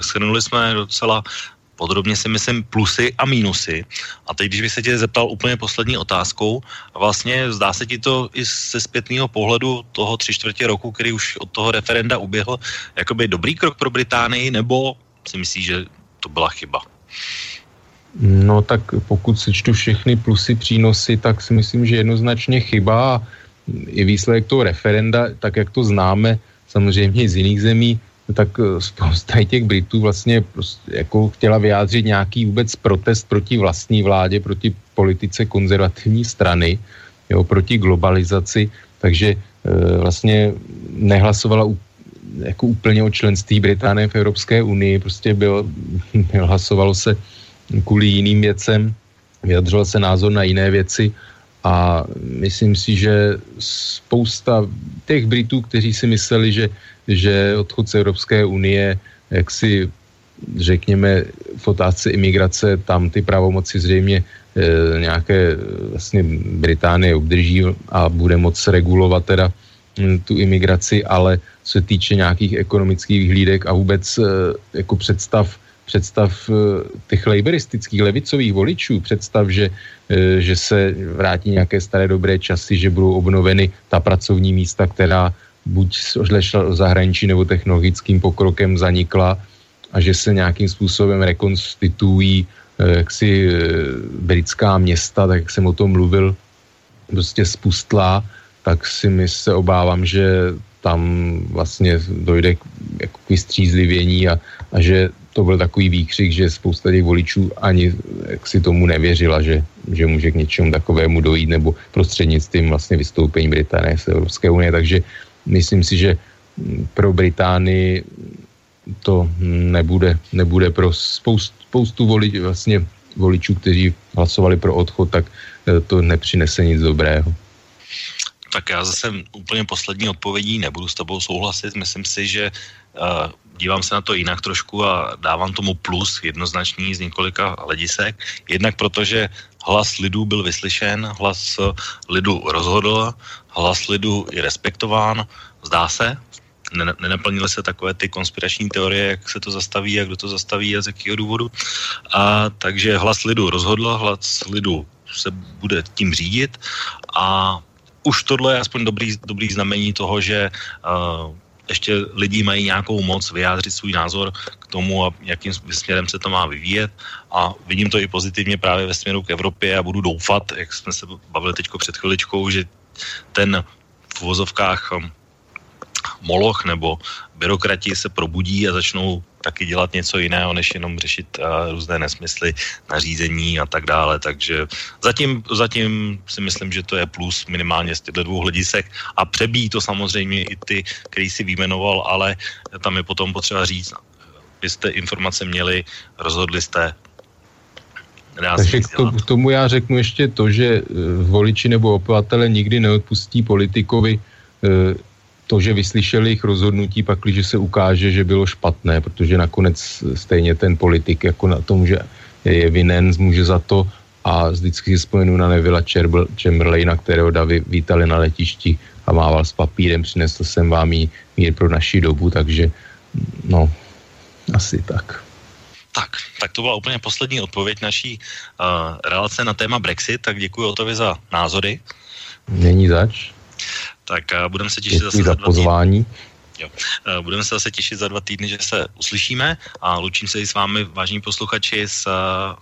schrnuli jsme docela podrobně si myslím plusy a mínusy. A teď, když bych se tě zeptal úplně poslední otázkou, vlastně zdá se ti to i ze zpětného pohledu toho tři čtvrtě roku, který už od toho referenda uběhl, jakoby dobrý krok pro Británii, nebo si myslíš, že to byla chyba? No tak pokud sečtu všechny plusy, přínosy, tak si myslím, že jednoznačně chyba i výsledek toho referenda, tak jak to známe samozřejmě z jiných zemí, tak eh, spousta těch Britů vlastně prostě jako chtěla vyjádřit nějaký vůbec protest proti vlastní vládě, proti politice konzervativní strany, jo, proti globalizaci, takže e, vlastně nehlasovala jako úplně o členství Británie v Evropské unii, prostě byl, hlasovalo se kvůli jiným věcem, vyjadřoval se názor na jiné věci. A myslím si, že spousta těch Britů, kteří si mysleli, že že odchod z Evropské unie, jak si řekněme v otázce imigrace, tam ty pravomoci zřejmě nějaké vlastně Británie obdrží a bude moc regulovat teda hm, tu imigraci, ale co se týče nějakých ekonomických vyhlídek a vůbec jako představ představ těch laboristických levicových voličů, představ, že, že se vrátí nějaké staré dobré časy, že budou obnoveny ta pracovní místa, která buď odešla do zahraničí nebo technologickým pokrokem zanikla a že se nějakým způsobem rekonstituují eh, jaksi eh, britská města, tak jak jsem o tom mluvil, prostě spustlá, tak si my se obávám, že tam vlastně dojde k, jako k vystřízlivění a, a že to byl takový výkřik, že spousta těch voličů ani jak si tomu nevěřila, že, že může k něčemu takovému dojít, nebo prostřednictvím vlastně vystoupení Británie z Evropské unie. Takže myslím si, že pro Británii to nebude, nebude pro spoustu, spoustu volič, vlastně voličů, kteří hlasovali pro odchod, tak eh, to nepřinese nic dobrého. Tak já zase úplně poslední odpovědí nebudu s tebou souhlasit. Myslím si, že uh, dívám se na to jinak trošku a dávám tomu plus jednoznačný z několika hledisek. Jednak protože hlas lidu byl vyslyšen, hlas lidu rozhodl, hlas lidu je respektován, zdá se, nenaplnily se takové ty konspirační teorie, jak se to zastaví a kdo to zastaví a z jakého důvodu. A takže hlas lidu rozhodl, hlas lidu se bude tím řídit a už tohle je aspoň dobrý, dobrý znamení toho, že uh, ještě lidi mají nějakou moc vyjádřit svůj názor k tomu, a jakým směrem se to má vyvíjet. A vidím to i pozitivně právě ve směru k Evropě a budu doufat, jak jsme se bavili teď před chviličkou, že ten v vozovkách um, moloch nebo byrokrati se probudí a začnou taky dělat něco jiného, než jenom řešit uh, různé nesmysly, nařízení a tak dále. Takže zatím, zatím si myslím, že to je plus minimálně z těchto dvou hledisek. A přebíjí to samozřejmě i ty, který si vyjmenoval, ale tam je potom potřeba říct, vy jste informace měli, rozhodli jste, takže k, to, k tomu já řeknu ještě to, že eh, voliči nebo obyvatele nikdy neodpustí politikovi eh, to, že vyslyšeli jejich rozhodnutí, pak, když se ukáže, že bylo špatné, protože nakonec stejně ten politik jako na tom, že je vinen, může za to a vždycky si vzpomenu na Nevila Chamberlaina, kterého Davy vítali na letišti a mával s papírem, přinesl jsem vám mír pro naši dobu, takže no, asi tak. Tak, tak to byla úplně poslední odpověď naší uh, relace na téma Brexit, tak děkuji Otovi za názory. Není zač. Tak uh, budeme se těšit zase za, za pozvání. Jo. Uh, budeme se zase těšit za dva týdny, že se uslyšíme a loučím se i s vámi, vážní posluchači, s uh,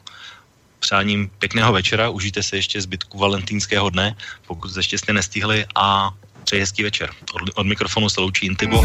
přáním pěkného večera. Užijte se ještě zbytku valentýnského dne, pokud ještě jste nestihli a přeji hezký večer. Od, od mikrofonu se loučí Intibo.